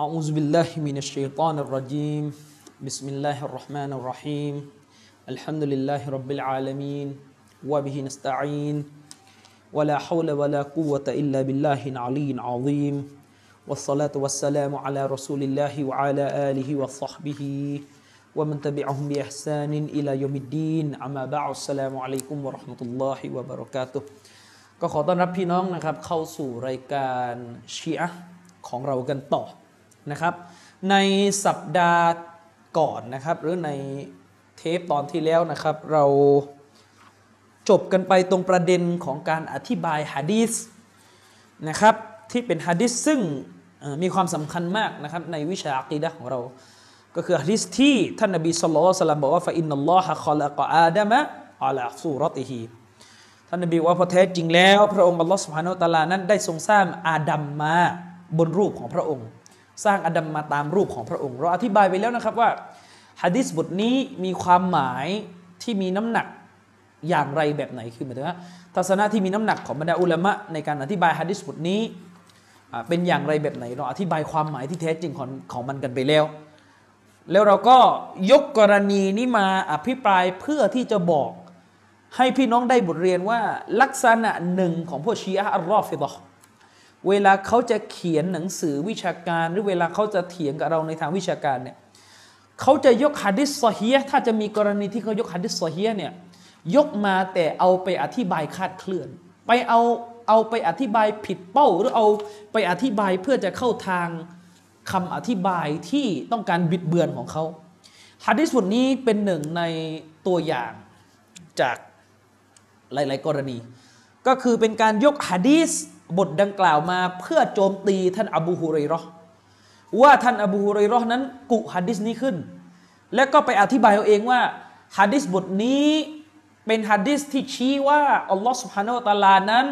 أعوذ بالله من الشيطان الرجيم بسم الله الرحمن الرحيم الحمد لله رب العالمين وبه نستعين ولا حول ولا قوة إلا بالله العلي العظيم والصلاة والسلام على رسول الله وعلى آله وصحبه ومن تبعهم بإحسان إلى يوم الدين أما بعد السلام عليكم ورحمة الله وبركاته ก็ขอต้อนรับพี่น้องนะครับเข้าสู่รายการชีอะห์ของเรากันต่อ นะครับในสัปดาห์ก่อนนะครับ หรือในเทปตอนที่แล้วนะครับ เราจบกันไปตรงประเด็นของการอธิบายฮะดีษนะครับที่เป็นฮะดีษซึ่งมีความสำคัญมากนะครับในวิชาอะกีดะของเรา ก็คือฮะดีษที่ท่านนบีสุลต่านบอกว่าฟะอินนัลลอฮะคอลักอาดามะอัลาซูรติฮีท่านนบีว่าพอแท้จริงแล้ว พระองค์อัลลอฮ์สุบฮานาอัลตะอาลานั้นได้ทรงสร้างอาดัมมาบนรูปของพระองค์ สร้างอดัมมาตามรูปของพระองค์ เราอธิบายไปแล้วนะครับว่าฮะดีษบทนี้มีความหมายที่มีน้ำหนักอย่างไรแบบไหนคือหมายถึงว่าทัศนะที่มีน้ำหนักของบรรดาอุลามะในการอธิบายฮะดีษบทนี้เป็นอย่างไรแบบไหน เราอธิบายความหมายที่แท้จริงของของมันกันไปแล้ว แล้วเราก็ยกกรณีนี้มาอภิปรายเพื่อที่จะบอกให้พี่น้องได้บทเรียนว่าลักษณะหนึ่งของพวกชีอะห์อัลรอฟิดะ เวลาเขาจะเขียนหนังสือวิชาการ หรือเวลาเขาจะเถียงกับเราในทางวิชาการเนี่ยเขาจะยกฮะดิษซอฮียถ้าจะมีกรณีที่เขายกฮะดิษซอฮียเนี่ยยกมาแต่เอาไปอธิบายคาดเคลื่อน ไปเอาเอาไปอธิบายผิดเป้า หรือเอาไปอธิบายเพื่อจะเข้าทางคำอธิบายที่ต้องการบิดเบือนของเขาฮะดิษบทนี้เป็นหนึ่งในตัวอย่างจากหลาย ๆ กรณี ก็คือเป็นการยกฮะดีษ บทดังกล่าวมาเพื่อโจมตีท่านอบูฮุเรยเราะห์ว่าท่านอบูฮุเรยเราะห์นั้นกุฮะดีษนี้ขึ้น แล้วก็ไปอธิบายเอาเองว่าฮะดีษบทนี้เป็นฮะดีษที่ชี้ว่าอัลลอฮ์สุบฮานาอัลตาลานั้น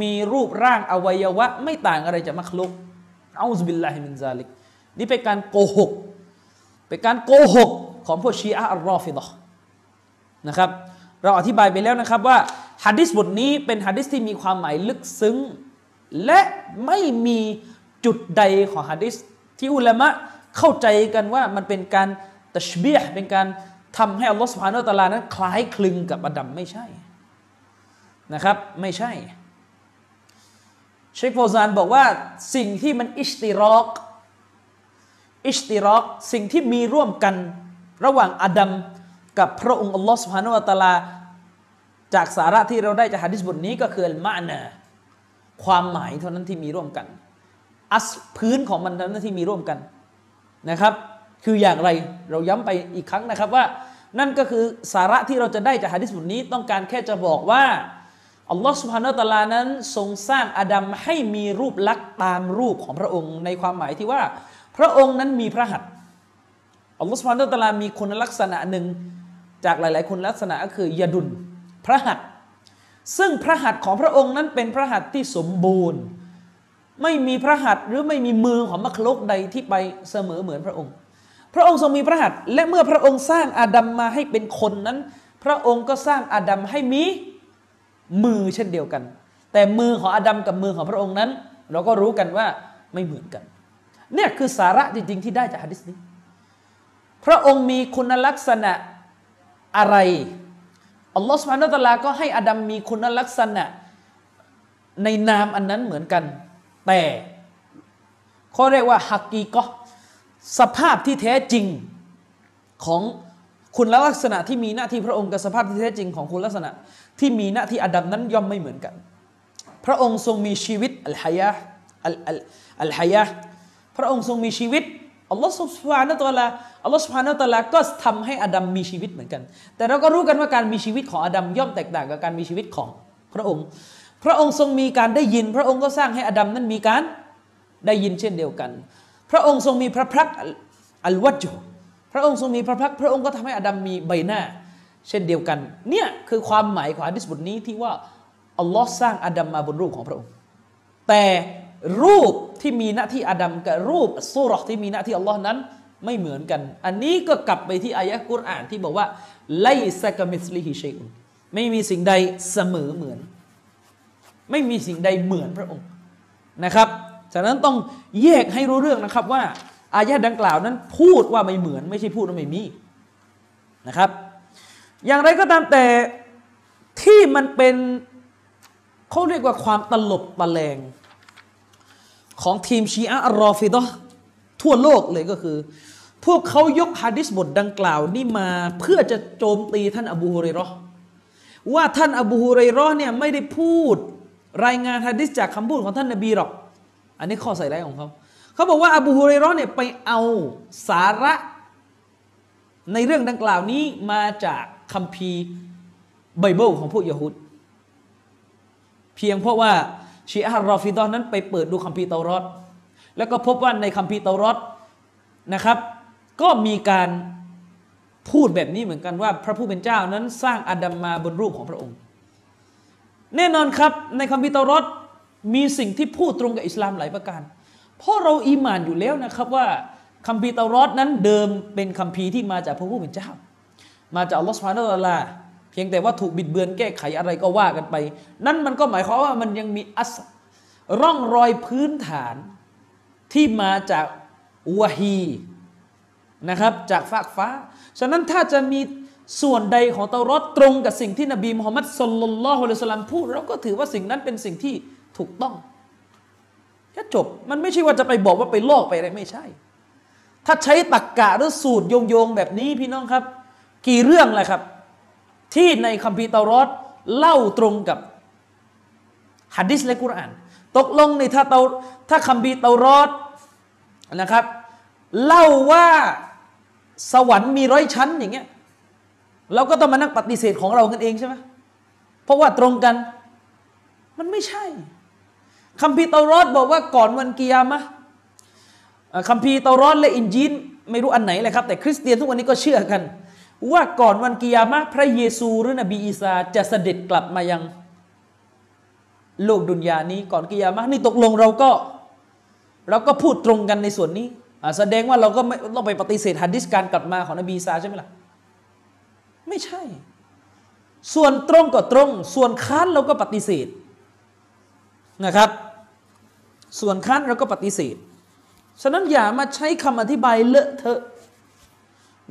มีรูปร่างอวัยวะ ไม่ต่างอะไรจากมักลุกأعوذ بالله من ذلك นี่เป็นการโกหก เป็นการโกหกของพวกชีอะอัรรอฟิเฎาะฮ์นะครับเราอธิบายไปแล้วนะครับว่าฮะดิษบทนี้เป็นฮะดิษที่มีความหมายลึกซึ้ง และไม่มีจุดใดของฮะดิษที่อุลามะเข้าใจกันว่ามันเป็นการตัชบีฮ์เป็นการทำให้อัลลอฮฺสุบฮานาตะลานั้น คล้ายคลึงกับอาดัมไม่ใช่นะครับ ไม่ใช่ เชคโฟซานบอกว่าสิ่งที่มันอิชติรอกอิชติรอกสิ่งที่มีร่วมกันระหว่างอดัมกับพระองค์อัลลอฮ์สุบฮานุตะลา จากสาระที่เราได้จากฮะดิษบทนี้ก็คืออัลมะนา ความหมายเท่านั้นที่มีร่วมกัน อัสพื้นของมันเท่านั้นที่มีร่วมกันนะครับ คืออย่างไรเราย้ำไปอีกครั้งนะครับว่า นั่นก็คือสาระที่เราจะได้จากฮะดิษบทนี้ ต้องการแค่จะบอกว่าอัลลอฮ์สุบฮานาตะอาลานั้นทรงสร้างอาดัมให้มีรูปลักษณ์ตามรูปของพระองค์ ในความหมายที่ว่า พระองค์นั้นมีพระหัตถ์อัลลอฮ์สุบฮานาตะอาลามีคุณลักษณะหนึ่งจากหลาย ๆ คุณลักษณะก็คือยาดุลพระหัตถ์ ซึ่งพระหัตถ์ของพระองค์นั้นเป็นพระหัตถ์ที่สมบูรณ์ ไม่มีพระหัตถ์หรือไม่มีมือของมัคลกใดที่ไปเสมอเหมือนพระองค์ พระองค์ทรงมีพระหัตถ์และเมื่อพระองค์สร้างอาดัมมาให้เป็นคนนั้น พระองค์ก็สร้างอาดัมให้มีมือเช่นเดียวกัน แต่มือของอาดัมกับมือของพระองค์นั้น เราก็รู้กันว่าไม่เหมือนกัน เนี่ยคือสาระจริง ๆ ที่ได้จากฮะดิษนี้ พระองค์มีคุณลักษณะอะไร อัลลอฮฺสุบฮานาอัลลาก็ให้อาดัมมีคุณลักษณะ ในนามอันนั้นเหมือนกัน แต่เขาเรียกว่าฮักกีก็สภาพที่แท้จริงของคุณลักษณะที่มีหน้าที่พระองค์กับสภาพที่แท้จริงของคุณลักษณะ ที่มีหน้าที่อาดัมนั้นย่อมไม่เหมือนกัน พระองค์ทรงมีชีวิตอัลฮายะอัลอัลอัลฮายะพระองค์ทรงมีชีวิต อัลลอฮฺสุบฮานะตะลาอัลลอฮฺสุบฮานะตะลาก็ทำให้อาดัมมีชีวิตเหมือนกัน แต่เราก็รู้กันว่าการมีชีวิตของอาดัมย่อมแตกต่างกับการมีชีวิตของพระองค์ พระองค์ทรงมีการได้ยิน พระองค์ก็สร้างให้อาดัมนั้นมีการได้ยินเช่นเดียวกัน พระองค์ทรงมีพระพักตร์الوجهพระองค์ทรงมีพระพักตร์พระองค์ก็ทำให้อาดัมมีใบหน้า เช่นเดียวกัน เนี่ยคือความหมายของฮะดิษบทนี้ที่ว่าอัลลอฮ์สร้างอาดัมมาบนรูปของพระองค์ แต่ รูปที่มีหน้าที่อาดัมกับรูปซูราะห์ที่มีหน้าที่อัลลอฮ์นั้น ไม่เหมือนกัน อันนี้ก็กลับไปที่อายะกุรอานที่บอกว่าليس كمثله شيءไม่มีสิ่งใดเสมอเหมือน ไม่มีสิ่งใดเหมือนพระองค์นะครับฉะนั้นต้องแยกให้รู้เรื่องนะครับว่าอายะดังกล่าวนั้นพูดว่าไม่เหมือน ไม่ใช่พูดว่าไม่มีนะครับ อย่างไรก็ตามแต่ที่มันเป็นเขาเรียกว่าความตลบตะแลง ของทีมชีอะรอฟิดะทั่วโลกเลยก็คือ พวกเขายกฮะดิษบทดังกล่าวนี่มาเพื่อจะโจมตีท่านอบูฮุเรรอว่าท่านอบูฮุเรรอเนี่ยไม่ได้พูดรายงานฮะดิษจากคำพูดของท่านนบีหรอก อันนี้ข้อใส่ร้ายของเขาเขาบอกว่าอบูฮุเรรอเนี่ยไปเอาสาระในเรื่องดังกล่าวนี้มาจากคัมภีร์ไบเบิลของพวกยะฮูดเพียงเพราะว่า ชีอะรอฟิดอนนั้นไปเปิดดูคัมภีร์เตารอดแล้วก็พบว่าในคัมภีร์เตารอดนะครับ ก็มีการพูดแบบนี้เหมือนกันว่า พระผู้เป็นเจ้านั้นสร้างอาดัมมาบนรูปของพระองค์ แน่นอนครับในคัมภีร์เตารอดมีสิ่งที่พูดตรงกับอิสลามหลายประการ เพราะเราอีมานอยู่แล้วนะครับว่าคัมภีร์เตารอดนั้นเดิมเป็นคัมภีร์ที่มาจากพระผู้เป็นเจ้า มาจากอัลลอฮฺสุบฮานาอัลลอฮฺ พียงแต่ว่าถูกบิดเบือนแก้ไขอะไรก็ว่ากันไป นั่นมันก็หมายความว่ามันยังมีอัสร่องรอยพื้นฐานที่มาจากวะฮีนะครับ จากฟากฟ้า ฉะนั้นถ้าจะมีส่วนใดของเตารอดตรงกับสิ่งที่นบีมุฮัมมัดสลลัลลอฮุอะลัยฮิสลามพูดเราก็ถือว่าสิ่งนั้นเป็นสิ่งที่ถูกต้องแค่จบมันไม่ใช่ว่าจะไปบอกว่าไปลอกไปอะไรไม่ใช่ ถ้าใช้ตักกะหรือสูตรโยงๆแบบนี้พี่น้องครับ กี่เรื่องแหละครับ ที่ในคัมภีร์เตารอดเล่าตรงกับฮัดดิสและกุรอาน ตกลงในถ้าเตาถ้าคัมภีร์เตารอดนะครับ เล่าว่าสวรรค์มีร้อยชั้นอย่างเงี้ยเราก็ต้องมานั่งปฏิเสธของเรากันเองใช่ไหมเพราะว่าตรงกันมันไม่ใช่คัมภีร์เตารอดบอกว่าก่อนวันกิยามะคัมภีร์เตารอดและอินจีนไม่รู้อันไหนเลยครับ แต่คริสเตียนทุกวันนี้ก็เชื่อกัน ว่าก่อนวันกิยามะพระเยซูหรือนบีอีสาจะเสด็จกลับมายังโลกดุนยานี้ก่อนกิยามะนี่ตกลงเราก็เราก็พูดตรงกันในส่วนนี้แสดงว่าเราก็ไม่ต้องไปปฏิเสธฮัดดิสการกลับมาของนบีอีสาใช่ไหมล่ะไม่ใช่ ส่วนตรงก็ตรง ส่วนค้านเราก็ปฏิเสธนะครับ ส่วนค้านเราก็ปฏิเสธฉะนั้นอย่ามาใช้คำอธิบายเลอะเทอะ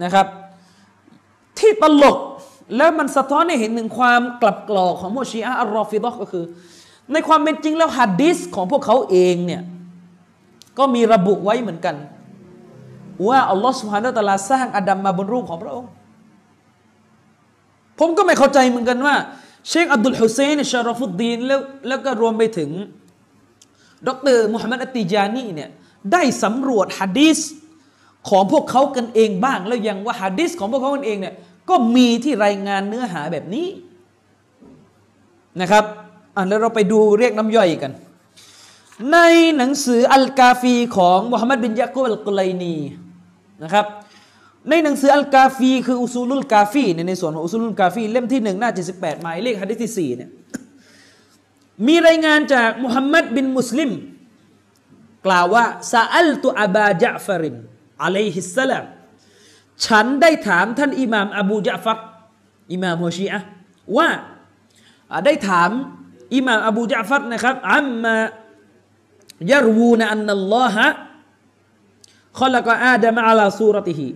นะครับ ที่ตลกแล้วมันสะท้อนให้เห็นถึงความกลับกรอกของพวกชีอะอัลรอฟิดะก็คือ ในความเป็นจริงแล้วฮัดดิสของพวกเขาเองเนี่ยก็มีระบุไว้เหมือนกัน ว่าอัลลอฮฺสุฮานาตะลาสร้างอาดัมมาบนรูปของพระองค์ ผมก็ไม่เข้าใจเหมือนกันว่า เชคอับดุลฮุเซนชารฟุดดีนแล้วแล้วก็รวมไปถึง ดรมุฮัมมัดอัตติจานีเนี่ยได้สำรวจฮัดดิสของพวกเขากันเองบ้างแล้วยังว่าฮะดิษของพวกเขากันเองเนี่ย ก็มีที่รายงานเนื้อหาแบบนี้นะครับอะแล้วเราไปดูเรียกน้ำย่อยกัน ในหนังสืออัลกาฟีของมุฮัมมัดบินยะกุบอัลกุไลนีนะครับในหนังสืออัลกาฟีคืออุซูลุลกาฟีในในส่วนของอุซูลุลกาฟีเล่มที่หนึ่งหน้าเจ็ดสิบแปดหมายเลขฮะดิษที่สี่เนี่ยมีรายงานจากมุฮัมมัดบินมุสลิม กล่าวว่าซาอัลตุอาบาจาฟารินอะลัยฮิสสลาม ฉันได้ถามท่านอิหม่ามอบูจาฟัรอิหม่ามฮชีอะว่าได้ถามอิหม่ามอบูจาฟัรนะครับอัมมายรวูนอันนัลลอฮะขลักอาดัมอัลาซูรติฮี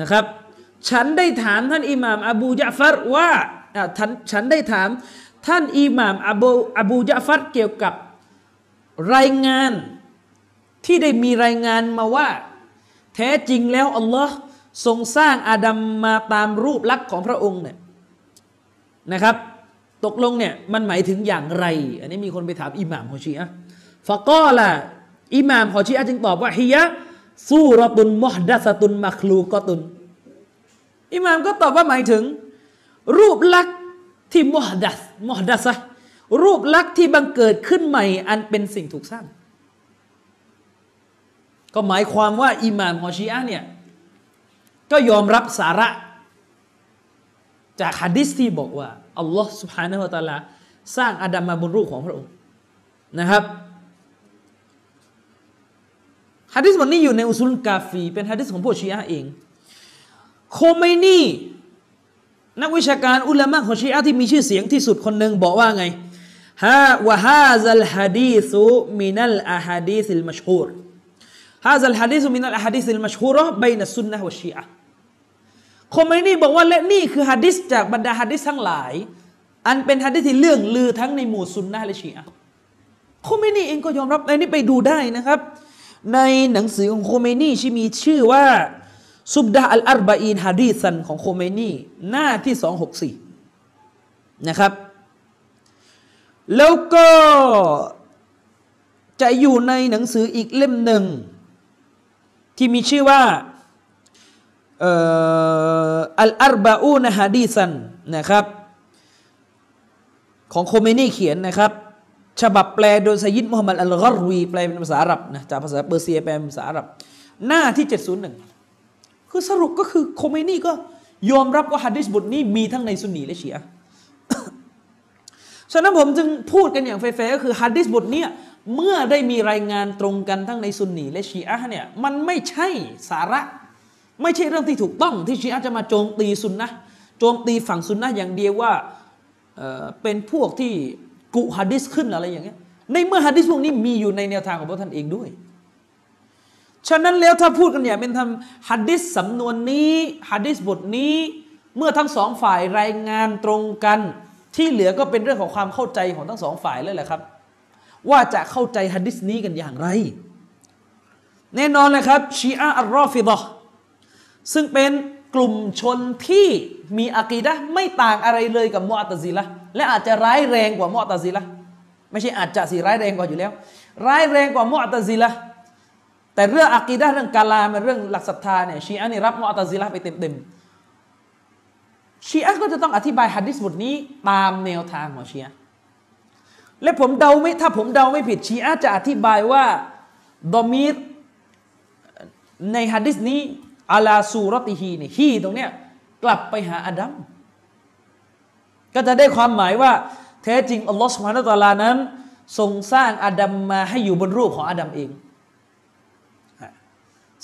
นะครับ ฉันได้ถามท่านอิหม่ามอบูจาฟัรว่าท่านฉันได้ถามท่านอิหม่ามอบูอบูจาฟัรเกี่ยวกับรายงานที่ได้มีรายงานมาว่า ท้จริงแล้วอัลลอฮ์ทรงสร้างอาดัมมาตามรูปลักษณ์ของพระองค์เนี่ยนะครับ ตกลงเนี่ยมันหมายถึงอย่างไร อันนี้มีคนไปถามอิหม่ามฮอชีอะฟะก็ล่ะอิหม่ามฮอชีอะจึงตอบว่าฮิยะซูรตุนมอดัสตุนมักลูกตุน อิหม่ามก็ตอบว่าหมายถึง รูปลักษณ์ที่มอดัสมอดัสรูปลักษณ์ที่บังเกิดขึ้นใหม่อันเป็นสิ่งถูกสร้าง ก็หมายความว่าอิหม่ามขอชีอะเนี่ยก็ยอมรับสาระ จากฮะดิษที่บอกว่าอัลลอฮ์สุบฮานะฮุตะลาสร้างอาดัมมาบนรูปของพระองค์นะครับฮะดิษบทนี้อยู่ในอุซูลุลกาฟีเป็นฮะดิษของพวกชีอะเอง โคเมนี่นักวิชาการอุลามะของชีอะที่มีชื่อเสียงที่สุดคนหนึ่งบอกว่าไงฮะวะฮาซัลฮะดีซุมินัลอะฮะดีซิลมัชฮูร ฮาซัลฮะดีษมินัลฮะดีษิลมัชฮูรอบัยนัสซุนนะฮ์วะชีอะห์คอมเมนี่บอกว่าและนี่คือฮะดิษจากบรรดาฮะดิษทั้งหลาย อันเป็นฮะดิษที่เลื่องลือทั้งในหมู่ซุนนะและชีอะห์โคเมนี่เองก็ยอมรับในนี้ไปดูได้นะครับ ในหนังสือของโคเมนี่ที่มีชื่อว่าزبدة الأربعين حديثاของโคเมนี่หน้าที่ 264 นะครับ แล้วก็จะอยู่ในหนังสืออีกเล่มหนึ่ง ที่มีชื่อว่าالأربعون حديثاนะครับ ของโคเมนี่เขียนนะครับ ฉบับแปลโดยไซยิดมุฮัมมัดอัลกอรวีแปลเป็นภาษาอาหรับนะจากภาษาเปอร์เซียแปลเป็นภาษาอาหรับ หน้าที่ 701 คือสรุปก็คือโคเมนี่ก็ยอมรับว่าฮะดิษบทนี้มีทั้งในซุนนีและชีอะฉะนั้นผมจึงพูดกันอย่างแฟร์ก็คือฮะดิษบทนี้ เมื่อได้มีรายงานตรงกันทั้งในซุนนีและชีอะเนี่ยมันไม่ใช่สาระ ไม่ใช่เรื่องที่ถูกต้องที่ชีอะจะมาโจมตีซุนนะโจมตีฝั่งซุนนะอย่างเดียวว่าเเป็นพวกที่กุฮะดิษขึ้นอะไรอย่างเงี้ยในเมื่อฮะดิษพวกนี้มีอยู่ในแนวทางของพระท่านเองด้วย ฉะนั้นแล้วถ้าพูดกันอย่างเป็นธรรมฮะดิษสำนวนนี้ฮะดิษบทนี้เมื่อทั้งสองฝ่ายรายงานตรงกัน ที่เหลือก็เป็นเรื่องของความเข้าใจของทั้งสองฝ่ายเลยแหละครับ ว่าจะเข้าใจฮะดิษนี้กันอย่างไร แน่นอนเลยครับชีอะอัลรอฟิดะซึ่งเป็นกลุ่มชนที่มีอะกีดะไม่ต่างอะไรเลยกับมุอตซิละและอาจจะร้ายแรงกว่ามุอตซิละไม่ใช่อาจจะสิร้ายแรงกว่าอยู่แล้ว ร้ายแรงกว่ามุอตซิละแต่เรื่องอะกีดะเรื่องกาลามเรื่องหลักศรัทธาเนี่ยชีอะนี่รับมุอตซิละไปเต็มๆชีอะก็จะต้องอธิบายฮะดิษบทนี้ตามแนวทางของชีอะ และผมเดาไม่ถ้าผมเดาไม่ผิดชีอะจะอธิบายว่าดอมีรในฮะดิษนี้อาลาซูรติฮีนี่ฮีตรงเนี้ยกลับไปหาอาดัมก็จะได้ความหมายว่า แท้จริงอัลลอฮฺสุบฮานาตะลานั้น ทรงสร้างอาดัมมาให้อยู่บนรูปของอาดัมเอง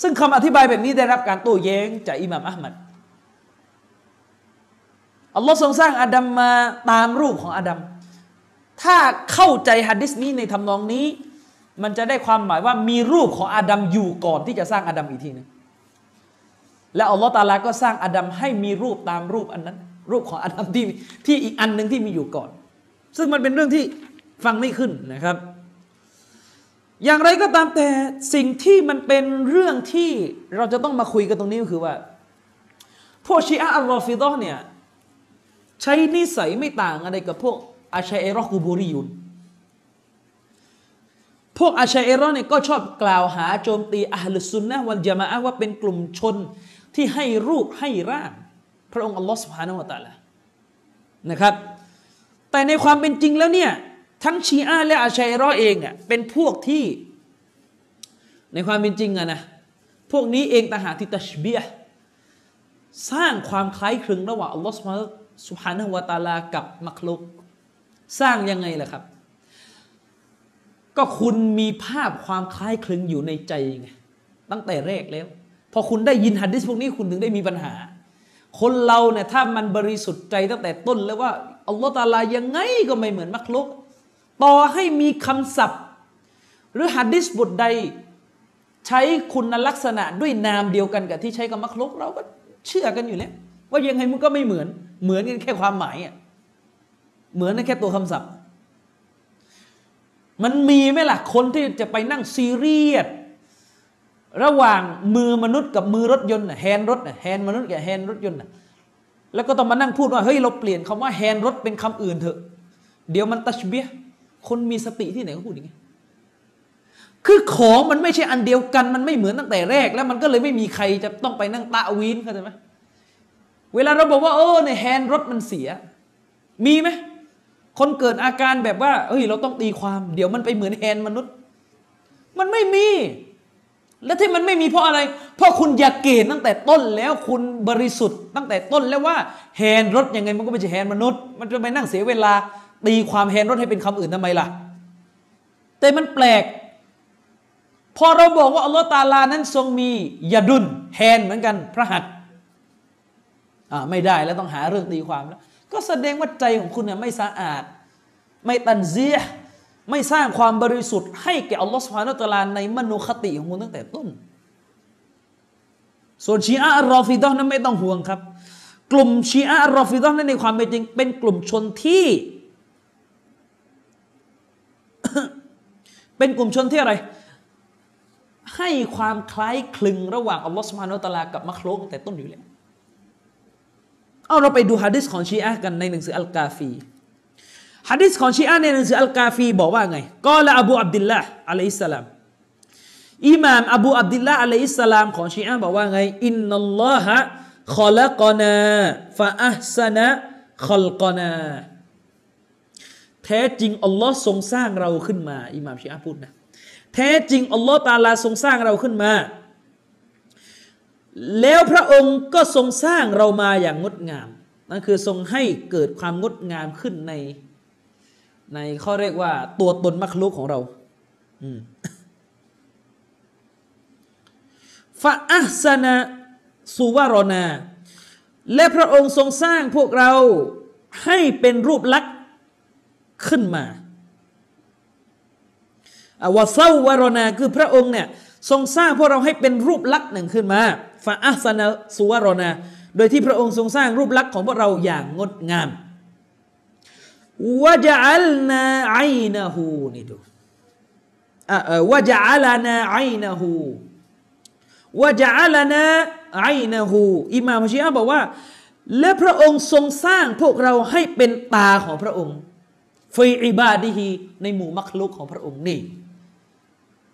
ซึ่งคำอธิบายแบบนี้ได้รับการโต้แย้งจากอิหม่ามอัลมัดอัลลอฮ์ทรงสร้างอาดัมมาตามรูปของอาดัม ถ้าเข้าใจฮัดดิสนี้ในทำนองนี้ มันจะได้ความหมายว่ามีรูปของอาดัมอยู่ก่อนที่จะสร้างอาดัมอีกทีนึงและอัลลอฮ์ตาลาก็สร้างอาดัมให้มีรูปตามรูปอันนั้น รูปของอาดัมที่ที่อีกอันหนึ่งที่มีอยู่ก่อน ซึ่งมันเป็นเรื่องที่ฟังไม่ขึ้นนะครับ อย่างไรก็ตามแต่สิ่งที่มันเป็นเรื่องที่เราจะต้องมาคุยกันตรงนี้ก็คือว่าพวกชีอะอัลรอฟิดอเนี่ยใช้นิสัยไม่ต่างอะไรกับพวก อาชัยเอรอกูบูริยุนพวกอาชัยเอรอเนี่ยก็ชอบกล่าวหาโจมตีอัลลุซุนนะวันจามะว่าเป็นกลุ่มชนที่ให้รูปให้ร่าง พระองค์อัลลอฮ์สุฮานาวะตาละนะครับ แต่ในความเป็นจริงแล้วเนี่ยทั้งชีอะและอาชัยรอเองอะเป็นพวกที่ ในความเป็นจริงอะนะพวกนี้เองต่างหากที่ตัชเบียสร้างความคล้ายคลึงระหว่างอัลลอฮ์สุฮานะวะตาลากับมักลุก สร้างยังไงล่ะครับ ก็คุณมีภาพความคล้ายคลึงอยู่ในใจไงตั้งแต่แรกแล้ว พอคุณได้ยินฮัดดิสพวกนี้คุณถึงได้มีปัญหา คนเราเนี่ยถ้ามันบริสุทธิ์ใจตั้งแต่ต้นแล้วว่าอัลลอฮฺตาลายังไงก็ไม่เหมือนมักลุก ต่อให้มีคำศัพท์ หรือฮัดดิสบทใด ใช้คุณลักษณะด้วยนามเดียวกันกับที่ใช้กับมักลุก เราก็เชื่อกันอยู่แล้วว่ายังไงมันก็ไม่เหมือน เหมือนกันแค่ความหมายอะ เหมือนแค่ตัวคำศัพท์ มันมีไหมล่ะ คนที่จะไปนั่งซีเรียสระหว่างมือมนุษย์กับมือรถยนต์แฮนรถแฮนมนุษย์กับแฮนรถยนต์แล้วก็ต้องมานั่งพูดว่าเฮ้ยเราเปลี่ยนคำว่าแฮนรถเป็นคำอื่นเถอะ เดี๋ยวมันตัชเบียคนมีสติที่ไหนก็พูดอย่างนี้คือของมันไม่ใช่อันเดียวกันมันไม่เหมือนตั้งแต่แรก แล้วมันก็เลยไม่มีใครจะต้องไปนั่งตาวีนเข้าใจไหมเวลาเราบอกว่าเออในแฮนรถมันเสีย มีไหม คนเกิดอาการแบบว่าเฮ้ยเราต้องตีความ เดี๋ยวมันไปเหมือนแฮนมนุษย์ มันไม่มี และที่มันไม่มีเพราะอะไร เพราะคุณอยากเกณฑ์ตั้งแต่ต้นแล้วคุณบริสุทธิ์ตั้งแต่ต้นแล้วว่าแฮนรถยังไงมันก็ไม่ใช่แฮนมนุษย์ มันจะไปนั่งเสียเวลา ตีความแฮนรถให้เป็นคำอื่นทำไมล่ะ แต่มันแปลก พอเราบอกว่าอัลลอฮฺตาลานั้นทรงมียาดุนแฮนเหมือนกันพระหัตถ์อ่าไม่ได้แล้วต้องหาเรื่องตีความแล้ว ก็แสดงว่าใจของคุณเนี่ยไม่สะอาด ไม่ตันเซียไม่สร้างความบริสุทธิ์ให้แก่อัลลอฮฺสุบฮานาตะลาในมโนคติของคุณตั้งแต่ต้น ส่วนชีอะรอฟิดอนั้นไม่ต้องห่วงครับ กลุ่มชีอะรอฟิดอนั้นในความเป็นจริง เป็นกลุ่มชนที่ เป็นกลุ่มชนที่อะไร ให้ความคล้ายคลึงระหว่างอัลลอฮฺสุบฮานาตะลากับมัคลุกแต่ต้นอยู่แล้ว เอาเราไปดูฮะดิษของชีอะกันในหนังสืออัลกาฟีฮะดิษของชีอะในหนังสืออัลกาฟีบอกว่าไงก็ละอบูอับดุลละอะลัยฮิสสลามอิหม่ามอบูอับดุลละอะลัยฮิสสลามของชีอะบอกว่าไงอินนัลลอฮะขลักอนาฟะอัสนะขลกอนาแท้จริงอัลลอฮ์ทรงสร้างเราขึ้นมา อิหม่ามชีอะพูดนะแท้จริงอัลลอฮ์ตาลาทรงสร้างเราขึ้นมา แล้วพระองค์ก็ทรงสร้างเรามาอย่างงดงาม นั่นคือทรงให้เกิดความงดงามขึ้นใน ในข้อเรียกว่าตัวตนมักลุกของเราฟาอัสนะสุวารนาและพระองค์ทรงสร้างพวกเราให้เป็นรูปลักษณ์ขึ้นมาอวาเซาวารนาคือพระองค์เนี่ยทรงสร้างพวกเราให้เป็นรูปลักษณ์หนึ่งขึ้นมา ฟาอัสนะสุวรนาโดยที่พระองค์ทรงสร้างรูปลักษณ์ของพวกเราอย่างงดงามวะจัลนาไอนะฮูนี่ดูวะจัลนาไอนะฮูวะจัลนาไอนะฮูอิมามชีอะบอกว่า และพระองค์ทรงสร้างพวกเราให้เป็นตาของพระองค์ฟีอิบาดีฮีในหมู่มักลุกของพระองค์นี่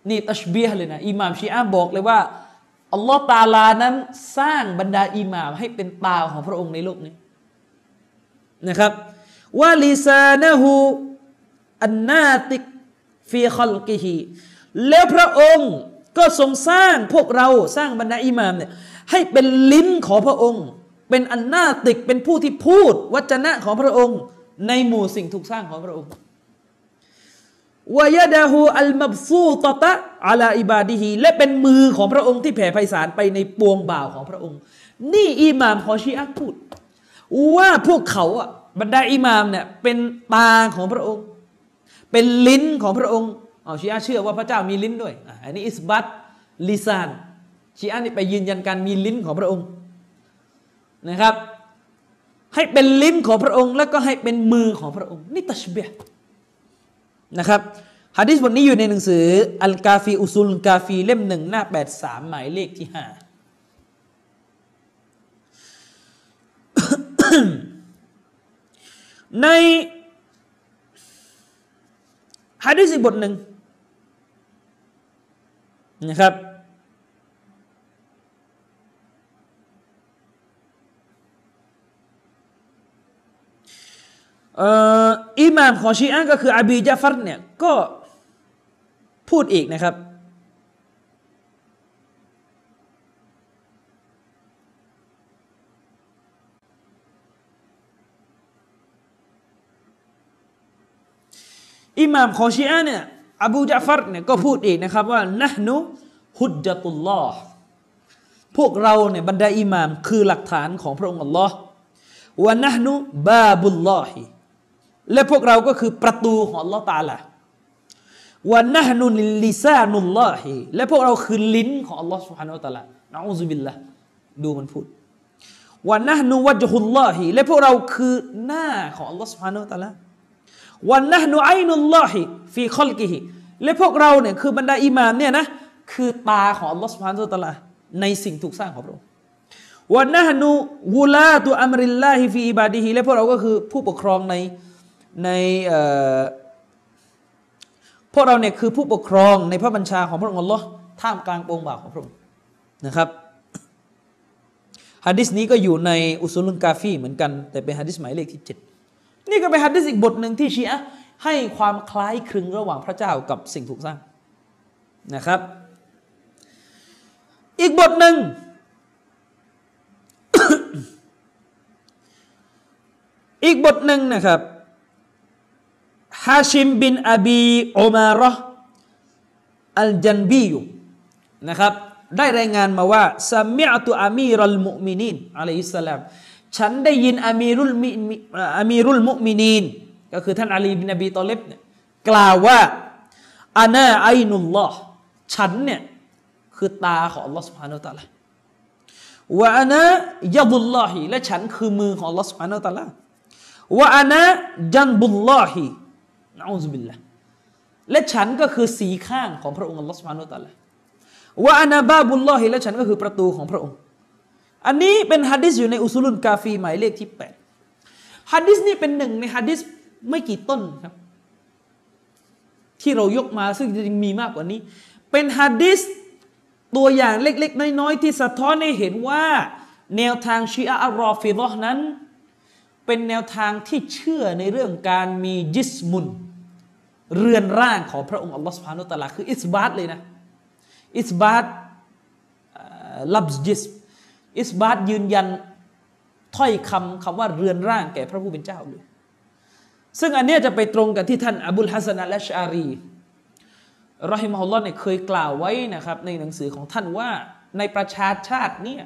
นี่ตัชเบียเลยนะอิมามชีอะบอกเลยว่า อัลลอฮ์ตาลานั้นสร้างบรรดาอิหม่ามให้เป็นตาของพระองค์ในโลกนี้นะครับวาลิซานะฮูอันนาติกฟีคอลกิฮีแล้วพระองค์ก็ทรงสร้างพวกเราสร้างบรรดาอิหม่ามเนี่ยให้เป็นลิ้นของพระองค์ เป็นอันนาติกเป็นผู้ที่พูดวจนะของพระองค์ ในหมู่สิ่งถูกสร้างของพระองค์ วายดาฮูอัลมับซูตตะอาลาอิบาดีฮีและเป็นมือของพระองค์ที่แผ่ไพศาลไปในปวงบ่าวของพระองค์ นี่อิหม่ามของชีอะพูด ว่าพวกเขาอะบรรดาอิหม่ามเนี่ยเป็นตาของพระองค์ เป็นลิ้นของพระองค์เอาชีอะเชื่อว่าพระเจ้ามีลิ้นด้วยอันนี้อิสบัตลิซานชีอะนี่ไปยืนยันการมีลิ้นของพระองค์นะครับ ให้เป็นลิ้นของพระองค์ แล้วก็ให้เป็นมือของพระองค์ นี่ตัชเบีย นะครับฮะดิษบทนี้อยู่ในหนังสืออัลกาฟีอุซุลกาฟีเล่มหนึ่งหน้าแปดสามหมายเลขที่ห้าในฮะดิษีบทหนึ่งนะครับ อิหม่ามของชีอะก็คืออบีจาฟัรเนี่ยก็พูดอีกนะครับ อิหม่ามของชีอะเนี่ยอบูจาฟัรเนี่ยก็พูดอีกนะครับว่านะนุฮุดจตุลลอฮ์พวกเราเนี่ยบรรดาอิหม่ามคือหลักฐานของพระองค์อัลลอฮ์วะนะนุบาบุลลอฮิ และพวกเราก็คือประตูของอัลลอฮ์ตาละวันนะนุลิซานุลลอฮิและพวกเราคือลิ้นของอัลลอฮ์สุบฮานาอัลตะลานะอูซุบิลละดูมันพูดวันนะนุวัจฮุลลอฮิและพวกเราคือหน้าของอัลลอฮ์سبحانه وتعالى ونحن عين الله في خلقه และพวกเราเนี่ยคือบรรดาอิมามเนี่ยนะคือตาของอัลลอฮ์سبحانه وتعالى ในสิ่งถูกสร้างของพระองค์ونحن ولاة أمر الله في عباده และพวกเราก็คือผู้ปกครองใน ในพวกเราเนี่ยคือผู้ปกครองในพระบัญชาของพระองค์อัลลอฮ์ท่ามกลางปวงบ่าวของพระองค์นะครับฮะดิษนี้ก็อยู่ในอุสุลุนกาฟีเหมือนกัน แต่เป็นฮะดิษหมายเลขที่เจ็ดนี่ก็เป็นฮะดิษอีกบทหนึ่งที่ชีอะให้ความคล้ายคลึงระหว่างพระเจ้ากับสิ่งถูกสร้างนะครับ อีกบทหนึ่งอีกบทหนึ่งนะครับ ฮาชิมบินอบีอุมาระอัลจันบียนะครับได้รายงานมาว่าสมิอตุอามีรุลมุมินีนอะลัยฮิสสลามฉันได้ยินอามีรุลมิอามีรุลมุมินีนก็คือท่านอาลีบินอบีตอเลบเนี่ย กล่าวว่าอานาไอนุลลอฮ์ฉันเนี่ยคือตาของ Allah سبحانه และ تعالى ว่าอานะยาบุลลอฮิและฉันคือมือของ Allah سبحانه และ تعالى ว่าอานะจันบุลลอฮิ นะอูซบิลละและฉันก็คือสีข้างของพระองค์อัลลอฮฺสุบฮานุตัลละว่าอานาบาบุลลอฮิและฉันก็คือประตูของพระองค์ อันนี้เป็นฮะดิษอยู่ในอุสุลุนกาฟีหมายเลขที่แปดฮะดิษนี่เป็นหนึ่งในฮะดิษไม่กี่ต้นครับ ที่เรายกมาซึ่งจริงมีมากกว่านี้ เป็นฮะดิษตัวอย่างเล็ก ๆ น้อย ๆ ที่สะท้อนให้เห็นว่า แนวทางชีอะอัลรอฟิดอนั้น เป็นแนวทางที่เชื่อในเรื่องการมีจิสมุน เรือนร่างของพระองค์อัลลอฮฺสุบฮานุตะลาคืออิสบาตเลยนะอิสบาตลับจิสอิสบาตยืนยันถ้อยคำคำว่าเรือนร่างแก่พระผู้เป็นเจ้าเลย ซึ่งอันนี้จะไปตรงกับที่ท่านอบุลฮัสซันอัลชารีรอฮิมฮุลลอฮ์เนี่ยเคยกล่าวไว้นะครับในหนังสือของท่านว่าในประชาชาติเนี่ย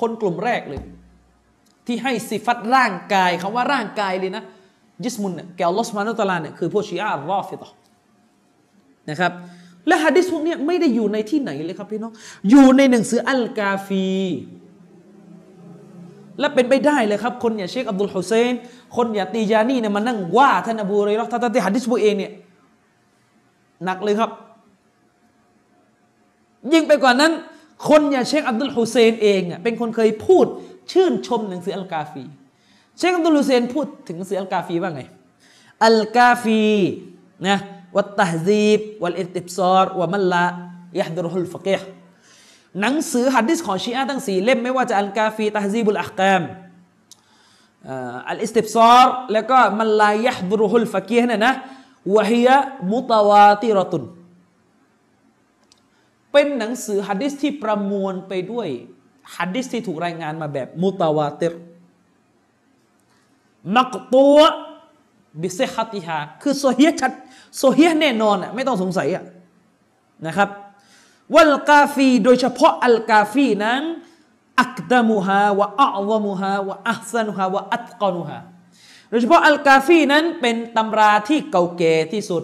คนกลุ่มแรกเลย ที่ให้สิฟัตร่างกายคำว่าร่างกายเลยนะยิสมุนเนี่ยแกอัลลอฮ์สุบฮานุตะลาเนี่ยคือพวกชีอะห์รอฟิดะนะครับและฮะดิษพวกนี้ไม่ได้อยู่ในที่ไหนเลยครับพี่น้องอยู่ในหนังสืออัลกาฟี และเป็นไปได้เลยครับ คนอย่างเชคอับดุลฮุเซนคนอย่างตียานีเนี่ยมานั่งว่าท่านอบูเรย์ท่านที่ฮะดิษพวกเองเนี่ยหนักเลยครับ ยิ่งไปกว่านั้น คนอย่างเชคอับดุลฮุเซนเองอะเป็นคนเคยพูด ชื่นชมหนังสืออัลกาฟี เชคอับดุลฮุเซนพูดถึงหนังสืออัลกาฟีว่าไง อัลกาฟีนะوالتهذيب والاستبصار ومن لا يحضره الفقيه หนังสือฮัดดิสของชีอะทั้งสี่เล่มไม่ว่าจะอัลกาฟีตฮซีบุลอัคกามอัลอิสติบซอรแล้วก็มัลลายฮดุรุลฟะกีฮเนี่ยนะوهي متواترةเป็นหนังสือฮัดดิสที่ประมวลไปด้วย ฮัดดิสที่ถูกรายงานมาแบบมุตาวาติรمقطوع بصحتها คือโซเฮียชัดโซเฮียแน่นอนอะไม่ต้องสงสัยอะนะครับوالكافي โดยเฉพาะอัลกาฟีนั้นأقدمها وأعظمها وأحسنها وأتقنها โดยเฉพาะอัลกาฟีนั้นเป็นตำราที่เก่าแก่ที่สุด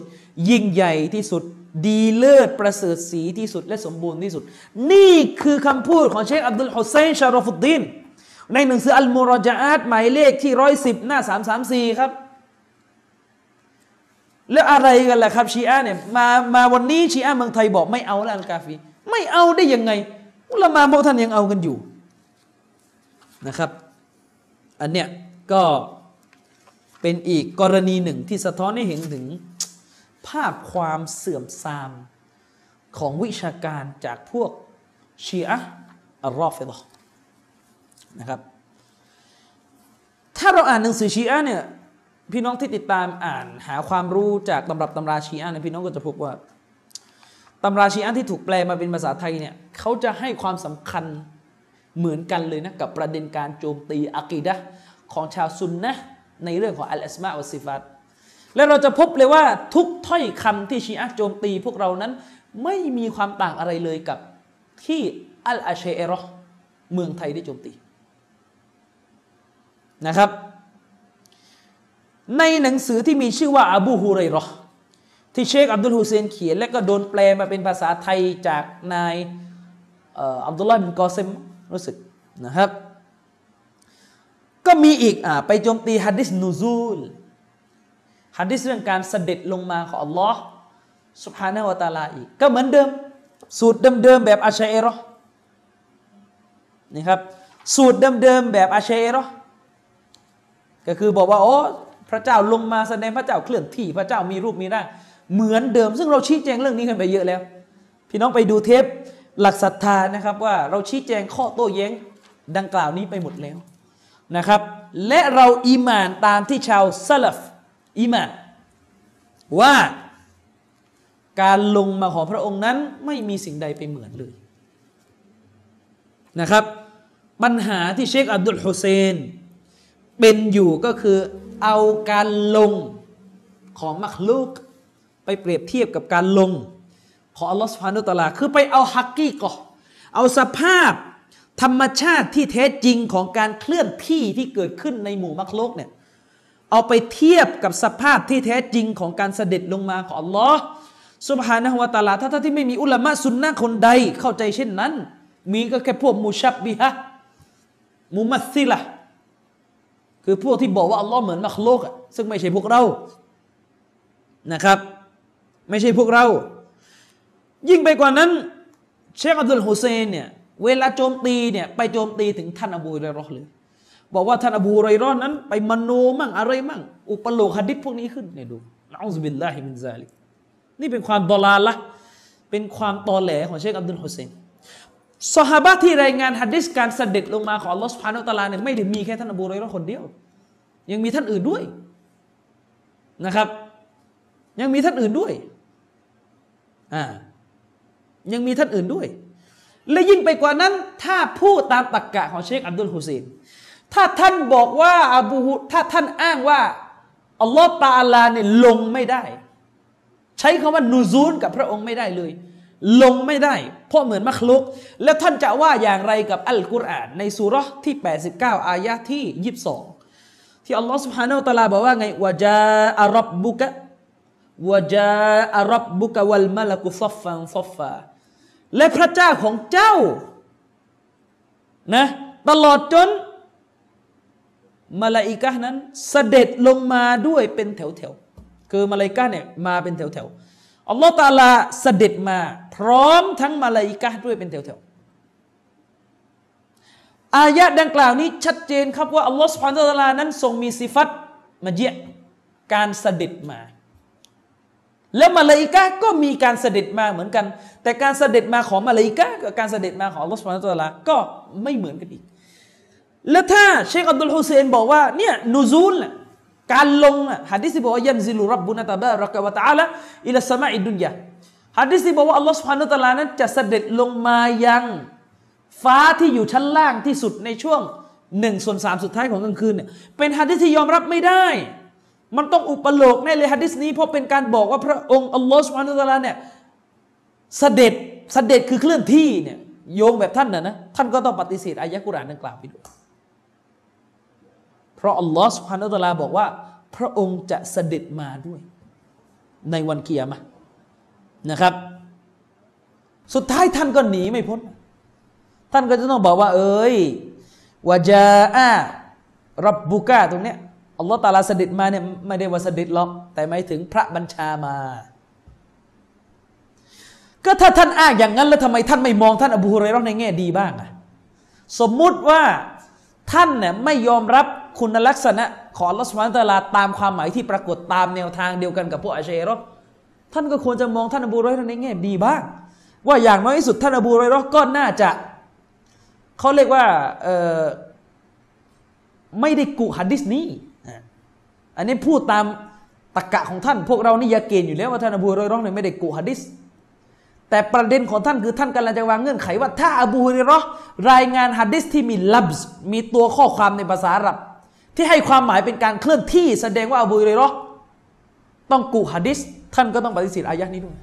ยิ่งใหญ่ที่สุด ดีเลิศประเสริฐสีที่สุดและสมบูรณ์ที่สุด นี่คือคำพูดของเชคอับดุลฮุเซนชารอฟุดดินในหนังสืออัลมุรจาอัตหมายเลขที่ร้อยสิบหน้าสามสามสี่ครับ แล้วอะไรกันล่ะครับชีอะเนี่ยมามาวันนี้ชีอะเมืองไทยบอกไม่เอาแล้วอัลกาฟี ไม่เอาได้ยังไงอุลามาพวกท่านยังเอากันอยู่นะครับ อันเนี้ยก็เป็นอีกกรณีหนึ่งที่สะท้อนให้เห็นถึง ภาพความเสื่อมทรามของวิชาการจากพวกชีอะอัลรอฟิดะนะครับ ถ้าเราอ่านหนังสือชีอะเนี่ยพี่น้องที่ติดตามอ่านหาความรู้จากตำรับตำราชีอะเนี่ยพี่น้องก็จะพบว่าตำราชีอะที่ถูกแปลมาเป็นภาษาไทยเนี่ยเขาจะให้ความสำคัญเหมือนกันเลยนะกับประเด็นการโจมตีอะกีดะของชาวซุนนะในเรื่องของอัลอสมาอัลซิฟัต และเราจะพบเลยว่าทุกถ้อยคำที่ชีอะโจมตีพวกเรานั้น ไม่มีความต่างอะไรเลยกับที่อัลอาเชเอรอเมืองไทยได้โจมตีนะครับ ในหนังสือที่มีชื่อว่าอบูฮุไรรอที่เชคอับดุลฮุเซนเขียน และก็โดนแปลมาเป็นภาษาไทยจากนายอับดุลลาห์บินกอเซมรู้สึกนะครับ ก็มีอีกอ่าไปโจมตีฮัดดิสนูซูล ฮัดดิสเรื่องการเสด็จลงมาของอัลลอฮ์สุบฮานาวะตาลาอีก ก็เหมือนเดิม สูตรเดิมๆแบบอาชัยรอนี่ครับ สูตรเดิมๆแบบอาชัยรอก็คือบอกว่าโอ้พระเจ้าลงมาแสดงพระเจ้าเคลื่อนที่พระเจ้ามีรูปมีร่างเหมือนเดิม ซึ่งเราชี้แจงเรื่องนี้กันไปเยอะแล้ว พี่น้องไปดูเทปหลักศรัทธานะครับว่าเราชี้แจงข้อโต้แย้งดังกล่าวนี้ไปหมดแล้วนะครับ และเราอีมานตามที่ชาวซาลฟ อีมานว่าการลงมาของพระองค์นั้นไม่มีสิ่งใดไปเหมือนเลยนะครับ ปัญหาที่เชคอับดุลฮุเซนเป็นอยู่ก็คือเอาการลงของมักลูก ไปเปรียบเทียบกับการลง ของอัลลอฮฺสุบฮานุตะลา คือไปเอาฮักกี้ก่อเอาสภาพธรรมชาติที่แท้จริงของการเคลื่อนที่ที่เกิดขึ้นในหมู่มักโลกเนี่ย เอาไปเทียบกับสภาพที่แท้จริงของการเสด็จลงมาของอัลลอฮ์สุบฮานะฮุวาตาลาถ้าที่ไม่มีอุลามะสุนนะคนใดเข้าใจเช่นนั้น มีก็แค่พวกมุชับบิฮะممثلة คือพวกที่บอกว่าอัลลอฮ์เหมือน مخلوق ซึ่งไม่ใช่พวกเรานะครับ ไม่ใช่พวกเรา ยิ่งไปกว่านั้น เชคอับดุลฮุเซนเนี่ยเวลาโจมตีเนี่ยไปโจมตีถึงท่านอบูไรรอเลย บอกว่าท่านอบูไรรอนนั้น ไปมโนมั่งอะไรมั่ง อุปโลกฮัดิษพวกนี้ขึ้นเนี่ยดู نعوذ بالله من ذلك นี่เป็นความ ضلالة เป็นความตอแหลของเชคอับดุลฮุเซนสหบะที่รายงานฮัดดิษการเสด็จลงมาของลอสุบฮานุตลาเนี่ยไม่ได้มีแค่ท่านอบูไรรอนคนเดียว ยังมีท่านอื่นด้วยนะครับ ยังมีท่านอื่นด้วยอ่ายังมีท่านอื่นด้วย และยิ่งไปกว่านั้น ถ้าพูดตามตรกกะของเชคอับดุลฮุเซน ถ้าท่านบอกว่าอบูถ้าท่านอ้างว่าอัลลอฮฺตาลาเนี่ยลงไม่ได้ ใช้คำว่านูซูลกับพระองค์ไม่ได้เลย ลงไม่ได้ เพราะเหมือนมักลุก แล้วท่านจะว่าอย่างไรกับอัลกุรอานในสุรที่ 89 อายะที่ 22 ที่อัลลอฮฺสุบฮานาอัลตะลาบอกว่าไงวะจาอัรับบุกะวะจาอัรับบุกะวัลมะลักุซัฟฟันซัฟฟาและพระเจ้าของเจ้านะตลอดจน มาลาอิกะนั้นเสด็จลงมาด้วยเป็นแถวๆ คือมาลาอิกะเนี่ยมาเป็นแถวๆ อัลลอฮฺตาลาเสด็จมาพร้อมทั้งมาลาอิกะด้วยเป็นแถวๆ อายะดังกล่าวนี้ชัดเจนครับว่าอัลลอฮฺสุบฮานตะลานั้นทรงมีสิฟัตมาเยะการเสด็จมา แล้วมาลาอิกะก็มีการเสด็จมาเหมือนกัน แต่การเสด็จมาของมาลาอิกะกับการเสด็จมาของอัลลอฮฺสุบฮานะตะลาก็ไม่เหมือนกันอีก แล้วถ้าเชคอับดุลฮุเซนบอกว่าเนี่ยนูซูลการลงฮะดิสีบอกว่ายันซิลุรับบุนตะบารักวะตะอาลาอิลสมาอิดุนยาฮะดิสีบอกว่าอัลลอฮฺสุบฮานะตะลานั้นจะเสด็จลงมายังฟ้าที่อยู่ชั้นล่างที่สุดในช่วงหนึ่งส่วนสามสุดท้ายของกลางคืนเนี่ยเป็นฮะดิษที่ยอมรับไม่ได้ มันต้องอุปโลกแน่เลยฮะดิษนี้เพราะเป็นการบอกว่าพระองค์อัลลอฮฺสุบฮานุตะลาเนี่ยเสด็จเสด็จคือเคลื่อนที่เนี่ยโยงแบบท่านนะนะท่านก็ต้องปฏิเสธอายะกุรานดังกล่าวไปด้วย ราะอัลลอฮฺสุฮานุตะลาบอกว่า พระองค์จะเสด็จมาด้วย ในวันเกียร์มะนะครับ สุดท้ายท่านก็หนีไม่พ้น ท่านก็จะต้องบอกว่า เอ้ยวาจาอารับบุกาตรงเนี้ยอัลลอฮ์ตาลาเสด็จมาเนี่ยไม่ได้ว่าเสด็จหรอก แต่หมายถึงพระบัญชามา ก็ถ้าท่านอ้างอย่างนั้น แล้วทำไมท่านไม่มองท่านอบูฮุเรรอในแง่ดีบ้างอะสมมุติว่าท่านเนี่ยไม่ยอมรับ คุณลักษณะของอัลอสุบานตะลาตามความหมายที่ปรากฏตามแนวทางเดียวกันกับพวกอาเชรอท่านก็ควรจะมองท่านอบูฮุเรรอในแง่ดีบ้าง ว่าอย่างน้อยที่สุดท่านอบูฮุเรรอก็น่าจะเขาเรียกว่าไม่ได้กุฮัดดิสนี้อันนี้พูดตามตะกะของท่าน พวกเรานี่ยาเกณฑ์อยู่แล้วว่าท่านอบูฮุเรรอเนี่ยไม่ได้กุฮัดิษแต่ประเด็นของท่านคือท่านกำลังจะวางเงื่อนไขว่าถ้าอบูฮุเรรอรายงานฮัดดิษที่มีลับส์มีตัวข้อความในภาษาอาหรับ ที่ให้ความหมายเป็นการเคลื่อนที่แสดงว่าอบูเรรอต้องกุฮัดิษท่านก็ต้องปฏิเสธอายะนี้ด้วย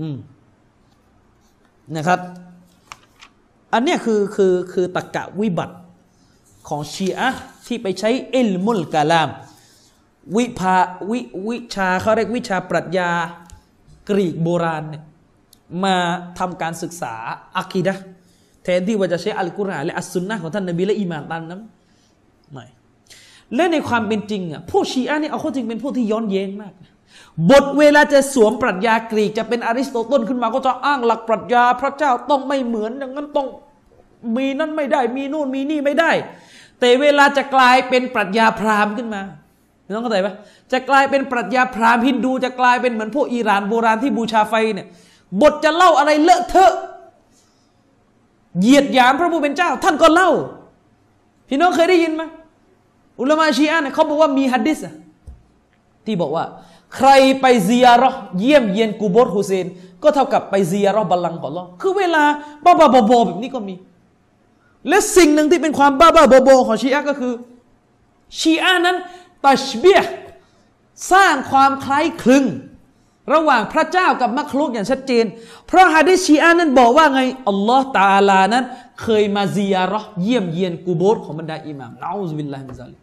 อืมนะครับ อันนี้คือคือคือตะกะวิบัติของชีอะที่ไปใช้อิลมุลกาลาม วิภาวิวิชาเขาเรียกวิชาปรัชญากรีกโบราณเนี่ยมาทำการศึกษาอักีดะ ทนที่ว่าจะใช้อัลกุรอานและอัสซุนนะของท่านนบีและอิมามตามนั้นไม่และในความเป็นจริงอะผู้ชีอะนี่เอาข้อจริงเป็นผู้ที่ย้อนแย้งมาก บทเวลาจะสวมปรัชญากรีกจะเป็นอริสโตเติลขึ้นมาก็จะอ้างหลักปรัชญา พระเจ้าต้องไม่เหมือนอย่างนั้นต้องมีนั่นไม่ได้ มีนู่นมีนี่ไม่ได้ แต่เวลาจะกลายเป็นปรัชญาพราหมณ์ขึ้นมาน้องเข้าใจปะจะกลายเป็นปรัชญาพราหมณ์ฮินดู จะกลายเป็นเหมือนพวกอิหร่านโบราณที่บูชาไฟเนี่ยบทจะเล่าอะไรเลอะเทอะ เหยียดหยามพระผู้เป็นเจ้า ท่านก็เล่า พี่น้องเคยได้ยินไหมอุลามะชีอะเนี่ยเขาบอกว่ามีฮัดดิษที่บอกว่า ใครไปเซียรอเยี่ยมเยียนกูบสฮุเซน ก็เท่ากับไปเซียรอบัลลังก์ของเราคือเวลาบ้าบ้าบอแบบนี้ก็มี และสิ่งหนึ่งที่เป็นความบ้าบ้าบอของชีอะก็คือ ชีอะนั้นตัชเบียสร้างความคล้ายคลึง ระหว่างพระเจ้ากับมักลุกอย่างชัดเจน เพราะฮะดิษชีอะนั้นบอกว่าไงอัลลอฮ์ตาลานั้น เคยมา زيارة เยี่ยมเยียนกูโบร์ของบรรดาอิหม่ามنعوذ بالله من ذلك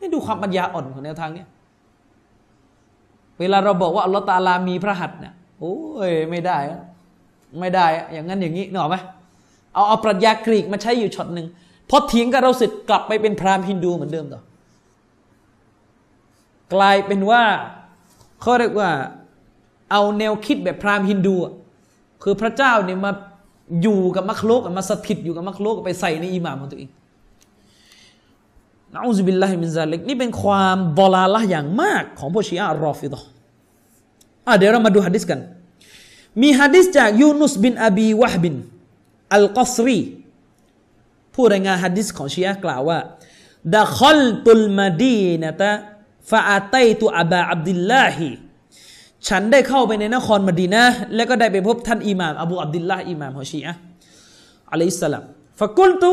นี่ดูความปัญญาอ่อนของแนวทางเนี้ยเวลาเราบอกว่าอัลลอฮ์ตาลามีพระหัตถ์เนี่ยโอ้ยไม่ได้ ไม่ได้ อย่างนั้นอย่างนี้นึกออไหมเอาเอาปรัชญากรีกมาใช้อยู่ช็อตหนึ่งพอเถียงกับเราเสร็จกลับไปเป็นพราหมณ์ฮินดูเหมือนเดิมต่อกลายเป็นว่าเขาเรียกว่า เอาแนวคิดแบบพราหมณ์ฮินดู คือพระเจ้าเนี่ยมาอยู่กับ مخلوق มาสถิตอยู่กับ مخلوق ไปใส่ในอิหม่ามของตัวเองنعوذ بالله من ذلك นี่เป็นความ ضلالة อย่างมากของพวกชีอะรอฟิดอะเดี๋ยวเรามาดูฮะดิษกัน มีฮะดิษจากยูนุสบินอบีวะฮบินอัลกัสรีผู้รายงานฮะดิษของชีอะกล่าวว่าدخلت المدينة فأتيت أبا عبد الله ฉันได้เข้าไปในนครมดีนะและก็ได้ไปพบท่านอิหม่ามอบูอับดิลลาห์อิหม่ามขอชีอะอะลัยฮิสสลามฟะกุลตุ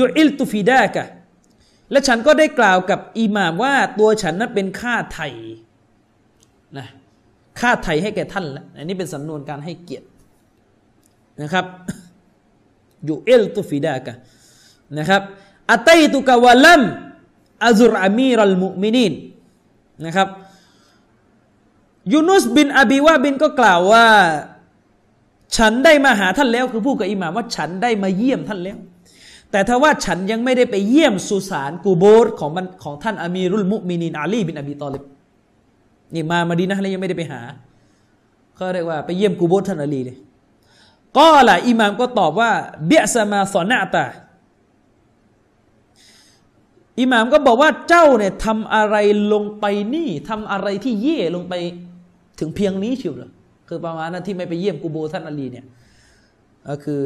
ยุอิลตุฟิดากะและฉันก็ได้กล่าวกับอิหม่ามว่าตัวฉันนั้นเป็นค่าไถ่นะค่าไถ่ให้แก่ท่านแล้วอันนี้เป็นสำนวนการให้เกียรตินะครับยุอิลตุฟิดากะนะครับอัตัยตุกะวะลัมอัซุรอามีรัลมุมินีนนะครับ ยูนุสบินอบีวาบินก็กล่าวว่า ฉันได้มาหาท่านแล้ว คือพูดกับอิหม่ามว่าฉันได้มาเยี่ยมท่านแล้ว แต่ถ้าว่าฉันยังไม่ได้ไปเยี่ยมสุสานกูโบสของของท่านอามีรุลมุมินีนอาลีบินอบีตอลิบนี่มามาดีนะแล้วยังไม่ได้ไปหาเขาเรียกว่าไปเยี่ยมกูโบสท่านอาลีเลยก็ล่ะอิหม่ามก็ตอบว่า เบียสมาสอนาตาอิหม่ามก็บอกว่าเจ้าเนี่ยทำอะไรลงไปนี่ทำอะไรที่เย่ลงไป ถึงเพียงนี้เชียวเหรอคือประมาณนั้นที่ไม่ไปเยี่ยมกูโบท่านอาลีเนี่ยก็คือ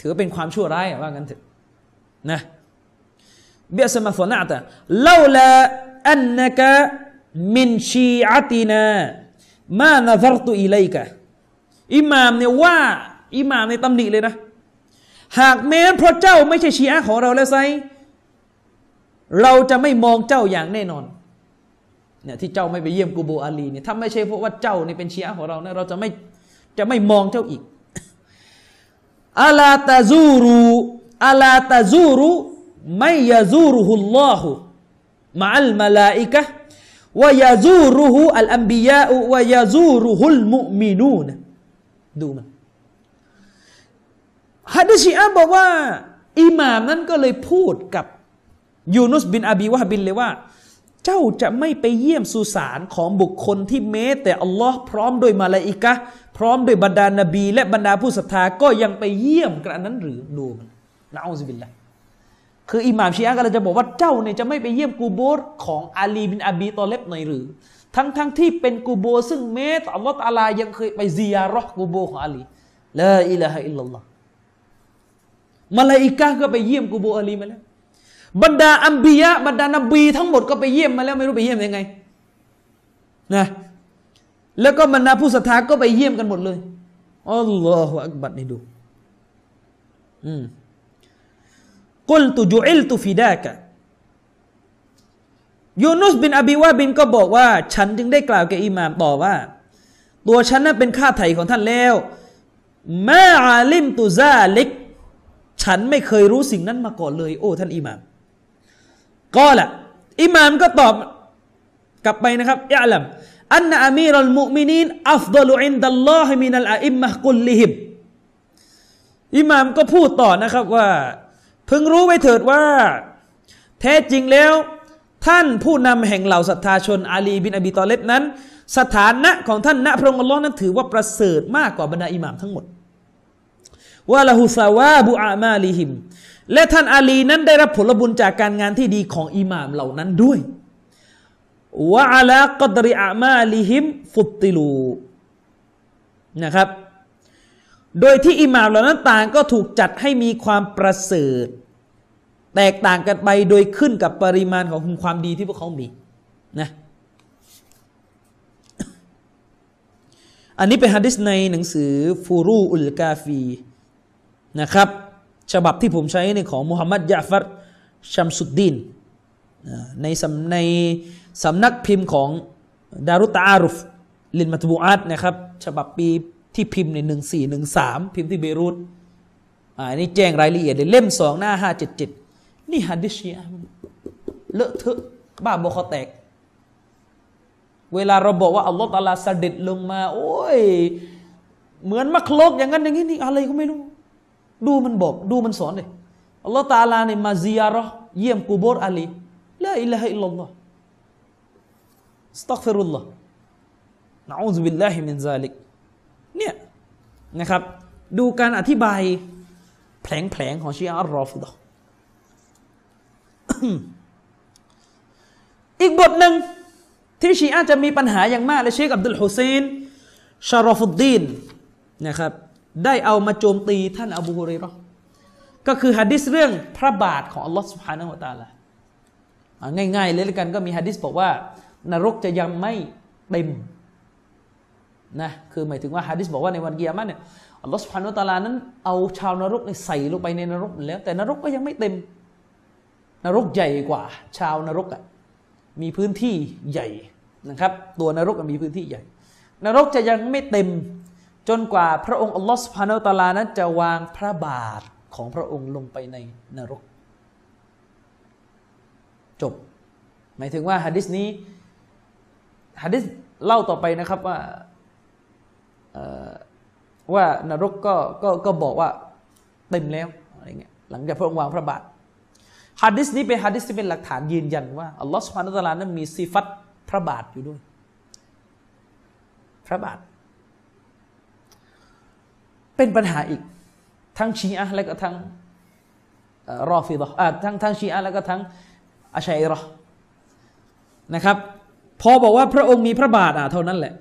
ถือเป็นความชั่วร้ายว่างั้นเถอะนะเบียสมาสนาตะเล่าละอันนกะมินชีอัตินามานาซรตุอิเลกะอิหม่ามเนี่ยว่าอิหม่ามในตำหนิเลยนะ หากแม้เพราะเจ้าไม่ใช่ชีอะของเราแล้วไซเราจะไม่มองเจ้าอย่างแน่นอน เนี่ยที่เจ้าไม่ไปเยี่ยมกูโบอาลีเนี่ยถ้าไม่ใช่เพราะว่าเจ้านี่เป็นเชีอะของเราเนี่ยเราจะไม่จะไม่มองเจ้าอีกอัลาตาซูรุอัลาตาซูรุไม่ยาซูรุฮุลลอฮุมะอัลมาลาอิกะวายาซูรุฮุอัลอัมบิยาอุวายาซูรุฮุลมุมินูนดูมันฮัดดิชีอะบอกว่าอิหม่ามนั้นก็เลยพูดกับยูนุสบินอบีวะฮบินเลยว่า เจ้าจะไม่ไปเยี่ยมสุสานของบุคคลที่แม้แต่อัลลอฮ์พร้อมโดยมาลาอิกะพร้อมโดยบรรดานาบี และบรรดาผู้ศรัทธาก็ยังไปเยี่ยมกระนั้นหรือดูมันนะอูซบิลละคืออิหม่ามชีอะก็เลยจะบอกว่าเจ้าเนี่ยจะไม่ไปเยี่ยมกูโบสของอาลีบินอบีตอเลบหน่อยหรือ ทั้งทั้งที่เป็นกูโบซึ่งแม้แต่อัลลอฮ์ตาลายังเคยไปซียารอกูโบของอาลีละอิลาฮะอิลลัลลอฮ์มาลาอิกะก็ไปเยี่ยมกูโบอาลีมาแล้ว บรรดาอัมบียะบรรดานบีทั้งหมดก็ไปเยี่ยมมาแล้วไม่รู้ไปเยี่ยมยังไงนะแล้วก็บรรดาผู้ศรัทธาก็ไปเยี่ยมกันหมดเลยอัลลอฮฺอักบัดนี่ดูอืมกุลตุจุอิลตุฟิดากะยูนุสบินอบีวาบินก็บอกว่า ฉันจึงได้กล่าวแก่อิหม่ามต่อว่า ตัวฉันนั้นเป็นข้าไถ่ของท่านแล้วมาอาลิมตุซาลิก ฉันไม่เคยรู้สิ่งนั้นมาก่อนเลย โอ้ ท่านอิหม่าม ก็ละอิหม่ามก็ตอบกลับไปนะครับอิลัมأن أمير المؤمنين أفضل عند الله من الأئمة كلهم อิหม่ามก็พูดต่อนะครับว่าพึงรู้ไว้เถิดว่า แท้จริงแล้ว ท่านผู้นำแห่งเหล่าศรัทธาชนอาลีบินอบีตอเลบนั้น สถานะของท่านณพระองค์อัลลอฮ์นั้นถือว่าประเสริฐมากกว่าบรรดาอิหม่ามทั้งหมดوله ثواب أعمالهم และท่านอาลีนั้นได้รับผลบุญจากการงานที่ดีของอิหม่ามเหล่านั้นด้วยวะอัลากดริอามาลิฮิมฟุตติลูนะครับ โดยที่อิหม่ามเหล่านั้นต่างก็ถูกจัดให้มีความประเสริฐ แตกต่างกันไปโดยขึ้นกับปริมาณของความดีที่พวกเขามีนะอันนี้เป็นฮะดิษในหนังสือฟูรูอุลกาฟีนะครับ ฉบับที่ผมใช้ในของมุฮัมมัดยาฟัรชัมสุดดินในสำในสำนักพิมพ์ของดารุตาอารุฟลินมัตบูอาตนะครับ ฉบับปีที่พิมพ์ในหนึ่งสี่หนึ่งสามพิมพ์ที่เบรุตอันนี้แจ้งรายละเอียดเลยเล่มสองหน้าห้าเจ็ดเจ็ดนี่ฮัดดิชีอะเลอะเทอะบ้าบอคอแตก เวลาเราบอกว่าอัลลอฮฺตาลาเสด็จลงมา โอ้ย เหมือนมักโลกอย่างนั้นอย่างนี้นี่อะไรก็ไม่รู้ ดูมันบอก ดูมันสอนเลยอัลลอฮฺตาลาเนี่ยมาซิยาระเยี่ยมกูโบรอาลีละอิลลาฮอิลลัลลอฮ์สตักฟิรุลลอฮ์นะอูซุบิลลาฮิมินซาลิกเนี่ยนะครับ ดูการอธิบายแผลงๆของชีอะห์รอฟิดะอีกบทหนึ่งที่ชีอะห์จะมีปัญหาอย่างมากเลยเชคอับดุลฮุเซนชารอฟุดดีนนะครับ ได้เอามาโจมตีท่านอบูฮุเรยเราะห์ก็คือฮะดิษเรื่องพระบาทของอัลลอฮ์สุบฮานะฮูวตาลาอะง่ายๆเลยแล้วกันก็มีฮะดิษบอกว่า นรกจะยังไม่เต็มนะคือหมายถึงว่าฮะดิษบอกว่าในวันกิยามะห์เนี่ยอัลลอฮ์สุบฮานะฮูวตาลานั้นเอาชาวนรกใส่ลงไปในนรกแล้ว แต่นรกก็ยังไม่เต็ม นรกใหญ่กว่า ชาวนรกอะมีพื้นที่ใหญ่นะครับ ตัวนรกมีพื้นที่ใหญ่ นรกจะยังไม่เต็ม จนกว่าพระองค์อัลลอฮฺสุบฮานอตาลานั้นจะวางพระบาทของพระองค์ลงไปในนรก จบ หมายถึงว่าฮะดิษนี้ฮะดิษเล่าต่อไปนะครับว่าว่านรกก็ก็ก็บอกว่าเต็มแล้วอะไรเงี้ยหลังจากพระองค์วางพระบาทฮะดิษนี้เป็นฮะดิษที่เป็นหลักฐานยืนยันว่าอัลลอฮฺสุบฮานอตะอาลานั้นมีสิฟัตพระบาทอยู่ด้วย พระบาท เป็นปัญหาอีก ทั้งชีอะและก็ทั้งรอฟิดะห์อ่าทั้งทั้งชีอะและก็ทั้งอัชัยราะนะครับ พอบอกว่าพระองค์มีพระบาทอะเท่านั้นแหละ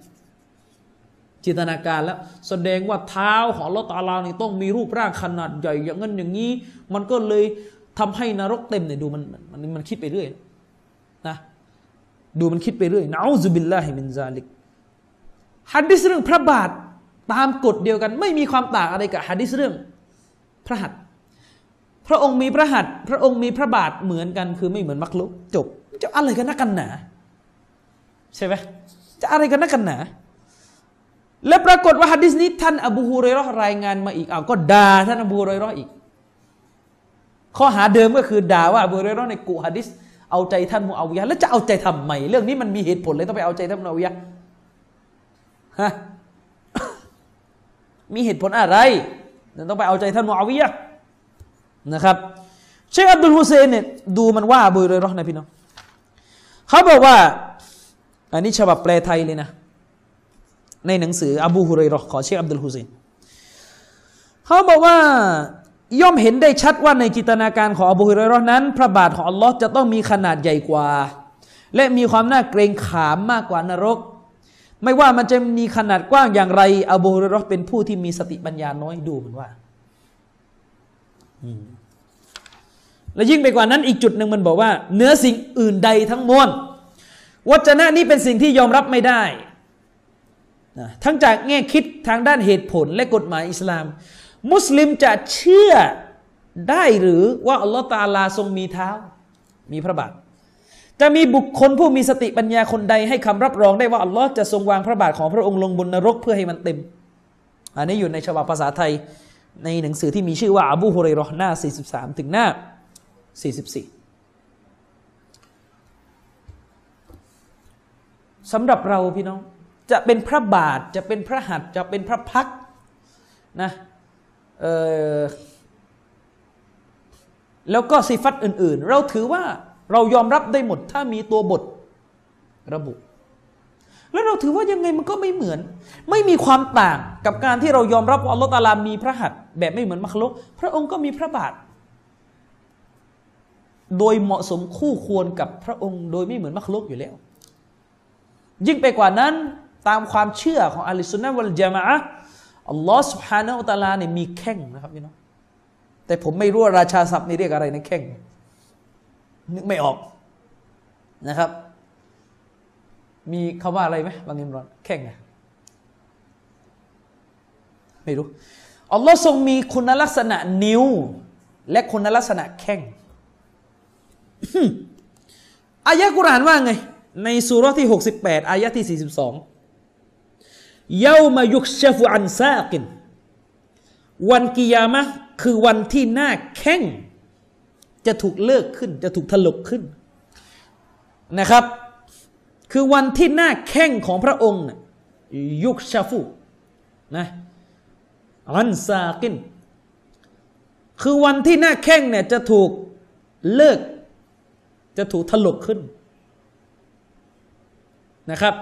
จินตนาการแล้วแสดงว่าเท้าของลอตาลานี่ต้องมีรูปร่างขนาดใหญ่ อย่างนั้นอย่างนี้ มันก็เลยทำให้นรกเต็มเนี่ยดูมันมันมันคิดไปเรื่อยนะดูมันคิดไปเรื่อยنعوذ بالله من ذلك ฮัดดิสเรื่องพระบาท ตามกฎเดียวกัน ไม่มีความต่างอะไรกับฮัดดิสเรื่อง พระหัตถ์พระองค์มีพระหัตถ์พระองค์มีพระบาทเหมือนกัน คือไม่เหมือน مخلوق จบจะอะไรกันนักกันหนา ใช่ไหมจะอะไรกันนักกันหนา และปรากฏว่าฮัดดิสนี้ท่านอบูฮุเรยเราะห์รายงานมาอีกอ้าวก็ด่าท่านอบูฮุเรยเราะห์อีก ข้อหาเดิมก็คือด่าว่าอบูฮุเรยเราะห์ในกุฮัดดิษเอาใจท่านมูอาวิยะแล้วจะเอาใจทำไมเรื่องนี้มันมีเหตุผลเลยต้องไปเอาใจท่านมูอาวิยะฮะ มีเหตุผลอะไรต้องไปเอาใจท่านมูอาวิยะนะครับเชคอับดุลฮุเซนเนี่ยดูมันว่าอบูฮุเรยเราะห์นะพี่น้องเขาบอกว่า อันนี้ฉบับแปลไทยเลยนะ ในหนังสืออบูฮุเรยเราะห์ขอเชคอับดุลฮุเซนเขาบอกว่าย่อมเห็นได้ชัดว่าในจินตนาการของอบูฮุเรยเราะห์นั้น พระบาทของอัลลอฮ์จะต้องมีขนาดใหญ่กว่า และมีความน่าเกรงขามมากกว่านรก ไม่ว่ามันจะมีขนาดกว้างอย่างไร อบูฮุรยเราะห์เป็นผู้ที่มีสติปัญญาน้อยดูเหมือนว่าและยิ่งไปกว่านั้นอีกจุดหนึ่งมันบอกว่าเนื้อสิ่งอื่นใดทั้งมวลวัจนะนี้เป็นสิ่งที่ยอมรับไม่ได้นะทั้งจากแง่คิดทางด้านเหตุผลและกฎหมายอิสลาม มุสลิมจะเชื่อได้หรือว่าอัลลอฮฺตาลาทรงมีเท้า มีพระบาท จะมีบุคคลผู้มีสติปัญญาคนใดให้คำรับรองได้ว่าอัลลอฮ์จะทรงวางพระบาทของพระองค์ลงบนนรกเพื่อให้มันเต็ม อันนี้อยู่ในฉบับภาษาไทยในหนังสือที่มีชื่อว่าอบูฮุเรราะห์หน้า 43 ถึงหน้า 44สำหรับเราพี่น้อง จะเป็นพระบาทจะเป็นพระหัตจะเป็นพระพักนะเออแล้วก็สิฟัตอื่น ๆ เราถือว่า เรายอมรับได้หมดถ้ามีตัวบทระบุ แล้วเราถือว่ายังไงมันก็ไม่เหมือน ไม่มีความต่างกับการที่เรายอมรับว่าอัลลอฮฺตาลามีพระหัตถ์แบบไม่เหมือนมัคลุกพระองค์ก็มีพระบาท โดยเหมาะสมคู่ควรกับพระองค์โดยไม่เหมือนมัคลุกอยู่แล้ว ยิ่งไปกว่านั้นตามความเชื่อของอัลลอฮฺสุนนะวัลจามะอะอัลลอฮฺสุบฮานะอัลตาลาเนี่ยมีแข้งนะครับพี่น้องแต่ผมไม่รู้ว่าราชาศัพท์นี่เรียกอะไรในแข้ง นึกไม่ออกนะครับ มีคำว่าอะไรไหมบางอิมรอน แข้งไงไม่รู้ อัลลอฮ์ทรงมีคุณลักษณะนิ้ว และคุณลักษณะแข้งอายะกุรอานว่าไง ในสุรที่ 68 อายะที่ 42เยามายุกเชฟุอันซากิน วันกิยามะคือวันที่หน้าแข้ง จะถูกเลิกขึ้น จะถูกถลกขึ้นนะครับ คือวันที่หน้าแข้งของพระองค์น่ะยุกชาฟูนะอันซากิน คือวันที่หน้าแข้งเนี่ยจะถูกเลิก จะถูกถลกขึ้นนะครับ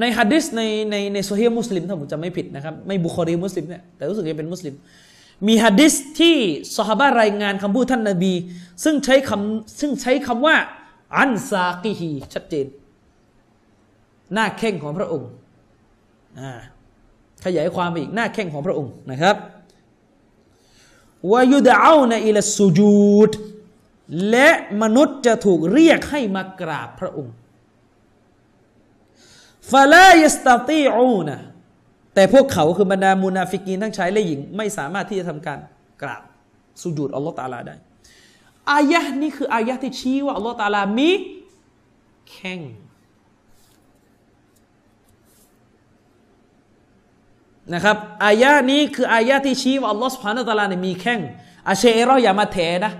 ในฮะดิษในในในโซเฮียมุสลิมถ้าผมจำไม่ผิดนะครับ ไม่บุคอรีมุสลิมเนี่ยแต่รู้สึกจะเป็นมุสลิม มีฮะดิษที่สหบารายงานคำพูดท่านนบี ซึ่งใช้คำซึ่งใช้คำว่า อันซากีฮีชัดเจน หน้าแข้งของพระองค์ขยายความไปอีกหน้าแข้งของพระองค์นะครับวายุดเอาในอิลสุจูดและมนุษย์จะถูกเรียกให้มากราบพระองค์ฟาลายสตาตีอูนะ แต่พวกเขาคือบรรดามุนาฟิกีนทั้งชายและหญิง ไม่สามารถที่จะทำการกราบสุญูดอัลลอฮฺตาลาได้ อายะนี้คืออายะที่ชี้ว่าอัลลอฮฺตาลามีแข้งนะครับอายะนี้คืออายะที่ชี้ว่าอัลลอฮฺสุบฮานาตะลาเนี่ยมีแข้งอาเชรออย่ามาแถนะ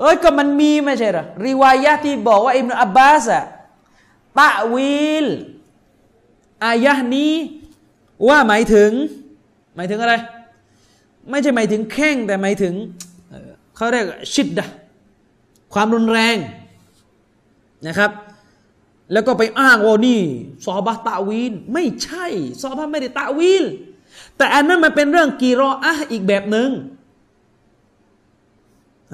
เอ้ยก็มันมีไม่ใช่หรอริวายะที่บอกว่าอิบนาอับบาสอะตะวิลอายะนี้ ว่าหมายถึง หมายถึงอะไร ไม่ใช่หมายถึงแข้งแต่หมายถึงเขาเรียกชิดดะความรุนแรงนะครับ แล้วก็ไปอ้างว่านี่ซอบะตะวีน ไม่ใช่ซอบะไม่ได้ตะวีลแต่อันนั้นมันเป็นเรื่องกีรออะอีกแบบหนึง่ง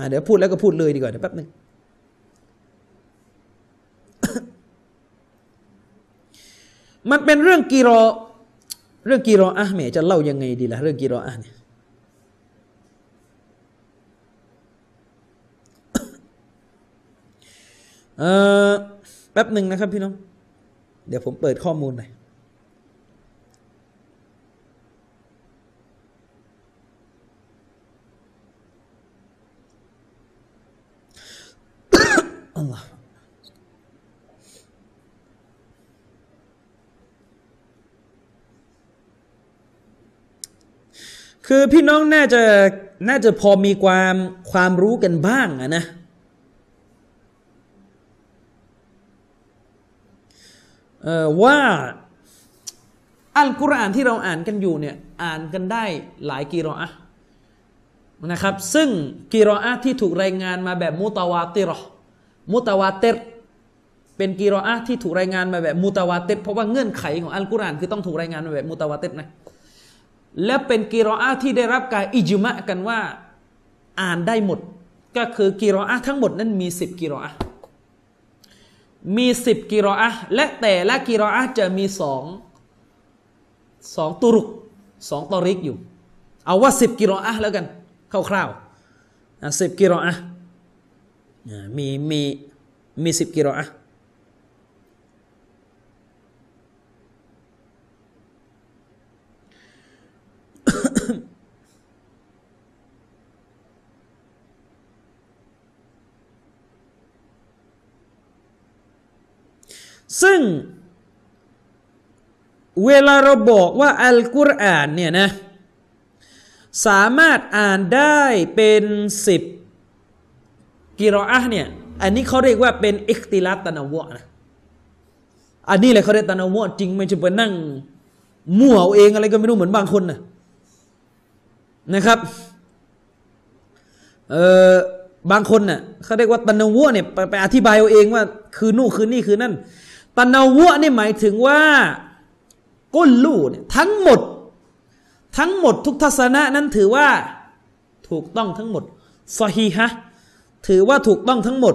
เดี๋ยวพูดแล้วก็พูดเลยดีกว่าเดี๋ยวแป๊บหนึ่งมันเป็นเรื่องกีรอ เรื่องกีรออะเมจะเล่ายังไงดีล่ะเรื่องกีรออะเนี่ยเออแป๊บหนึ่งนะครับพี่น้อง เดี๋ยวผมเปิดข้อมูลหน่อยอัลลอฮ์ คือพี่น้องน่าจะน่าจะพอมีความความรู้กันบ้างนะ ว่าอัลกุรอานที่เราอ่านกันอยู่เนี่ยอ่านกันได้หลายกีรออะนะครับ ซึ่งกีรออะที่ถูกรายงานมาแบบมุตาวาติรอมุตาวาเตรเป็นกีรออะที่ถูกรายงานมาแบบมุตาวาเตรเพราะว่าเงื่อนไขของอัลกุรอานคือต้องถูกรายงานมาแบบมุตาวาเตรนะ และเป็นกีรออะที่ได้รับการอิจมะกันว่าอ่านได้หมด ก็คือกีรออะทั้งหมดนั้นมีสิบกีรออะมีสิบกิรออะและแต่ละกิรออะจะมีสองสองตุรุกสองตอริกอยู่ เอาว่าสิบกิรออะแล้วกันคร่าวๆสิบกิรออะมีมีมีสิบกิรออะ ซึ่งเวลาเราบอกว่าอัลกุรอานเนี่ยนะสามารถอ่านได้เป็นสิบกิรออะเนี่ยอันนี้เขาเรียกว่าเป็นอิคติลัตตนาวะนะอันนี้เลยเขาเรียกตนาวะจริงไม่ใช่ไปนั่งมั่วเอาเองอะไรก็ไม่รู้เหมือนบางคนนะนะครับเออบางคนน่ะเขาเรียกว่าตนาวะเนี่ยไปอธิบายเอาเองว่าคือนู่นคือนี่คือนั่น ตะนาวะนี่หมายถึงว่าก้นลู่เนี่ยทั้งหมด ทั้งหมดทุกทัศนะนั้นถือว่าถูกต้องทั้งหมดซอฮีฮะถือว่าถูกต้องทั้งหมด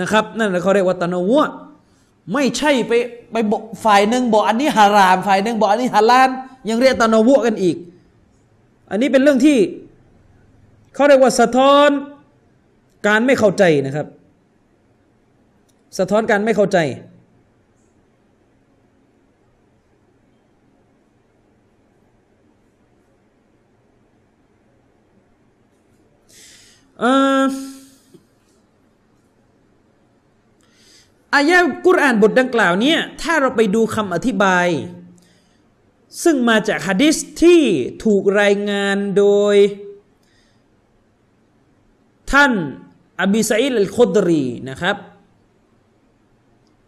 นะครับ นั่นเขาเรียกว่าตะนาวะไม่ใช่ไปไปบอกฝ่ายหนึ่งบอกอันนี้ฮาราม ฝ่ายหนึ่งบอกอันนี้ฮาลาลยังเรียกตะนาวะกันอีก อันนี้เป็นเรื่องที่เขาเรียกว่าสะท้อนการไม่เข้าใจนะครับ สะท้อนการไม่เข้าใจ อายะกุรอานบทดังกล่าวนี้ถ้าเราไปดูคำอธิบาย ซึ่งมาจากฮะดิษที่ถูกรายงานโดย ท่านอบิสัยลคดรีนะครับ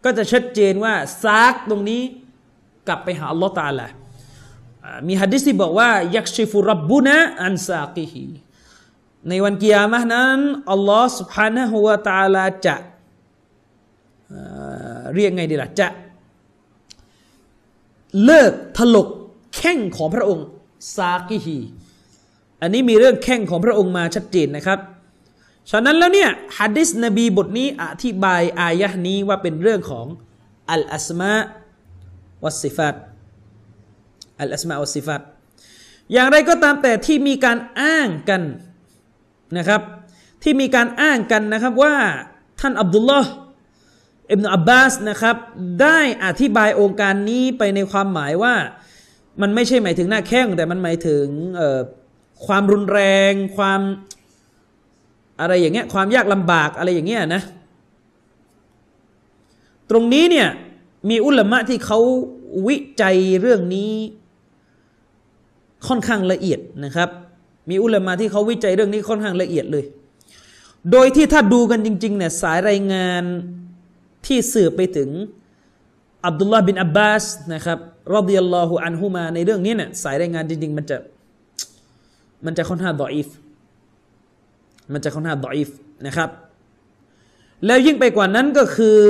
ก็จะชัดเจนว่าซากตรงนี้กลับไปหาอัลลอฮ์ตาละมีฮะดิษที่บอกว่ายักชิฟุรับบุนะอันซากิฮี ในวันกิยามะนั้นอัลลอฮ์สุภานะฮุวาตาลาจะเรียกไงดีล่ะจะ เลิกถลกแข้งของพระองค์ซากิฮีอันนี้มีเรื่องแข้งของพระองค์มาชัดเจนนะครับฉะนั้นแล้วเนี่ยฮะดิษนบีบทนี้อธิบายอายะนี้ว่าเป็นเรื่องของอัลอัสมาวัสซิฟัตอัลอัสมาวัสซิฟัตอย่างไรก็ตามแต่ที่มีการอ้างกัน นะครับ ที่มีการอ้างกันนะครับว่าท่านอับดุลลอฮ์อิบนาอับบาสนะครับ ได้อธิบายองค์การนี้ไปในความหมายว่า มันไม่ใช่หมายถึงหน้าแข้งแต่มันหมายถึงความรุนแรง ความอะไรอย่างเงี้ยความยากลำบากอะไรอย่างเงี้ยนะตรงนี้เนี่ยมีอุลามะที่เขาวิจัยเรื่องนี้ค่อนข้างละเอียดนะครับ มีอุลามะที่เขาวิจัยเรื่องนี้ค่อนข้างละเอียดเลย โดยที่ถ้าดูกันจริงๆเนี่ยสายรายงานที่สืบไปถึงอับดุลลาห์บินอับบาสนะครับรอดิยัลลอฮุอันฮุมาในเรื่องนี้เนี่ยสายรายงานจริงๆมันจะมันจะค่อนข้างดออีฟมันจะค่อนข้างดออีฟนะครับ แล้วยิ่งไปกว่านั้นก็คือ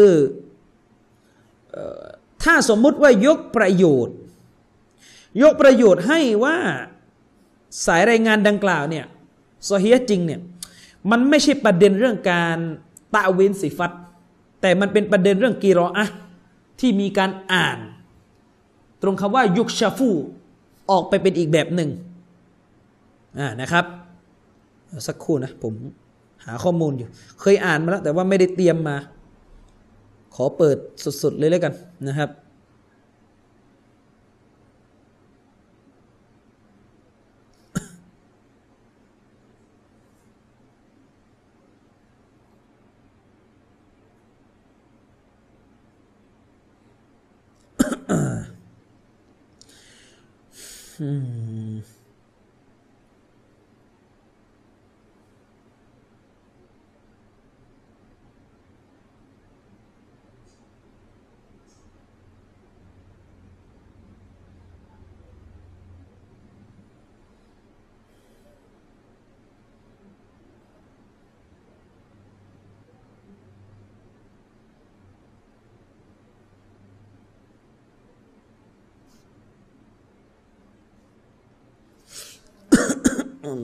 ถ้าสมมุติว่ายกประโยชน์ ยกประโยชน์ให้ว่า สายรายงานดังกล่าวเนี่ยโซเฮียจริงเนี่ยมันไม่ใช่ประเด็นเรื่องการตะวินสิฟัตแต่มันเป็นประเด็นเรื่องกีรออะที่มีการอ่าน ตรงคำว่ายุกชาฟูออกไปเป็นอีกแบบหนึ่งอ่านะครับ สักครู่นะผมหาข้อมูลอยู่ เคยอ่านมาแล้วแต่ว่าไม่ได้เตรียมมา ขอเปิดสุดๆเลยแล้วกันนะครับ อั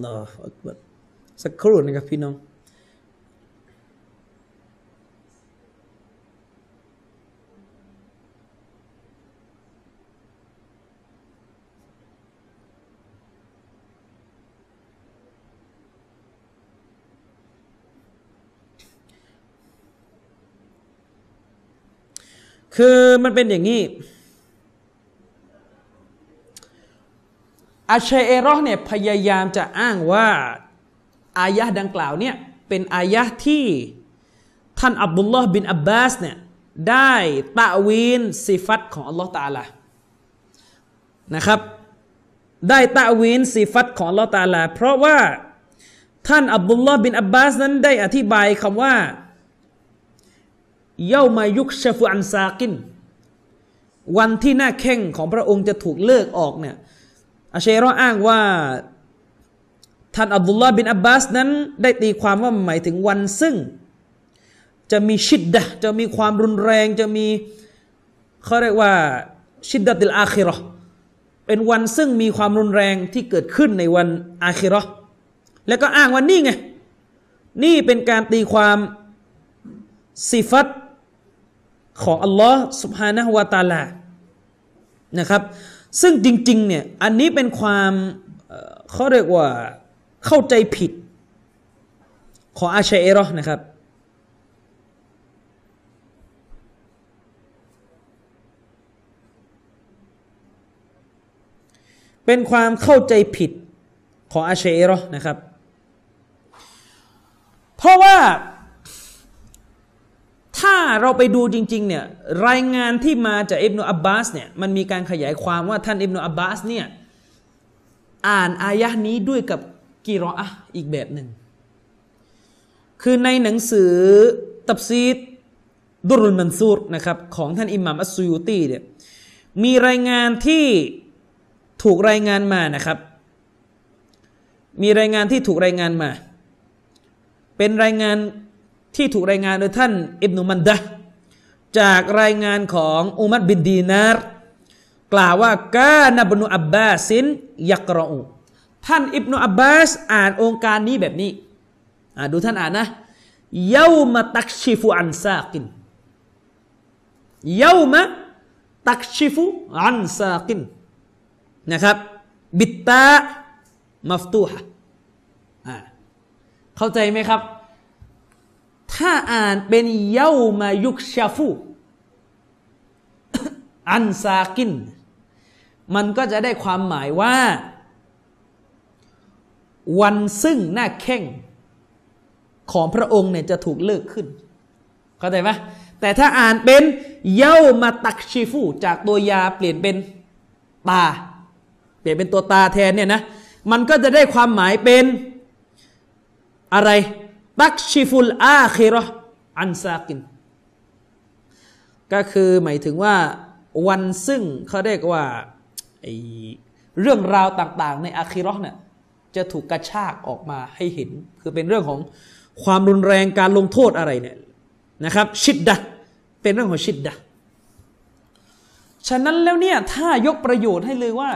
ลอฮฺอักบัรสักครู่นะครับพี่น้องคือมันเป็นอย่างนี้ อาชัยเอรอเนี่ยพยายามจะอ้างว่า อายะดังกล่าวเนี่ยเป็นอายะที่ท่านอับดุลลอฮ์บินอับบาสเนี่ยได้ตะวีนสิฟัตของอัลลอฮ์ตาลานะครับ ได้ตะวีนสิฟัตของอัลลอฮ์ตาลา เพราะว่าท่านอับดุลลอฮ์บินอับบาสนั้นได้อธิบายคำว่าเย่ามายุกชฟุอันซากิน วันที่หน้าแข้งของพระองค์จะถูกเลิกออกเนี่ย อาเชรออ้างว่าท่านอับดุลลาห์บินอับบาสนั้น ได้ตีความว่าหมายถึงวันซึ่ง จะมีชิดดะจะมีความรุนแรง จะมีเขาเรียกว่าชิดดะติลอาคิรอเป็นวันซึ่งมีความรุนแรงที่เกิดขึ้นในวันอาคิรอแล้วก็อ้างว่านี่ไง นี่เป็นการตีความสิฟัตของอัลลอฮ์สุบฮานะฮุวาตาลานะครับ ซึ่งจริงๆเนี่ยอันนี้เป็นความเขาเรียกว่าเข้าใจผิด ของอาชัยเอรอนะครับ เป็นความเข้าใจผิดของอาชัยเอรอนะครับ เพราะว่า ถ้าเราไปดูจริงๆเนี่ยรายงานที่มาจากอิบนาอับบาสเนี่ยมันมีการขยายความว่าท่านอิบนาอับบาสเนี่ยอ่านอายะนี้ด้วยกับกีรออะอีกแบบหนึ่ง คือในหนังสือตับซีดดุรุลมันซูรนะครับของท่านอิหม่ามอัสซุยูตีเนี่ยมีรายงานที่ถูกรายงานมานะครับ มีรายงานที่ถูกรายงานมา เป็นรายงาน ที่ถูกรายงานโดยท่านอิบนุมันดะจากรายงานของอุมัดบินดีนารกล่าวว่ากานบนุอับบาสินยักรอท่านอิบนุอับบาสอ่านองค์การนี้แบบนี้ดูท่านอ่านนะเยามาตักชิฟุอันซากินเยามาตักชิฟุอันซากินนะครับบิตตามัฟตูฮะเข้าใจไหมครับ ถ้าอ่านเป็นเยามายุกชาฟู อันซากิน มันก็จะได้ความหมายว่า วันซึ่งหน้าแข้งของพระองค์เนี่ยจะถูกเลิกขึ้น เข้าใจไหมแต่ถ้าอ่านเป็นเย้ามาตักชิฟู จากตัวยาเปลี่ยนเป็นตา เปลี่ยนเป็นตัวตาแทนเนี่ยนะ มันก็จะได้ความหมายเป็นอะไร ตักชิฟุลอาคิรออันซากิน ก็คือหมายถึงว่าวันซึ่งเขาเรียกว่าเรื่องราวต่างๆ ในอาคิรอเนี่ยจะถูกกระชากออกมาให้เห็น คือเป็นเรื่องของความรุนแรงการลงโทษอะไรเนี่ยนะครับ ชิดดะเป็นเรื่องของชิดดะฉะนั้นแล้วเนี่ยถ้ายกประโยชน์ให้เลยว่า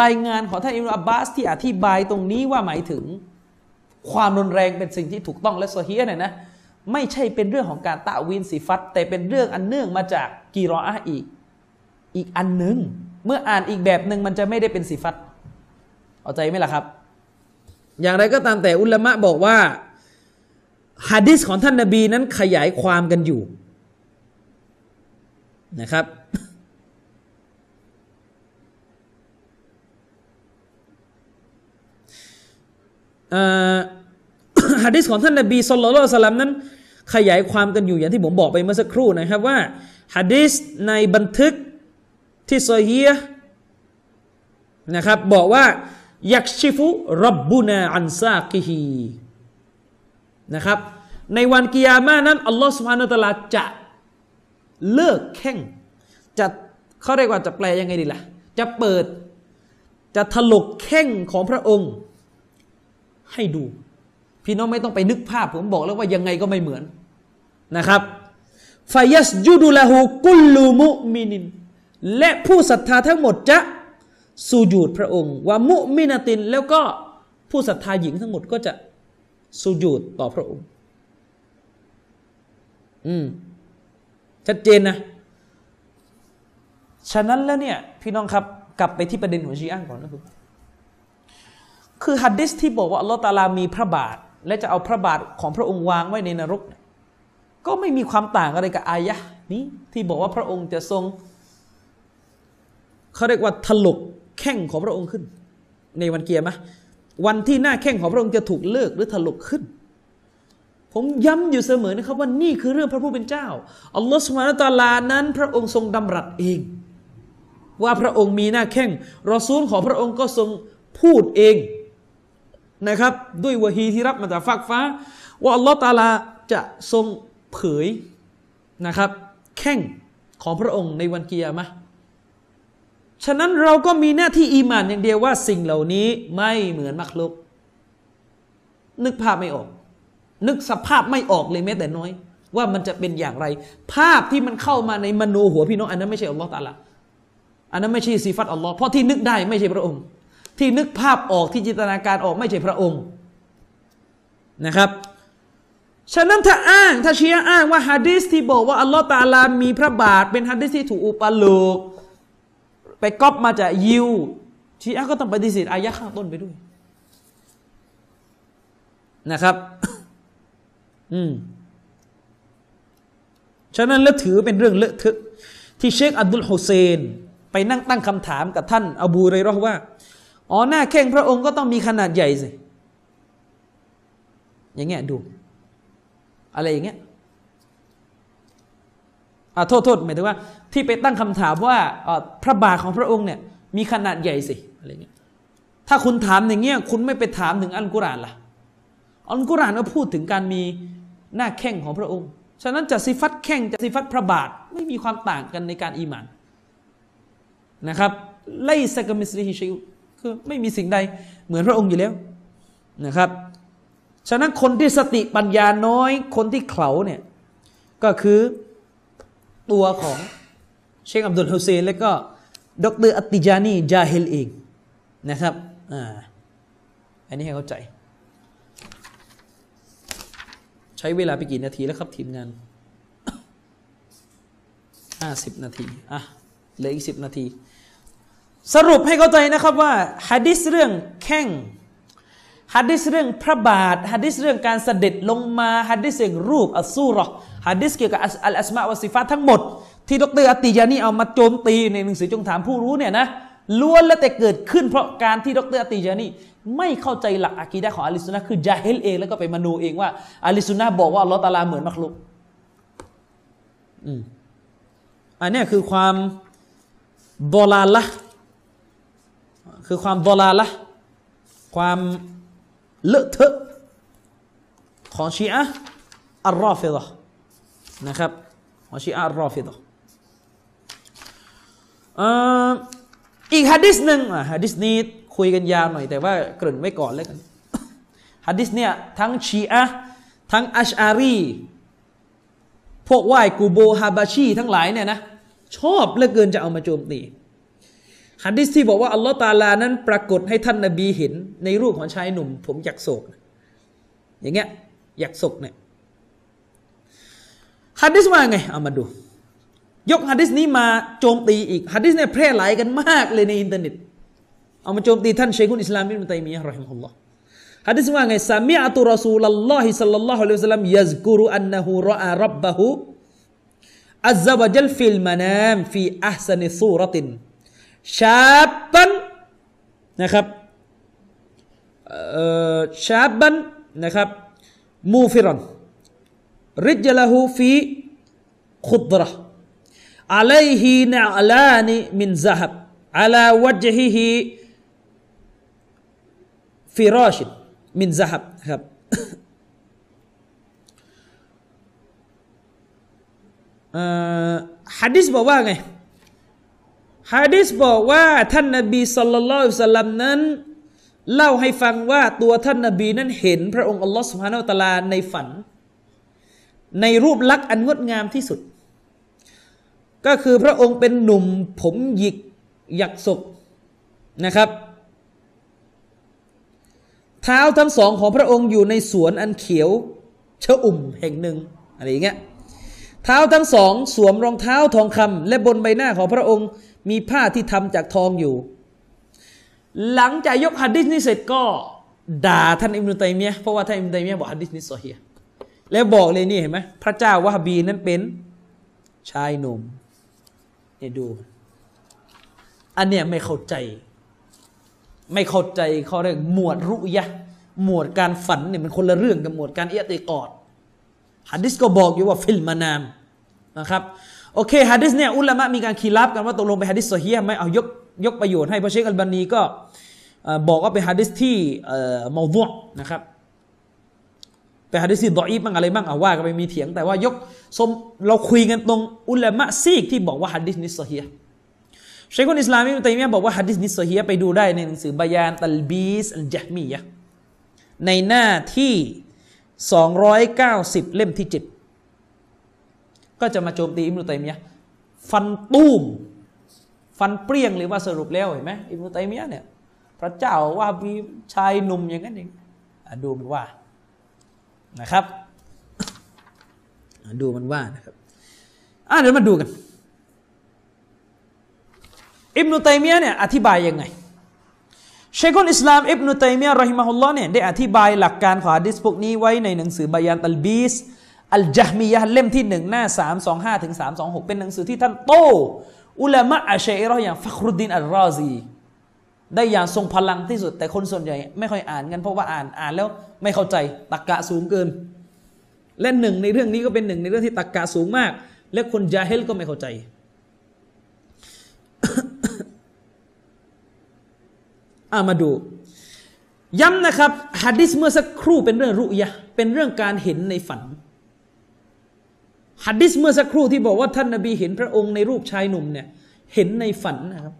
รายงานของท่านอิมรุอับบาสที่อธิบายตรงนี้ว่าหมายถึง ความรุนแรงเป็นสิ่งที่ถูกต้องและโซเฮียเนี่ยนะไม่ใช่เป็นเรื่องของการตะวินสีฟัตแต่เป็นเรื่องอันเนื่องมาจากกีรออาอีก อีกอันหนึ่งเมื่ออ่านอีกแบบหนึ่งมันจะไม่ได้เป็นสีฟัตเอาใจไหมล่ะครับ อย่างไรก็ตามแต่อุลามะบอกว่าฮะดิษของท่านนาบีนั้นขยายความกันอยู่นะครับ ฮะดิษของท่านนาบีสุลต่านสลัมนั้น ขยายความกันอยู่อย่างที่ผมบอกไปเมื่อสักครู่นะครับว่าฮะดิษในบันทึกที่โซเฮียนะครับบอกว่ายักชิฟุรับบุนาอันซากิฮีนะครับ ในวันกิยามานั้นอัลลอฮฺสุบฮานาตะลาจะเลิกแข่งจะเขาเรียกว่าจะแปลยังไงดีละ่ะ จะเปิดจะถลกแข่งของพระองค์ ให้ดู พี่น้องไม่ต้องไปนึกภาพ ผมบอกแล้วว่ายังไงก็ไม่เหมือนนะครับฟายัสยูดุลาหูกุลลูมุมินิน และผู้ศรัทธาทั้งหมดจะสูญูดพระองค์ว่ามุมินาติน แล้วก็ผู้ศรัทธาหญิงทั้งหมดก็จะสูญูดต่อพระองค์ อืม ชัดเจนนะ ฉะนั้นแล้วเนี่ย พี่น้องครับ กลับไปที่ประเด็นของชีอะก่อนนะคือ คือฮัดดิสที่บอกว่าอัลลอฮฺตาลามีพระบาท และจะเอาพระบาทของพระองค์วางไว้ในนรก ก็ไม่มีความต่างอะไรกับอายะนี้ที่บอกว่าพระองค์จะทรงเขาเรียกว่าถลกแข้งของพระองค์ขึ้น ในวันเกียร์มะวันที่หน้าแข้งของพระองค์จะถูกเลิกหรือถลกขึ้น ผมย้ำอยู่เสมอนะครับว่านี่คือเรื่องพระผู้เป็นเจ้าอัลลอฮฺสุบานตะลานั้น พระองค์ทรงดำรัสเอง ว่าพระองค์มีหน้าแข้งรอซูลของพระองค์ก็ทรงพูดเอง นะครับ ด้วยวะฮีที่รับมาจากฟากฟ้า ว่าอัลลอฮฺตาลาจะทรงเผยนะครับ แข้งของพระองค์ในวันกิยามะฉะนั้นเราก็มีหน้าที่อีมานอย่างเดียวว่าสิ่งเหล่านี้ไม่เหมือนมักลุก นึกภาพไม่ออก นึกสภาพไม่ออกเลยแม้แต่น้อย ว่ามันจะเป็นอย่างไร ภาพที่มันเข้ามาในมโนหัวพี่น้องอันนั้นไม่ใช่อัลลอฮ์ตาละอันนั้นไม่ใช่สีฟัตอัลลอฮ์เพราะที่นึกได้ไม่ใช่พระองค์ ที่นึกภาพออกที่จินตนาการออกไม่ใช่พระองค์นะครับ ฉะนั้นถ้าอ้างถ้าเชียอ้างว่าฮะดิษที่บอกว่าอัลลอฮ์ตาลามีพระบาทเป็นฮะดิษที่ถูกอุปโลก ไปก๊อปมาจากยิวชีอะก็ต้องปฏิเสธอายะข้างต้นไปด้วยนะครับ อืม ฉะนั้นแล้วถือเป็นเรื่องเลอะเทอะที่เชคอับดุลฮุเซน ไปนั่งตั้งคำถามกับท่าน อบูเรรอว่า อ๋อหน้าแข้งพระองค์ก็ต้องมีขนาดใหญ่สิ อย่างเงี้ยดู อะไรอย่างเงี้ยอ่าโทษโทษหมายถึงว่า ที่ไปตั้งคำถามว่าพระบาทของพระองค์เนี่ย มีขนาดใหญ่สิอะไรเงี้ยถ้าคุณถามอย่างเงี้ยคุณไม่ไปถามถึงอัลกุรอานล่ะอัลกุรอานก็พูดถึงการมีหน้าแข้งของพระองค์ ฉะนั้นจะสิฟัตแข่งจะสิฟัตพระบาทไม่มีความต่างกันในการอีหมานนะครับไลสกมิสริฮิชิว คือไม่มีสิ่งใดเหมือนพระองค์อยู่แล้วนะครับ ฉะนั้นคนที่สติปัญญาน้อย คนที่เข่าเนี่ยก็คือตัวของเชคอับดุลฮุเซนและก็ดรอัตติจานีจาฮิลเองนะครับอ่าอันนี้ให้เข้าใจ ใช้เวลาไปกี่นาทีแล้วครับทีมงานห้าสิบนาที อะเหลืออีกสิบนาที สรุปให้เข้าใจนะครับว่าฮะดิษเรื่องแข้งฮะดิษเรื่องพระบาทฮะดิษเรื่องการเสด็จลงมาฮะดิษเรื่องรูปอัสูรอฮะดิษเกี่ยวกับอัลอัสมาวะซิฟาทั้งหมด ที่ดรอติยานีเอามาโจมตีในหนังสือจงถามผู้รู้เนี่ยนะล้วนแล้วแต่เกิดขึ้นเพราะการที่ดรอติยานีไม่เข้าใจหลักอะกีดะของอาลิสุนนะคือจาเฮลเองแล้วก็ไปมโนเองว่าอาลิสุนนะบอกว่าลอตาลาเหมือนมักลุกอืมอันนี้คือความดอลาละ คือความดอลาละความเลอะเทอะของชีอะอัลรอฟิดะนะครับของชีอะอัลรอฟิดะอีกฮะดิษหนึ่งฮะดิษนี้คุยกันยาวหน่อย แต่ว่าเกริ่นไว้ก่อนแล้วกันฮะดิษเนี่ยทั้งชีอะทั้งอัชอารีพวกไหว้กูโบฮาบาชีทั้งหลายเนี่ยนะชอบเหลือเกินจะเอามาโจมตี ฮะดิษที่บอกว่าอัลลอฮ์ตาลานั้นปรากฏให้ท่านนบีเห็น ในรูปของชายหนุ่ม ผมอยากโศก อย่างเงี้ยอยากศกเนี่ยฮะดิษว่าไง เอามาดู ยกฮะดิษนี้มาโจมตีอีกฮะดิษเนี่ยแพร่หลายกันมากเลยในอินเทอร์เน็ต เอามาโจมตีท่านเชคุนอิสลามบินตัยมียะห์رحمه الله ฮะดิษว่าไงซามิอะตุรอซูลัลลอฮิสัลลัลลอฮุอะลัยฮิวะสัลลัมยัซกุรุอันนะฮูรออารับบะฮูอัลซะวะจัลฟิลมานามฟีอัฮซานิซูรติน ชาบันนะครับชาบันนะครับมูฟิรันริจละหูฟีขุดระ عليه نعلان من ذهب على وجهه فراش من ذهب ครับฮะดิษบอกว่าไง ฮะดิษบอกว่าท่านนบีสัลลัลลอฮุสัลลัมนั้น เล่าให้ฟังว่าตัวท่านนบีนั้นเห็นพระองค์อัลลอฮ์สุฮานาอัลตลาในฝัน ในรูปลักษณ์อันงดงามที่สุด ก็คือพระองค์เป็นหนุ่มผมหยิกหยักศกนะครับ เท้าทั้งสองของพระองค์อยู่ในสวนอันเขียวชะอุ่มแห่งหนึ่งอะไรอย่างเงี้ยเท้าทั้งสอง สวมรองเท้าทองคำและบนใบหน้าของพระองค์ มีผ้าที่ทำจากทองอยู่ หลังจากยกฮัดดิษนี้เสร็จก็ด่าท่านอิมรุตัยมียเพราะว่าท่านอิมรุตัยมียบอกฮัดดิษนี้โซเฮียแล้วบอกเลยนี่เห็นไหมพระเจ้าวะฮบีนั้นเป็นชายหนุ่มเนี่ยดู อันเนี้ยไม่เข้าใจ ไม่เข้าใจเขาเรียกหมวดรุยะหมวดการฝันเนี่ยมันคนละเรื่องกับหมวดการเอียติกอดฮัดดิษก็บอกอยู่ว่าفي المنام นะครับ โอเคฮะดิษเนี่ยอุลามะมีการคิลาฟกันว่าตกลงเป็นฮะดิษโซเฮียไหมเอายกยกประโยชน์ให้พระเชคอัลบานีก็บอกว่าเป็นฮะดิษที่เมาดัวะนะครับเป็นฮะดิษที่ดออีบ้างอะไรบ้างเอาว่ากันไปมีเถียงแต่ว่าสมมติเราคุยกันตรงอุลามะซีกที่บอกว่าฮะดิษนี้โซเฮียชัยคุลอิสลามอิบนุตัยมียะบอกว่าฮะดิษนี้โซเฮียไปดูได้ในหนังสือบายานตัลบีสอัลจฮมียะในหน้าที่ 290 เล่มที่ 7 ก็จะมาโจมตีอิมรุตัยมียะฟันตูมฟันเปรี้ยงหรือว่าสรุปแล้วเห็นไหมอิมรุตัยมียะเนี่ยพระเจ้าว่ามีชายหนุ่มอย่างนั้นเองดูมันว่านะครับดูมันว่านะครับอะเดี๋ยวมาดูกัน อิบนุตัยมียะเนี่ยอธิบายยังไงเชคุนอิสลามอิบนุตัยมียะรอฮิมะฮุลลอฮ์เนี่ยได้อธิบายหลักการของฮะดิษพวกนี้ไว้ในหนังสือบายานตัลบีส อัลจามียะเล่มที่หนึ่งหน้าสามสองห้าถึงสามสองหกเป็นหนังสือที่ท่านโต อุลามะอาชัยรออย่างฟักรุดดินอัลรอซี ได้อย่างทรงพลังที่สุด แต่คนส่วนใหญ่ไม่ค่อยอ่านกันเพราะว่าอ่านอ่านแล้วไม่เข้าใจตักกะสูงเกิน และหนึ่งในเรื่องนี้ก็เป็นหนึ่งในเรื่องที่ตักกะสูงมาก และคนจาเฮลก็ไม่เข้าใจอามาดู ย้ำนะครับฮะดิษเมื่อสักครู่เป็นเรื่องรุยะเป็นเรื่องการเห็นในฝัน ฮัดดิสเมื่อสักครู่ที่บอกว่าท่านนบีเห็นพระองค์ในรูปชายหนุ่มเนี่ยเห็นในฝันนะครับ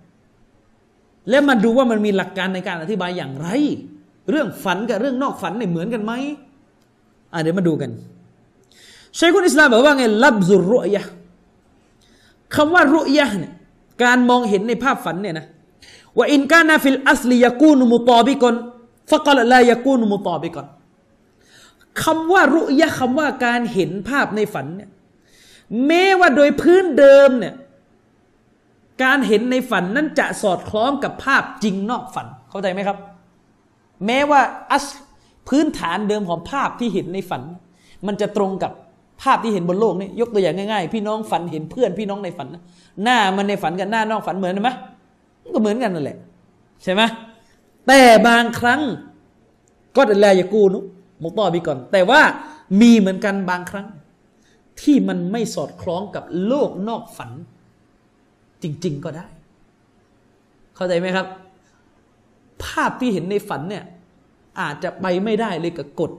แล้วมาดูว่ามันมีหลักการในการอธิบายอย่างไร เรื่องฝันกับเรื่องนอกฝันเนี่ยเหมือนกันไหมอะเดี๋ยวมาดูกันชัยคุนอิสลามบอกว่าไงลับซุรุยะคำว่า رؤيا เนี่ยการมองเห็นในภาพฝันเนี่ยนะوإن كان في الأصل يكون مطابقا فقد لا يكون مطابقا คำว่า رؤيا คำว่าการเห็นภาพในฝันเนี่ย แม้ว่าโดยพื้นเดิมเนี่ยการเห็นในฝันนั้นจะสอดคล้องกับภาพจริงนอกฝัน เข้าใจไหมครับ แม้ว่าอัสพื้นฐานเดิมของภาพที่เห็นในฝัน มันจะตรงกับภาพที่เห็นบนโลกนี่ยกตัวอย่างง่ายๆ พี่น้องฝันเห็นเพื่อนพี่น้องในฝัน หน้ามันในฝันกับหน้านอกฝันเหมือนไหมก็เหมือนกันนั่นแหละ ใช่ไหมแต่บางครั้งก็แลยากูนุมุตอบีก่อน แต่ว่ามีเหมือนกันบางครั้ง ที่มันไม่สอดคล้องกับโลกนอกฝัน จริง ๆ ก็ได้ เข้าใจไหมครับ ภาพที่เห็นในฝันเนี่ย อาจจะไปไม่ได้เลยกับกฎ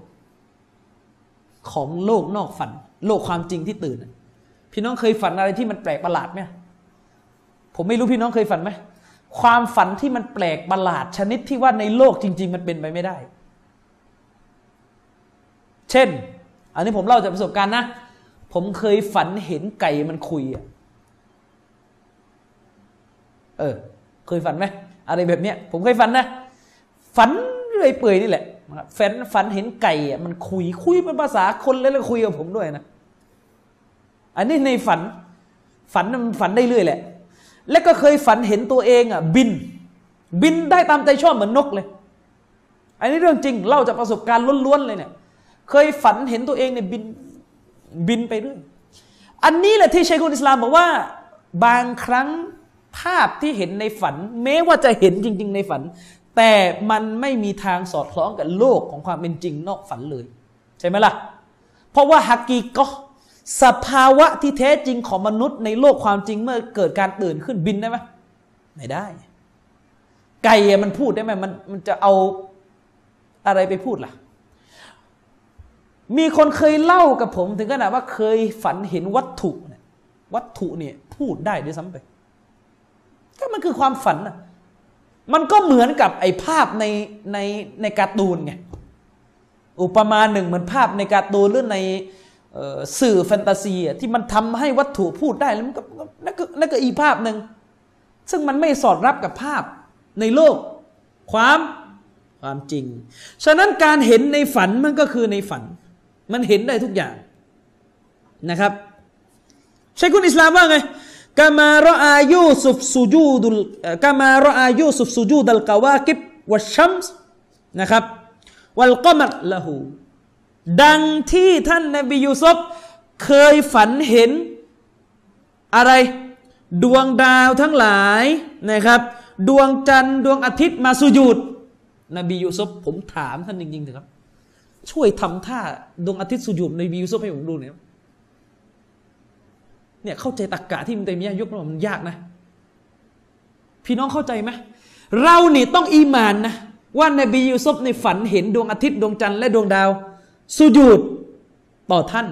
ของโลกนอกฝัน โลกความจริงที่ตื่น พี่น้องเคยฝันอะไรที่มันแปลกประหลาดไหมผมไม่รู้พี่น้องเคยฝันไหมความฝันที่มันแปลกประหลาดชนิดที่ว่าในโลกจริง ๆ มันเป็นไปไม่ได้ เช่น อันนี้ผมเล่าจากประสบการณ์นะ ผมเคยฝันเห็นไก่มันคุยอะเออ เคยฝันไหมอะไรแบบเนี้ย ผมเคยฝันนะฝันเรื่อยเปื่อยนี่แหละฝันฝันเห็นไก่อะมันคุยคุยเป็นภาษาคนแล้วคุยกับผมด้วยนะอันนี้ในฝัน ฝันมันฝันได้เรื่อยแหละ และก็เคยฝันเห็นตัวเองอะ บิน บินได้ตามใจชอบเหมือนนกเลย อันนี้เรื่องจริงเล่าจากประสบการณ์ล้วนๆเลยเนี่ย เคยฝันเห็นตัวเองเนี่ยบิน บินไปเรื่อยอันนี้แหละที่ชัยคุนอิสลามบอกว่า บางครั้งภาพที่เห็นในฝัน แม้ว่าจะเห็นจริง ๆ ในฝัน แต่มันไม่มีทางสอดคล้องกับโลกของความเป็นจริงนอกฝันเลย ใช่ไหมล่ะ เพราะว่าฮักกีก็สภาวะที่แท้จริงของมนุษย์ในโลกความจริงเมื่อเกิดการตื่นขึ้นบินได้ไหมไม่ได้ ไก่มันพูดได้ไหมมันมันจะเอาอะไรไปพูดล่ะ มีคนเคยเล่ากับผมถึงขนาดว่าเคยฝันเห็นวัตถุเนี่ยวัตถุเนี่ยพูดได้ด้วยซ้ำไปก็มันคือความฝันนะมันก็เหมือนกับไอ้ภาพในในในการ์ตูนไงอุปมาหนึ่งเหมือนภาพในการ์ตูนหรือในสื่อแฟนตาซีที่มันทำให้วัตถุพูดได้แล้วมันก็นั่นก็นั่นก็อีภาพหนึ่งซึ่งมันไม่สอดรับกับภาพในโลก ความความจริง ฉะนั้นการเห็นในฝันมันก็คือในฝัน มันเห็นได้ทุกอย่างนะครับใช่คุณอิสลามว่าไงกามารออายูสุฟสุจูดุลกามารออายูสุฟสุจูดัลกาวากิบวัชชัมส์นะครับวัลกอมัดละหูดังที่ท่านนบียูซุฟเคยฝันเห็นอะไรดวงดาวทั้งหลายนะครับ ดวงจันทร์ดวงอาทิตย์มาสุญูดนบียูซุฟผมถามท่านจริงๆเถอะครับ ช่วยทำท่าดวงอาทิตย์สุญูดนบียูซุฟให้ผมดูหน่อยเนี่ยเข้าใจตรกกะที่มันเตมียยกมามันยากนะ พี่น้องเข้าใจไหมเรานี่ต้องอีมานนะว่านบียูซุฟในฝันเห็นดวงอาทิตย์ดวงจันทร์และดวงดาว สุญูดต่อท่าน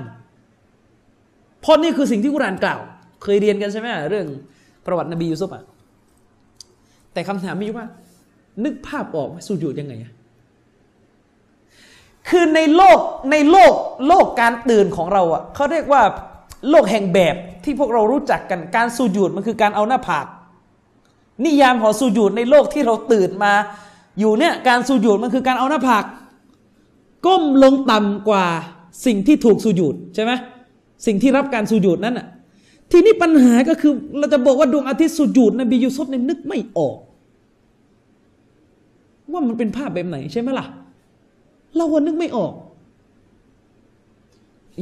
เพราะนี่คือสิ่งที่กุรานกล่าว เคยเรียนกันใช่ไหมเรื่องประวัตินบียูซุฟอะแต่คำถามมีว่า นึกภาพออกไหมสุญูดยังไง คือในโลกในโลกโลกการตื่นของเราอะเขาเรียกว่าโลกแห่งแบบที่พวกเรารู้จักกันการสุญูดมันคือการเอาหน้าผาก นิยามของสุญูดในโลกที่เราตื่นมาอยู่เนี่ยการสุญูดมันคือการเอาหน้าผากก้มลงต่ำกว่าสิ่งที่ถูกสุญูดใช่ไหมสิ่งที่รับการสุญูดนั้นอะทีนี้ปัญหาก็คือเราจะบอกว่าดวงอาทิตย์สุญูดนบียูซุฟเนี่ยนึกไม่ออก ว่ามันเป็นภาพแบบไหนใช่ไหมล่ะ เราวันนึกไม่ออก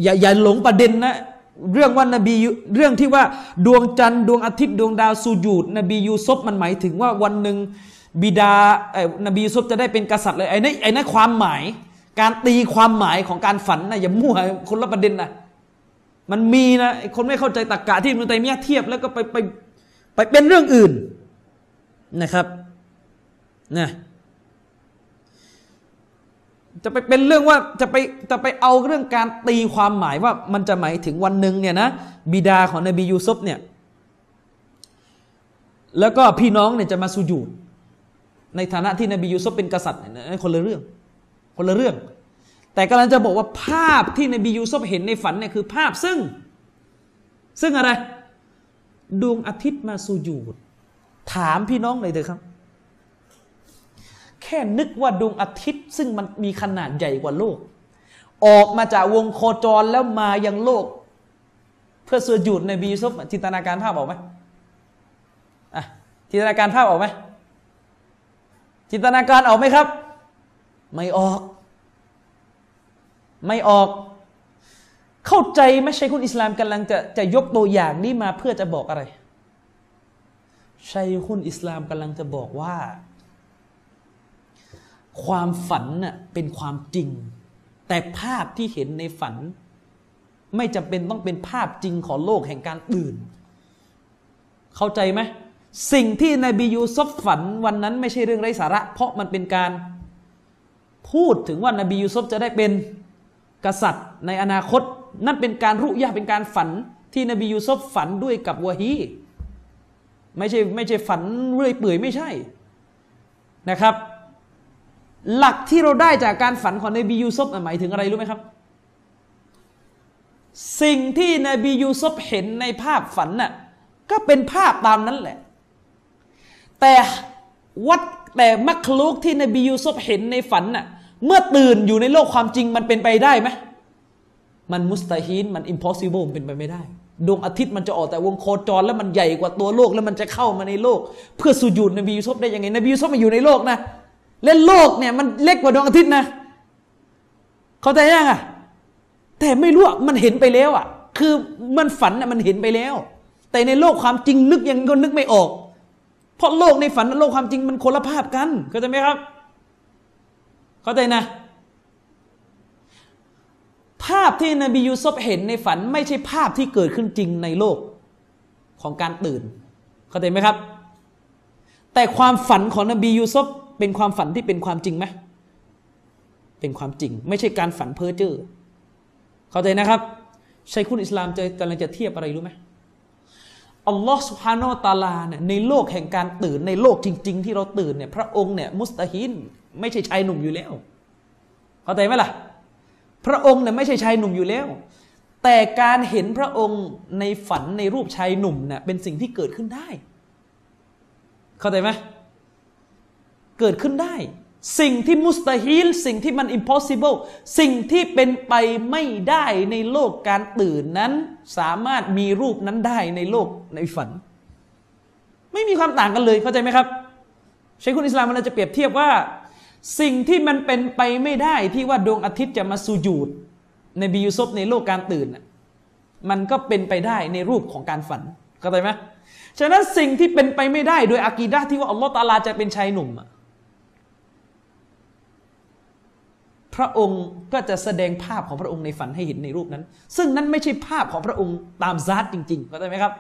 อย่าอย่าหลงประเด็นนะ เรื่องว่านบีเรื่องที่ว่าดวงจันทร์ดวงอาทิตย์ดวงดาวสุญูดนบียูซุฟมันหมายถึงว่าวันหนึ่งบิดาไอ้นบียูซุฟจะได้เป็นกษัตริย์เลยไอ้นี่ไอ้นั่นความหมาย การตีความหมายของการฝันนะอย่ามั่วคนละประเด็นนะมันมีนะคนไม่เข้าใจตรกกะที่มันไตมียเทียบแล้วก็ไปไปไปเป็นเรื่องอื่นนะครับนะ จะไปเป็นเรื่องว่าจะไปจะไปเอาเรื่องการตีความหมายว่ามันจะหมายถึงวันหนึ่งเนี่ยนะบิดาของนบียูซุฟเนี่ยแล้วก็พี่น้องเนี่ยจะมาสุญูดในฐานะที่นบียูซุฟเป็นกษัตริย์เนี่ยคนละเรื่อง คนละเรื่อง แต่กำลังจะบอกว่าภาพที่นบียูซุฟเห็นในฝันเนี่ยคือภาพซึ่ง ซึ่งอะไร ดวงอาทิตย์มาสุญูดถามพี่น้องเลยเถอะครับ แค่นึกว่าดวงอาทิตย์ ซึ่งมันมีขนาดใหญ่กว่าโลก ออกมาจากวงโคจรแล้วมายังโลก เพื่อสุญูดในบียูซุฟจินตนาการภาพออกไหมอะจินตนาการภาพออกไหมจินตนาการออกไหมครับ ไม่ออก ไม่ออก เข้าใจไหมชัยคุณอิสลามกำลังจะจะยกตัวอย่างนี้มาเพื่อจะบอกอะไรชัยคุณอิสลามกำลังจะบอกว่า ความฝันน่ะเป็นความจริง แต่ภาพที่เห็นในฝัน ไม่จำเป็นต้องเป็นภาพจริงของโลกแห่งการตื่น เข้าใจไหมสิ่งที่นบียูซุฟฝันวันนั้นไม่ใช่เรื่องไร้สาระ เพราะมันเป็นการพูดถึงว่านบียูซุฟจะได้เป็นกษัตริย์ในอนาคต นั่นเป็นการรุยาเป็นการฝันที่นบียูซุฟฝันด้วยกับวะฮีไม่ใช่ไม่ใช่ฝันเรื่อยเปื่อยไม่ใช่นะครับ หลักที่เราได้จากการฝันของนบียูซุฟหมายถึงอะไรรู้ไหมครับ สิ่งที่นบียูซุฟเห็นในภาพฝันน่ะก็เป็นภาพตามนั้นแหละ แต่วัดแต่มักลุกที่นบียูซุฟเห็นในฝันน่ะเมื่อตื่นอยู่ในโลกความจริงมันเป็นไปได้ไหมมัน مستحيل มัน impossible เป็นไปไม่ได้ ดวงอาทิตย์มันจะออกแต่วงโคจร แล้วมันใหญ่กว่าตัวโลกแล้วมันจะเข้ามาในโลก เพื่อสุญูดนบียูซุฟได้ยังไงนบียูซุฟมาอยู่ในโลกนะ เล่นโลกเนี่ยมันเล็กกว่าดวงอาทิตย์นะ เข้าใจยังอะ แต่ไม่รู้มันเห็นไปแล้วอะ คือมันฝันน่ะมันเห็นไปแล้ว แต่ในโลกความจริงนึกยังก็นึกไม่ออก เพราะโลกในฝันกับโลกความจริงมันคนละภาพกัน เข้าใจไหมครับ เข้าใจนะ ภาพที่นบียูซุฟเห็นในฝันไม่ใช่ภาพที่เกิดขึ้นจริงในโลกของการตื่น เข้าใจไหมครับ แต่ความฝันของนบียูซุฟ เป็นความฝันที่เป็นความจริงไหมเป็นความจริง ไม่ใช่การฝันเพ้อเจ้อเข้าใจนะครับชัยคุณอิสลามจะกำลังจะเทียบอะไรรู้ไหมอัลลอฮ์สุฮาโนตาลาเนี่ยในโลกแห่งการตื่นในโลกจริง ๆ ที่เราตื่นเนี่ยพระองค์เนี่ยมุสตาฮินไม่ใช่ชายหนุ่มอยู่แล้ว เข้าใจไหมล่ะ พระองค์เนี่ยไม่ใช่ชายหนุ่มอยู่แล้ว แต่การเห็นพระองค์ในฝันในรูปชายหนุ่มเนี่ยเป็นสิ่งที่เกิดขึ้นได้ เข้าใจไหม เกิดขึ้นได้ สิ่งที่มุสตาฮิลสิ่งที่มัน impossible สิ่งที่เป็นไปไม่ได้ในโลกการตื่นนั้น สามารถมีรูปนั้นได้ในโลกในฝัน ไม่มีความต่างกันเลยเข้าใจไหมครับใช้คุณอิสลามมันจะเปรียบเทียบว่า สิ่งที่มันเป็นไปไม่ได้ที่ว่าดวงอาทิตย์จะมาสูญูดในบิยูซบในโลกการตื่นมันก็เป็นไปได้ในรูปของการฝันเข้าใจไหมฉะนั้นสิ่งที่เป็นไปไม่ได้โดยอากีดะที่ว่าอัลลอฮฺตาลาจะเป็นชายหนุ่มพ ระองค์ก็จะแสดงภาพของพระองค์ในฝันให้เห็นในรูปนั้น ซึ่งนั้นไม่ใช่ภาพของพระองค์ตามซาตจริงๆเข้าใจไหมครับ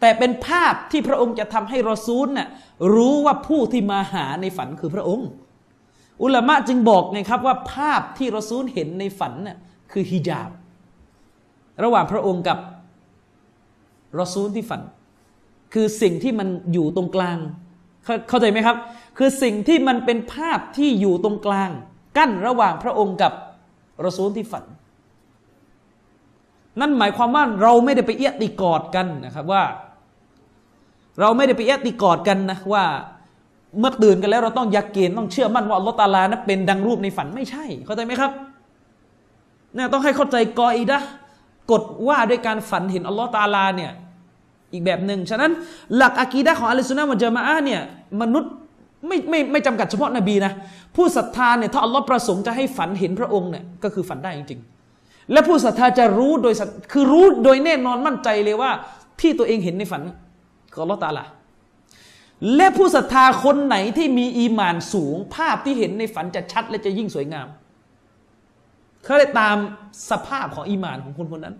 แต่เป็นภาพที่พระองค์จะทำให้รอซูลน่ะรู้ว่าผู้ที่มาหาในฝันคือพระองค์ อุลามะจึงบอกไงครับว่าภาพที่รอซูลเห็นในฝันน่ะคือฮิญาบ ระหว่างพระองค์กับรอซูลที่ฝัน คือสิ่งที่มันอยู่ตรงกลาง เข้าใจไหมครับ คือสิ่งที่มันเป็นภาพที่อยู่ตรงกลาง กั้นระหว่างพระองค์กับรอซูลที่ฝัน นั่นหมายความว่าเราไม่ได้ไปเอียติกอดกันนะครับว่า เราไม่ได้ไปเอียติกอดกันนะว่าเมื่อตื่นกันแล้วเราต้องยักเกณฑ์ต้องเชื่อมั่นว่าอัลลอฮฺตาลานะเป็นดังรูปในฝันไม่ใช่ เข้าใจไหมครับเนี่ยต้องให้เข้าใจกออีดะกฎว่าด้วยการฝันเห็นอัลลอฮฺตาลาเนี่ยอีกแบบหนึ่งฉะนั้น หลักอะกีดะของอัลลอฮฺสุนนะมัจมาเนี่ยมนุษย์ ไม่ไม่ไม่จำกัดเฉพาะนบีนะ ผู้ศรัทธาเนี่ยถ้าอัลลอฮ์ประสงค์จะให้ฝันเห็นพระองค์เนี่ยก็คือฝันได้จริงๆ และผู้ศรัทธาจะรู้โดยคือรู้โดยแน่นอนมั่นใจเลยว่า ที่ตัวเองเห็นในฝันคืออัลลอฮ์ตาลาและผู้ศรัทธาคนไหนที่มีอีมานสูง ภาพที่เห็นในฝันจะชัดและจะยิ่งสวยงามเขาเลยตามสภาพของอีมานของคนคนนั้น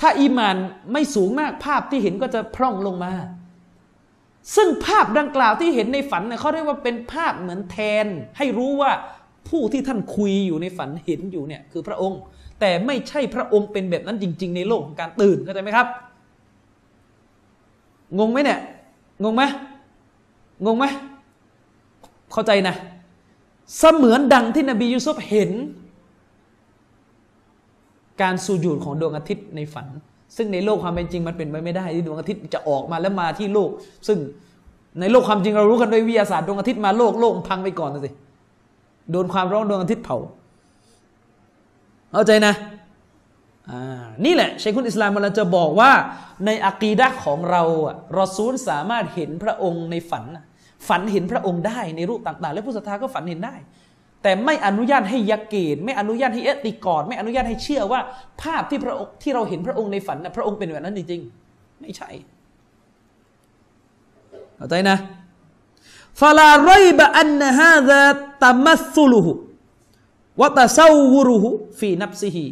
ถ้าอีมานไม่สูงมากภาพที่เห็นก็จะพร่องลงมา ซึ่งภาพดังกล่าวที่เห็นในฝันเนี่ยเขาเรียกว่าเป็นภาพเหมือนแทน ให้รู้ว่าผู้ที่ท่านคุยอยู่ในฝันเห็นอยู่เนี่ยคือพระองค์ แต่ไม่ใช่พระองค์เป็นแบบนั้นจริง ๆ ในโลกของการตื่นเข้าใจไหมครับ งงไหมเนี่ย งงไหมงงไหมเข้าใจนะ เสมือนดังที่นบียูซุฟเห็น การสูญูดของดวงอาทิตย์ในฝัน ซึ่งในโลกความเป็นจริงมันเป็นไปไม่ได้ที่ดวงอาทิตย์จะออกมาแล้วมาที่โลก ซึ่งในโลกความจริงเรารู้กันด้วยวิทยาศาสตร์ดวงอาทิตย์มาโลกโลกมันพังไปก่อนนะสิโดนความร้อนดวงอาทิตย์เผาเข้าใจนะอ่านี่แหละชัยคุณอิสลามมันจะบอกว่า ในอะกีดะของเราอะรอซูลสามารถเห็นพระองค์ในฝัน ฝันเห็นพระองค์ได้ในรูปต่าง ๆ และผู้ศรัทธาก็ฝันเห็นได้ แต่ไม่อนุญาตให้ยักเกตไม่อนุญาตให้เอติกอดไม่อนุญาตให้เชื่อว่า ภาพที่พระองค์ที่เราเห็นพระองค์ในฝันนะพระองค์เป็นแบบนั้นจริงๆไม่ใช่เข้าใจนะฟาลาไรบะอันฮาซาตามัสุลุฮุวะตะซาวุรุฮุฟีนับซิฮี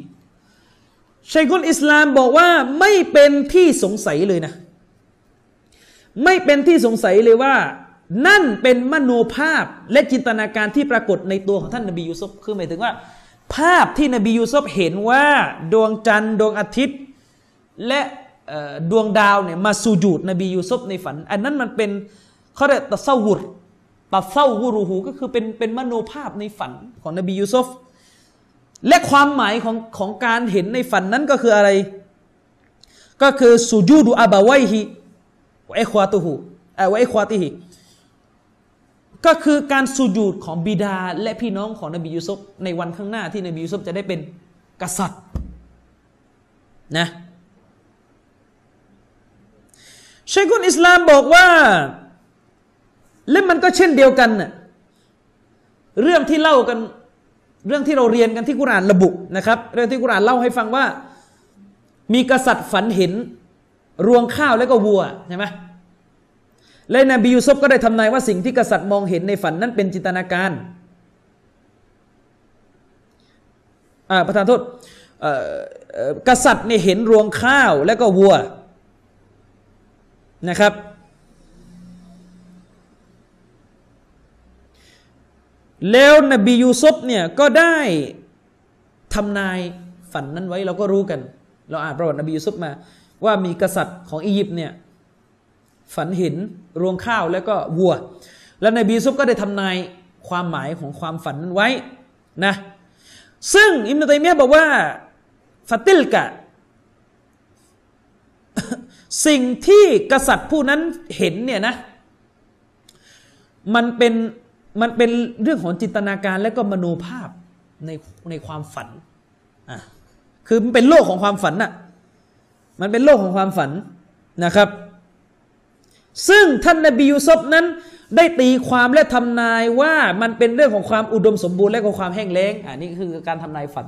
ชัยคุลอิสลามบอกว่าไม่เป็นที่สงสัยเลยนะ ไม่เป็นที่สงสัยเลยว่า นั่นเป็นมโนภาพและจินตนาการที่ปรากฏในตัวของท่านนบียูซุฟคือหมายถึงว่า ภาพที่นบียูซุฟเห็นว่าดวงจันทร์ดวงอาทิตย์ และดวงดาวเนี่ยมาสูญูดนบียูซุฟในฝัน อันนั้นมันเป็นเขาเรียกตะเซาวุรตะเซาวุรูหูก็คือเป็นเป็นมโนภาพในฝันของนบียูซุฟและความหมายของของการเห็นในฝันนั้นก็คืออะไร ก็คือสุญูดูอาบาไวฮิวะอิควาตุฮูเอ่อวะอิควาติฮิ ก็คือการสุญูดของบิดาและพี่น้องของนบียูซุฟในวันข้างหน้าที่นบียูซุฟจะได้เป็นกษัตริย์นะชคุนอิสลามบอกว่า และมันก็เช่นเดียวกันน่ะเรื่องที่เล่ากันเรื่องที่เราเรียนกันที่กุรานระบุนะครับ เรื่องที่กุรานเล่าให้ฟังว่า มีกษัตริย์ฝันเห็นรวงข้าวแล้วก็วัวใช่ไหม และนบียูซุฟก็ได้ทำนายว่าสิ่งที่กษัตริย์มองเห็นในฝันนั้นเป็นจินตนาการอ่าประธานโทษกษัตริย์เนี่ยเห็นรวงข้าวแล้วก็วัวนะครับ แล้วนบียูซุฟเนี่ยก็ได้ทำนายฝันนั้นไว้เราก็รู้กัน เราอ่านประวัตินบียูซุฟมา ว่ามีกษัตริย์ของอียิปต์เนี่ย ฝันเห็นรวงข้าวแล้วก็วัว แล้วนบีซุฟก็ได้ทำนายความหมายของความฝันนั้นไว้นะซึ่งอิมนุตัยมียะบอกว่าฟาติลกะ สิ่งที่กษัตริย์ผู้นั้นเห็นเนี่ยนะ มันเป็นมันเป็นเรื่องของจินตนาการและก็มโนภาพในในความฝันอะคือมันเป็นโลกของความฝันน่ะมันเป็นโลกของความฝันนะครับ ซึ่งท่านนบียูซุฟนั้น ได้ตีความและทำนายว่ามันเป็นเรื่องของความอุดมสมบูรณ์และของความแห้งแล้งอันนี้คือการทำนายฝัน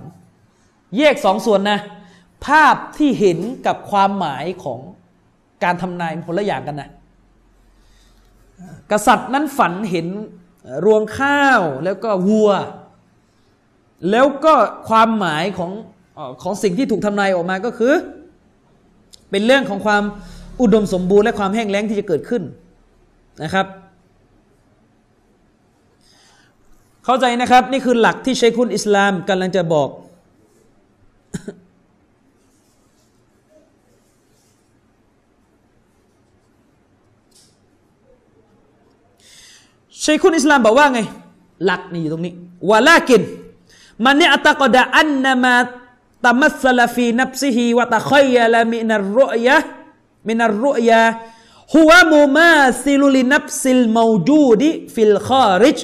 แยกสองส่วนนะ ภาพที่เห็นกับความหมายของการทำนายคนละอย่างกันนะกษัตริย์นั้นฝันเห็นรวงข้าวแล้วก็วัว แล้วก็ความหมายของของสิ่งที่ถูกทำนายออกมาก็คือ เป็นเรื่องของความ อุดมสมบูรณ์และความแห้งแล้งที่จะเกิดขึ้นนะครับ เข้าใจนะครับ นี่คือหลักที่ชัยคุณอิสลามกำลังจะบอก ชัยคุณอิสลามบอกว่าไง หลักนี่อยู่ตรงนี้วะลากินมันเนี่ยอัตกดะอันนามาตมัสลฟีนับซิฮีวะตะคอยละมินัรรุยะ มินัรรุยะฮุวะมุมาซิลุลินับซิลมูจูดิฟิลคาริจ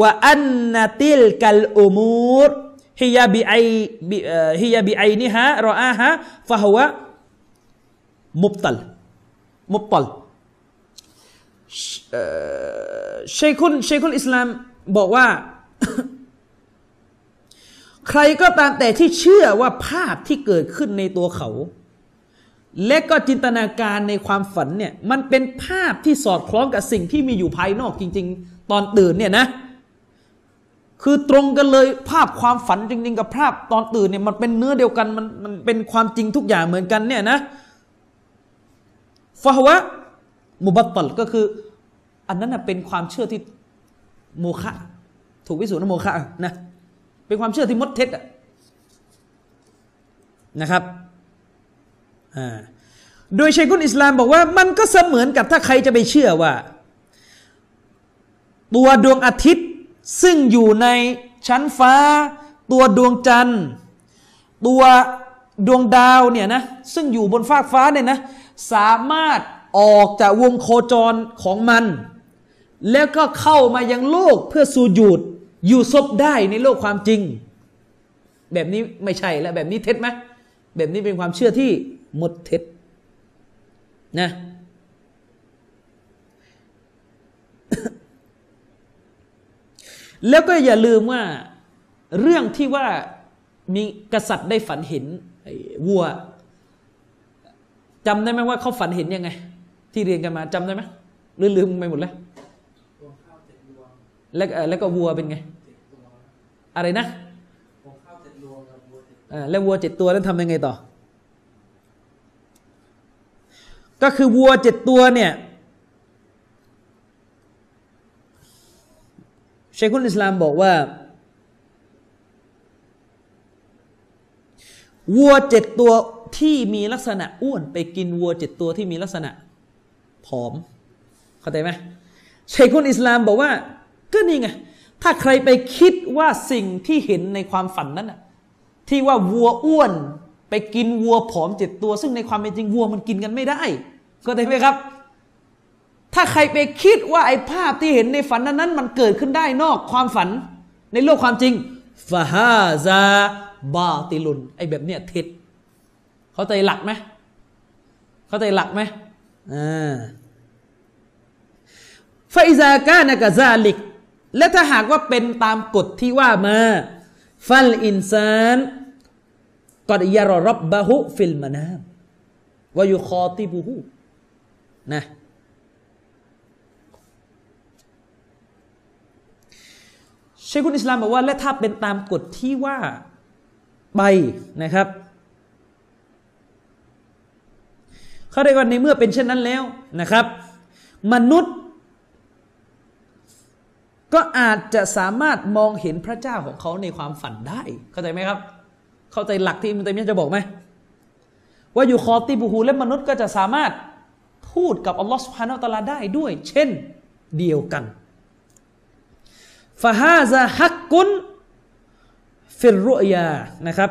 วะอันนติลกัลอุมูรฮิยาบิไอบิเอ่อฮิยาบิไอนิฮะรออาฮะฟะฮวะมุบตัลมุบตัลชัยคุณชัยคุณอิสลามบอกว่า ใครก็ตามแต่ที่เชื่อว่าภาพที่เกิดขึ้นในตัวเขา และก็จินตนาการในความฝันเนี่ยมันเป็นภาพที่สอดคล้องกับสิ่งที่มีอยู่ภายนอกจริง ๆ ตอนตื่นเนี่ยนะ คือตรงกันเลยภาพความฝันจริง ๆ กับภาพตอนตื่นเนี่ยมันเป็นเนื้อเดียวกันมันมันเป็นความจริงทุกอย่างเหมือนกันเนี่ยนะฟะฮวะมุบัตตลก็คือ อันนั้นเป็นความเชื่อที่โมฆะถูกพิสูจน์โมฆะนะเป็นความเชื่อที่มดเท็จนะครับ โดยชัยกุลอิสลามบอกว่ามันก็เสมือนกับถ้าใครจะไปเชื่อว่า ตัวดวงอาทิตย์ซึ่งอยู่ในชั้นฟ้า ตัวดวงจันทร์ ตัวดวงดาวเนี่ยนะซึ่งอยู่บนฟากฟ้าเนี่ยนะสามารถออกจากวงโคจรของมัน แล้วก็เข้ามายังโลกเพื่อสูญูดอยู่ซบได้ในโลกความจริง แบบนี้ไม่ใช่แล้วแบบนี้เท็จไหมแบบนี้เป็นความเชื่อที่ มดเท็จนะแล้วก็อย่าลืมว่าเรื่องที่ว่ามีกษัตริย์ได้ฝันเห็นไอ้วัวจำได้ไหมว่าเขาฝันเห็นยังไง ที่เรียนกันมาจำได้ไหมหรือลืมไปหมดแล้วรวมข้าวเจ็ดรวงแล้วเอ่อแล้วก็วัวเป็นไงเจ็ดตัวอะไรนะรวมข้าวเจ็ดรวงกับบัวเจ็ดเอ่อแล้ววัวเจ็ดตัวนั้นทำยังไงต่อ ก็คือวัวเจ็ดตัวเนี่ยเชคุลอิสลามบอกว่า วัวเจ็ดตัวที่มีลักษณะอ้วนไปกินวัวเจ็ดตัวที่มีลักษณะผอม เข้าใจไหมเชคุลอิสลามบอกว่า ก็นี่ไง ถ้าใครไปคิดว่าสิ่งที่เห็นในความฝันนั้นน่ะที่ว่าวัวอ้วนไปกินวัวผอมเจ็ดตัว ซึ่งในความเป็นจริงวัวมันกินกันไม่ได้ เข้าใจไหมครับ ถ้าใครไปคิดว่าไอ้ภาพที่เห็นในฝันนั้นนั้นมันเกิดขึ้นได้นอกความฝัน ในโลกความจริงฟาฮาซาบาติลุนไอ้แบบเนี้ยเท็จเข้าใจหลักไหมเข้าใจหลักไหมอ่าฟาอิซากานกะซาลิก และถ้าหากว่าเป็นตามกฎที่ว่ามาฟัลอินซานกอดยารรับบะฮุฟิลมานามวายุคอติบุฮุ นะเชคุนอิสลามบอกว่า และถ้าเป็นตามกฎที่ว่าไปนะครับเขาเรียกว่าในเมื่อเป็นเช่นนั้นแล้วนะครับ มนุษย์ ก็อาจจะสามารถมองเห็นพระเจ้าของเขาในความฝันได้ เข้าใจไหมครับ เข้าใจหลักที่อิมตัยมียะห์จะบอกไหมว่าอยู่คอติบูฮูและมนุษย์ก็จะสามารถ พูดกับอัลลอฮฺสุฮานาอัลตาลาได้ด้วย เช่นเดียวกันฟาฮาซาฮักกุนฟิรรุยานะครับ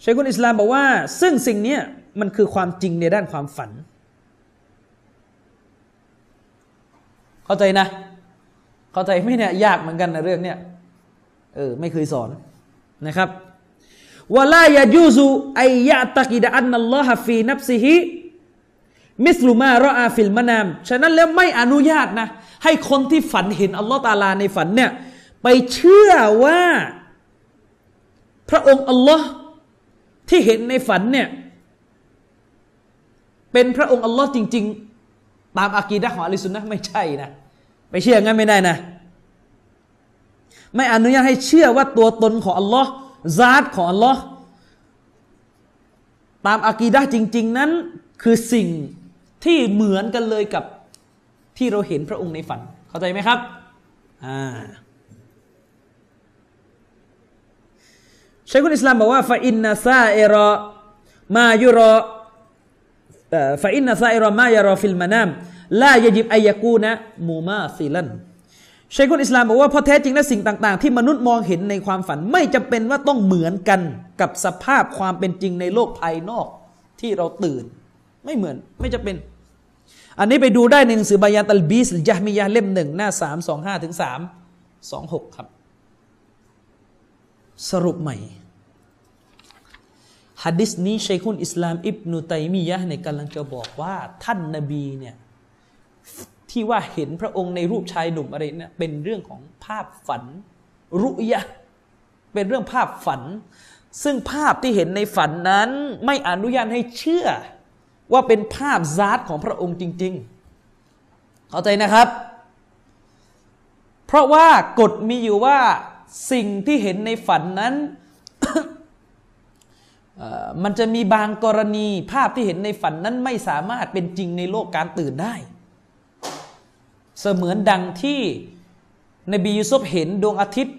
เชคุนอิสลามบอกว่า ซึ่งสิ่งนี้มันคือความจริงในด้านความฝัน เข้าใจนะ เข้าใจไหมเนี่ยยากเหมือนกันนะเรื่องเนี้ยเออไม่เคยสอนนะครับ ولا يجوز أن يعتقد أن الله في نفسه مثل ما رأى في المنام ฉะนั้นแล้วไม่อนุญาตนะ ให้คนที่ฝันเห็นอัลลอฮ์ตาลาในฝันเนี่ย ไปเชื่อว่า พระองค์อัลลอฮ์ที่เห็นในฝันเนี่ย เป็นพระองค์อัลลอฮ์จริง ๆ ตามอากีดะของอะลิสุนนะไม่ใช่นะไปเชื่องั้นไม่ได้นะ ไม่อนุญาตให้เชื่อว่าตัวตนของอัลลอฮ์ ซาตของอัลลอฮ์ตามอากีดะจริง ๆ นั้น คือสิ่งที่เหมือนกันเลยกับที่เราเห็นพระองค์ในฝัน เข้าใจไหมครับอ่าชัยคุลอิสลามบอกว่าฟาอินนาซาเอรอما يرى فإن سائر ما يرى في المنام لا يجب أن يكون مماثلا ชัยคุลอิสลามบอกว่าเพราะแท้จริงแล้วสิ่งต่าง ๆ ที่มนุษย์มองเห็นในความฝันไม่จำเป็นว่าต้องเหมือนกันกับสภาพความเป็นจริงในโลกภายนอกที่เราตื่น ไม่เหมือนไม่จำเป็น อันนี้ไปดูได้ในหนังสือบายานตัลบีสยะมียาเล่มหนึ่งหน้าสามสองห้าถึงสามสองหกครับ สรุปใหม่ฮัดดิสนี้ชัยคุลอิสลาม อิบนุตัยมียะห์เนี่ยกำลังจะบอกว่า ท่านนบีเนี่ย ที่ว่าเห็นพระองค์ในรูปชายหนุ่มอะไรเนี่ยเป็นเรื่องของภาพฝัน รุยะ เป็นเรื่องภาพฝัน ซึ่งภาพที่เห็นในฝันนั้นไม่อนุญาตให้เชื่อ ว่าเป็นภาพซาตของพระองค์จริง ๆ เข้าใจนะครับ เพราะว่ากฎมีอยู่ว่าสิ่งที่เห็นในฝันนั้นมันจะมีบางกรณีภาพที่เห็นในฝันนั้นไม่สามารถเป็นจริงในโลกการตื่นได้ เสมือนดังที่นบียูซุฟเห็นดวงอาทิตย์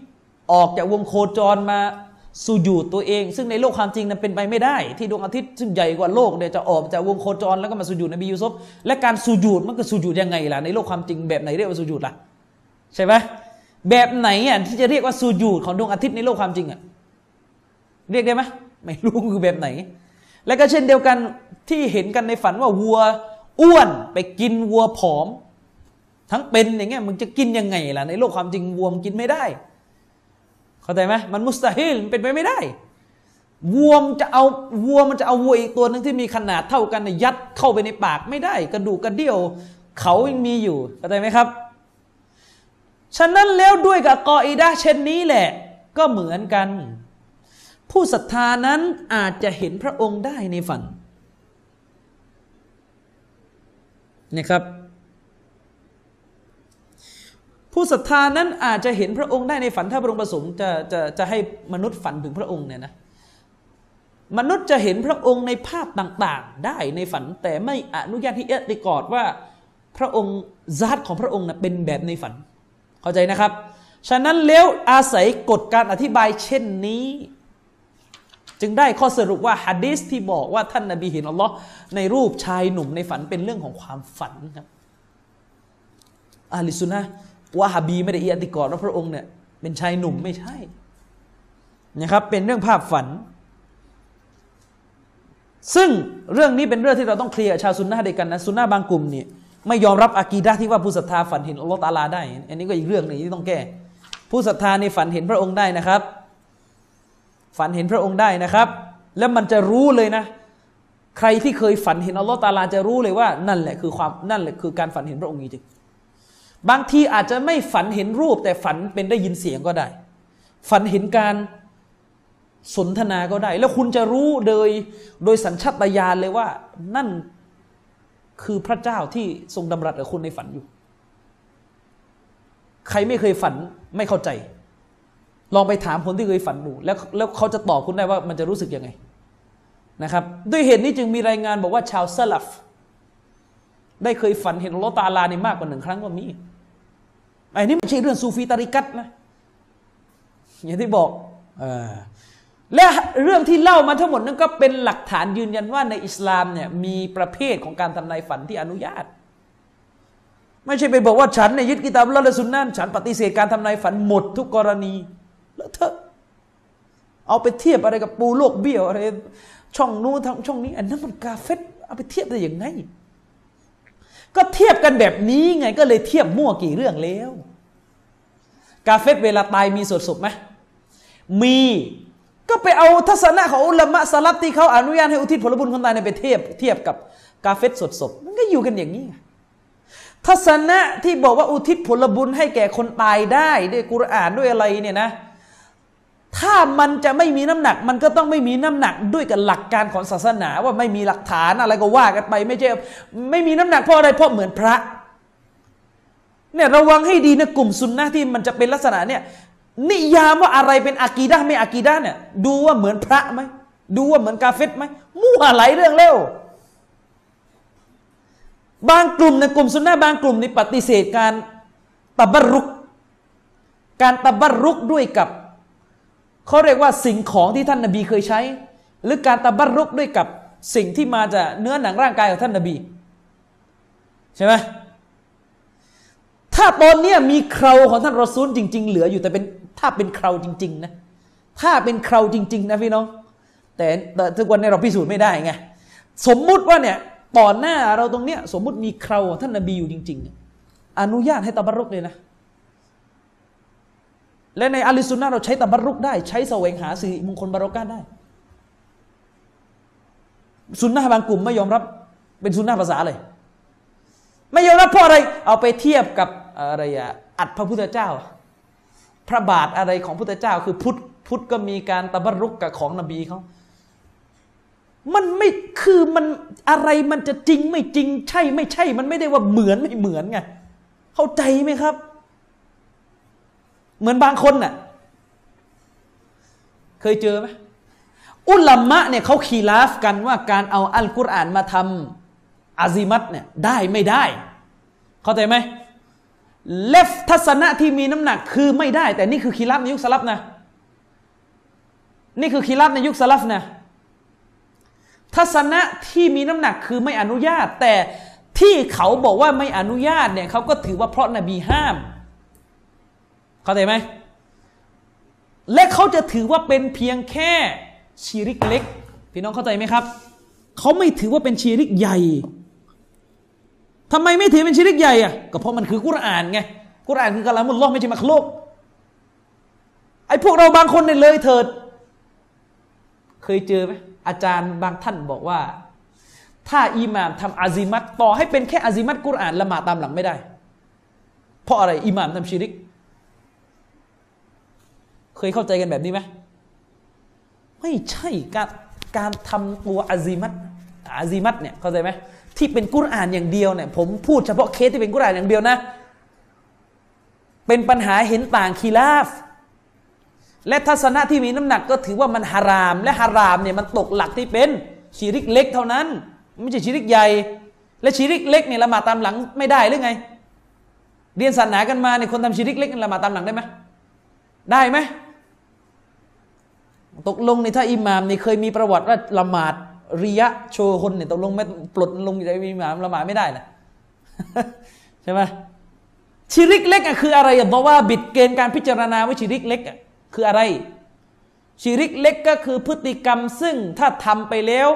ออกจากวงโคจรมาสุญูดตัวเอง ซึ่งในโลกความจริงนั้นเป็นไปไม่ได้ ที่ดวงอาทิตย์ซึ่งใหญ่กว่าโลกเนี่ยจะออกจากวงโคจรแล้วก็มาสุญูดนบียูซุฟและการสุญูดมันก็สุญูดยังไงล่ะในโลกความจริงแบบไหนเรียกว่าสุญูดล่ะใช่ไหมแบบไหนอะที่จะเรียกว่าสุญูดของดวงอาทิตย์ในโลกความจริงอะเรียกได้ไหมไม่รู้คือแบบไหน และก็เช่นเดียวกันที่เห็นกันในฝันว่าวัวอ้วนไปกินวัวผอม ทั้งเป็นอย่างเงี้ยมึงจะกินยังไงล่ะในโลกความจริงวัวมันกินไม่ได้ เข้าใจไหมมันมุสตาฮิลเป็นไปไม่ได้วัวมันจะเอาวัวมันจะเอาวัวอีกตัวหนึ่งที่มีขนาดเท่ากันยัดเข้าไปในปากไม่ได้ กระดูกกระเดี่ยว เขายังมีอยู่เข้าใจไหมครับ ฉะนั้นแล้วด้วยกับกออิดะห์เช่นนี้แหละ ก็เหมือนกัน ผู้ศรัทธานั้นอาจจะเห็นพระองค์ได้ในฝันนะครับ ผู้ศรัทธานั้นอาจจะเห็นพระองค์ได้ในฝันถ้าพระองค์ประสงค์จะจะจะให้มนุษย์ฝันถึงพระองค์เนี่ยนะมนุษย์จะเห็นพระองค์ในภาพต่างๆ ได้ในฝันแต่ไม่อนุญาตที่เอติกอดว่าพระองค์ซาตของพระองค์นะเป็นแบบในฝัน เข้าใจนะครับ ฉะนั้นแล้วอาศัยกฎการอธิบายเช่นนี้ จึงได้ข้อสรุปว่าฮะดีสที่บอกว่าท่านนบีเห็นอัลลอฮ์ในรูปชายหนุ่มในฝันเป็นเรื่องของความฝันครับอาลิสุนนะ วะฮาบีไม่ได้อิยติกอดว่าพระองค์เนี่ยเป็นชายหนุ่มไม่ใช่นะครับ เป็นเรื่องภาพฝัน ซึ่งเรื่องนี้เป็นเรื่องที่เราต้องเคลียร์ชาวซุนนะด้วยกันนะซุนนะบางกลุ่มเนี่ยไม่ยอมรับอากีดะที่ว่าผู้ศรัทธาฝันเห็นอัลลอฮ์ตาลาได้ อันนี้ก็อีกเรื่องหนึ่งที่ต้องแก้ ผู้ศรัทธาในฝันเห็นพระองค์ได้นะครับ ฝันเห็นพระองค์ได้นะครับ แล้วมันจะรู้เลยนะ ใครที่เคยฝันเห็นอัลลอฮ์ตาลาจะรู้เลยว่านั่นแหละคือความนั่นแหละคือการฝันเห็นพระองค์จริง บางทีอาจจะไม่ฝันเห็นรูปแต่ฝันเป็นได้ยินเสียงก็ได้ ฝันเห็นการสนทนาก็ได้ แล้วคุณจะรู้โดยโดยสัญชาตญาณเลยว่า นั่นคือพระเจ้าที่ทรงดำรัสกับคุณในฝันอยู่ ใครไม่เคยฝันไม่เข้าใจ ลองไปถามคนที่เคยฝันดู แล้วแล้วเขาจะตอบคุณได้ว่ามันจะรู้สึกยังไงนะครับ ด้วยเหตุนี้จึงมีรายงานบอกว่าชาวซาลฟได้เคยฝันเห็นอัลลอฮ์ตาลาในมากกว่าหนึ่งครั้งก็มี ไอ้นี่ไม่ใช่เรื่องซูฟีตาริกัตนะอย่างที่บอกอและเรื่องที่เล่ามาทั้งหมดนั้นก็เป็นหลักฐานยืนยันว่าในอิสลามเนี่ยมีประเภทของการทำนายฝันที่อนุญาต ไม่ใช่ไปบอกว่าฉันเนี่ยยึดกิตาบละละสุนนะฉันปฏิเสธการทำนายฝันหมดทุกกรณี แล้วเธอเอาไปเทียบอะไรกับปูโลกเบี้ยวอะไรช่องนู้นทั้งช่องนี้ อันนั้นมันกาเฟตเอาไปเทียบได้ยังไง ก็เทียบกันแบบนี้ไงก็เลยเทียบมั่วกี่เรื่องแล้ว กาเฟตเวลาตายมีสวดศพไหมมีก็ไปเอาทัศนะของอุลามะสลับที่เขาอนุญาตให้อุทิศผลบุญคนตายในไปเทียบเทียบกับกาเฟตสดศพมันก็อยู่กันอย่างนี้ทัศนะที่บอกว่าอุทิศผลบุญให้แก่คนตายได้ด้วยกุรอานด้วยอะไรเนี่ยนะ ถ้ามันจะไม่มีน้ำหนัก มันก็ต้องไม่มีน้ำหนักด้วยกับหลักการของศาสนาว่าไม่มีหลักฐานอะไรก็ว่ากันไป ไม่ใช่ไม่มีน้ำหนักเพราะอะไรเพราะเหมือนพระเนี่ยระวังให้ดีนะกลุ่มซุนนะที่มันจะเป็นลักษณะเนี่ยนิยามว่าอะไรเป็นอากีดะไม่อากีดะเนี่ยดูว่าเหมือนพระไหมดูว่าเหมือนกาเฟตไหมมั่วหลเรื่องเร็วบางกลุ่มในกลุ่มสุนนะบางกลุ่มนี่ปฏิเสธการตับรุก การตับรุกด้วยกับ เขาเรียกว่าสิ่งของที่ท่านนาบีเคยใช้ หรือการตับรุกด้วยกับสิ่งที่มาจากเนื้อหนังร่างกายของท่านนาบี ใช่ไหมถ้าตอนนี้มีเคราของท่านรอซูลจริง ๆ เหลืออยู่แต่เป็นถ้าเป็นเคราจริง ๆ นะ ถ้าเป็นเคราจริง ๆ นะพี่น้อง แต่แต่ทุกวันนี้เราพิสูจน์ไม่ได้ไงสมมุติว่าเนี่ยต่อหน้าเราตรงเนี้ยสมมุติมีเคราของท่านนบีอยู่จริง ๆ อนุญาตให้ตบรุกเลยนะ และในอัลิสุนนะเราใช้ตบรุกได้ ใช้แสวงหาสิมงคลบารอกาได้ สุนนะบางกลุ่มไม่ยอมรับ เป็นสุนนะภาษาเลย ไม่ยอมรับเพราะอะไร เอาไปเทียบกับอะไรอะอัดพระพุทธเจ้า พระบาทอะไรของพุทธเจ้า คือพุทธพุทธก็มีการตบรุกกับของนบีเขามันไม่คือมันอะไรมันจะจริงไม่จริงใช่ไม่ใช่ มันไม่ได้ว่าเหมือนไม่เหมือนไงเข้าใจไหมครับ เหมือนบางคนน่ะ เคยเจอไหมอุลามะเนี่ยเขาคีลาฟกันว่าการเอาอัลกุรอานมาทำอาซิมัตเนี่ยได้ไม่ได้ เข้าใจไหมและทัศนะที่มีน้ำหนักคือไม่ได้ แต่นี่คือคีรับในยุคสลับนะ นี่คือคีรับในยุคสลับนะทัศนะที่มีน้ำหนักคือไม่อนุญาต แต่ที่เขาบอกว่าไม่อนุญาตเนี่ยเขาก็ถือว่าเพราะนบีห้าม เข้าใจไหมและเขาจะถือว่าเป็นเพียงแค่ชีริกเล็ก พี่น้องเข้าใจไหมครับ เขาไม่ถือว่าเป็นชีริกใหญ่ทำไมไม่ถือเป็นชีริกใหญ่อะก็เพราะมันคือกุรอานไงกุรอานคือกะลามุลลอฮ์ไม่ใช่มักลุกไอ้พวกเราบางคนเนี่ยเลยเถิด เคยเจอไหมอาจารย์บางท่านบอกว่า ถ้าอิหม่ามทำอาซิมัตต่อให้เป็นแค่อาซิมัตกุรอานละหมาดตามหลังไม่ได้ เพราะอะไรอิหม่ามทำชีริก เคยเข้าใจกันแบบนี้ไหมไม่ใช่การการทำตัวอาซิมัตอาซิมัตเนี่ยเข้าใจไหมที่เป็นกุรอานอย่างเดียวเนี่ยผมพูดเฉพาะเคสที่เป็นกุรอานอย่างเดียวนะ เป็นปัญหาเห็นต่างคีลาฟ และทัศนะที่มีน้ำหนักก็ถือว่ามันฮาราม และฮารามเนี่ยมันตกหลักที่เป็นชีริกเล็กเท่านั้น ไม่ใช่ชีริกใหญ่ และชีริกเล็กเนี่ยละหมาดตามหลังไม่ได้หรือไง เรียนศาสนากันมาเนี่ยคนทำชีริกเล็กละหมาดตามหลังได้ไหมได้ไหม ตกลงในถ้าอิหมามนี่เคยมีประวัติว่าละหมาดริยะโชว์คนเนี่ยตกลงไม่ปลดลงจะมีหมามละหมาดไม่ได้นะใช่ไหมชิริกเล็กอะคืออะไรบอกว่าบิดเกณฑ์การพิจารณาว่าชิริกเล็กอะคืออะไร ชิริกเล็กก็คือพฤติกรรมซึ่งถ้าทำไปแล้ว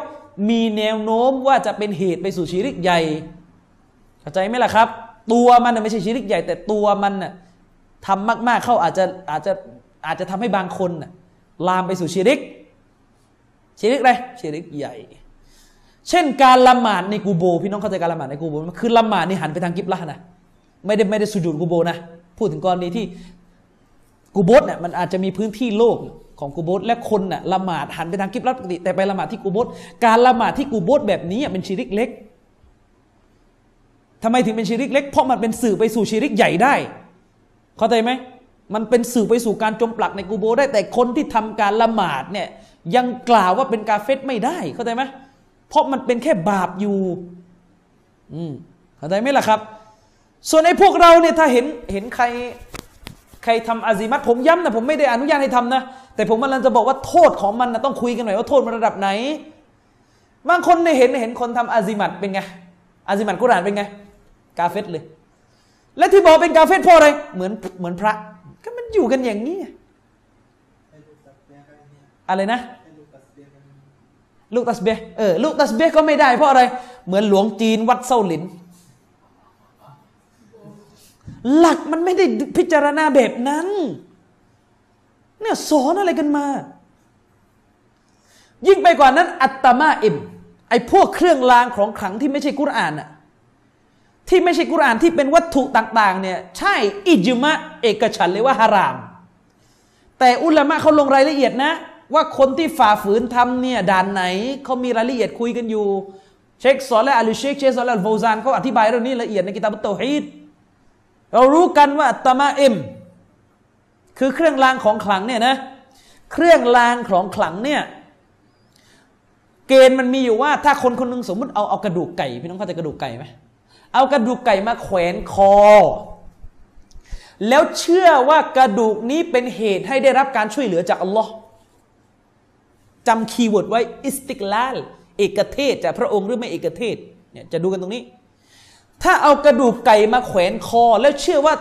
มีแนวโน้มว่าจะเป็นเหตุไปสู่ชิริกใหญ่เข้าใจไหมล่ะครับ ตัวมันไม่ใช่ชิริกใหญ่ แต่ตัวมันน่ะทำมาก ๆ เข้าอาจจะอาจจะอาจจะทำให้บางคนน่ะ ลามไปสู่ชิริก ชิริกอะไรชิริกใหญ่ เช่นการละหมาดในกูโบ พี่น้องเข้าใจการละหมาดในกูโบคือละหมาดนี่หันไปทางกิบละนะไม่ได้ไม่ได้สุญูดกูโบนะ พูดถึงกรณีที่กูโบสเนี่ยมันอาจจะมีพื้นที่โลกของกูโบสและคนน่ะละหมาดหันไปทางกิบละปกติแต่ไปละหมาดที่กูโบสการละหมาดที่กูโบสแบบนี้เป็นชิริกเล็กทำไมถึงเป็นชิริกเล็ก เพราะมันเป็นสื่อไปสู่ชิริกใหญ่ได้ เข้าใจไหม มันเป็นสื่อไปสู่การจมปลักในกูโบได้แต่คนที่ทำการละหมาดเนี่ยยังกล่าวว่าเป็นกาเฟตไม่ได้เข้าใจไหมเพราะมันเป็นแค่บาปอยู่ อืมเข้าใจไหมล่ะครับ ส่วนไอ้พวกเราเนี่ยถ้าเห็นเห็นใครใครทำอาซิมัตผมย้ำนะผมไม่ได้อนุญาตให้ทำนะ แต่ผมกำลังจะบอกว่าโทษของมันนะต้องคุยกันหน่อยว่าโทษมันระดับไหน บางคนเนี่ยเห็นเห็นคนทำอาซิมัตเป็นไงอาซิมัตกุรานเป็นไง กาเฟตเลย และที่บอกเป็นกาเฟตเพราะอะไรเหมือนเหมือนพระ ก็มันอยู่กันอย่างนี้อะไรนะลูกตัดเบียร์กันลูกตัสเบเออลูกตัสเบก็ไม่ได้เพราะอะไร เหมือนหลวงจีนวัดเส้าหลิน หลักมันไม่ได้พิจารณาแบบนั้น เนี่ยสอนอะไรกันมา ยิ่งไปกว่านั้น อัตตมาอิมไอพวกเครื่องรางของขลังที่ไม่ใช่กุรอานอะ ที่ไม่ใช่กุรานที่เป็นวัตถุต่างๆเนี่ยใช่อิจมะเอกฉันเลยว่าฮาราม แต่อุลามะเขาลงรายละเอียดนะ ว่าคนที่ฝ่าฝืนทำเนี่ยด่านไหนเขามีรายละเอียดคุยกันอยู่ เชคซอลและอัลเชคเชคซอลและอัลฟาวซานเขาอธิบายเรื่องนี้ละเอียดในกิตาบุตโตฮีดเรารู้กันว่าอัตมาเอ็ม คือเครื่องรางของขลังเนี่ยนะเครื่องรางของขลังเนี่ยเกณฑ์มันมีอยู่ว่าถ้าคนคนหนึ่งสมมติเอาเอากระดูกไก่พี่น้องเข้าใจกระดูกไก่ไหม เอากระดูกไก่มาแขวนคอ แล้วเชื่อว่ากระดูกนี้เป็นเหตุให้ได้รับการช่วยเหลือจากอัลลอฮ์จำ keyword ไว้ استقلال เอกเทศจากพระองค์หรือไม่เอกเทศเนี่ยจะดูกันตรงนี้ ถ้าเอากระดูกไก่มาแขวนคอ แล้วเชื่อว่า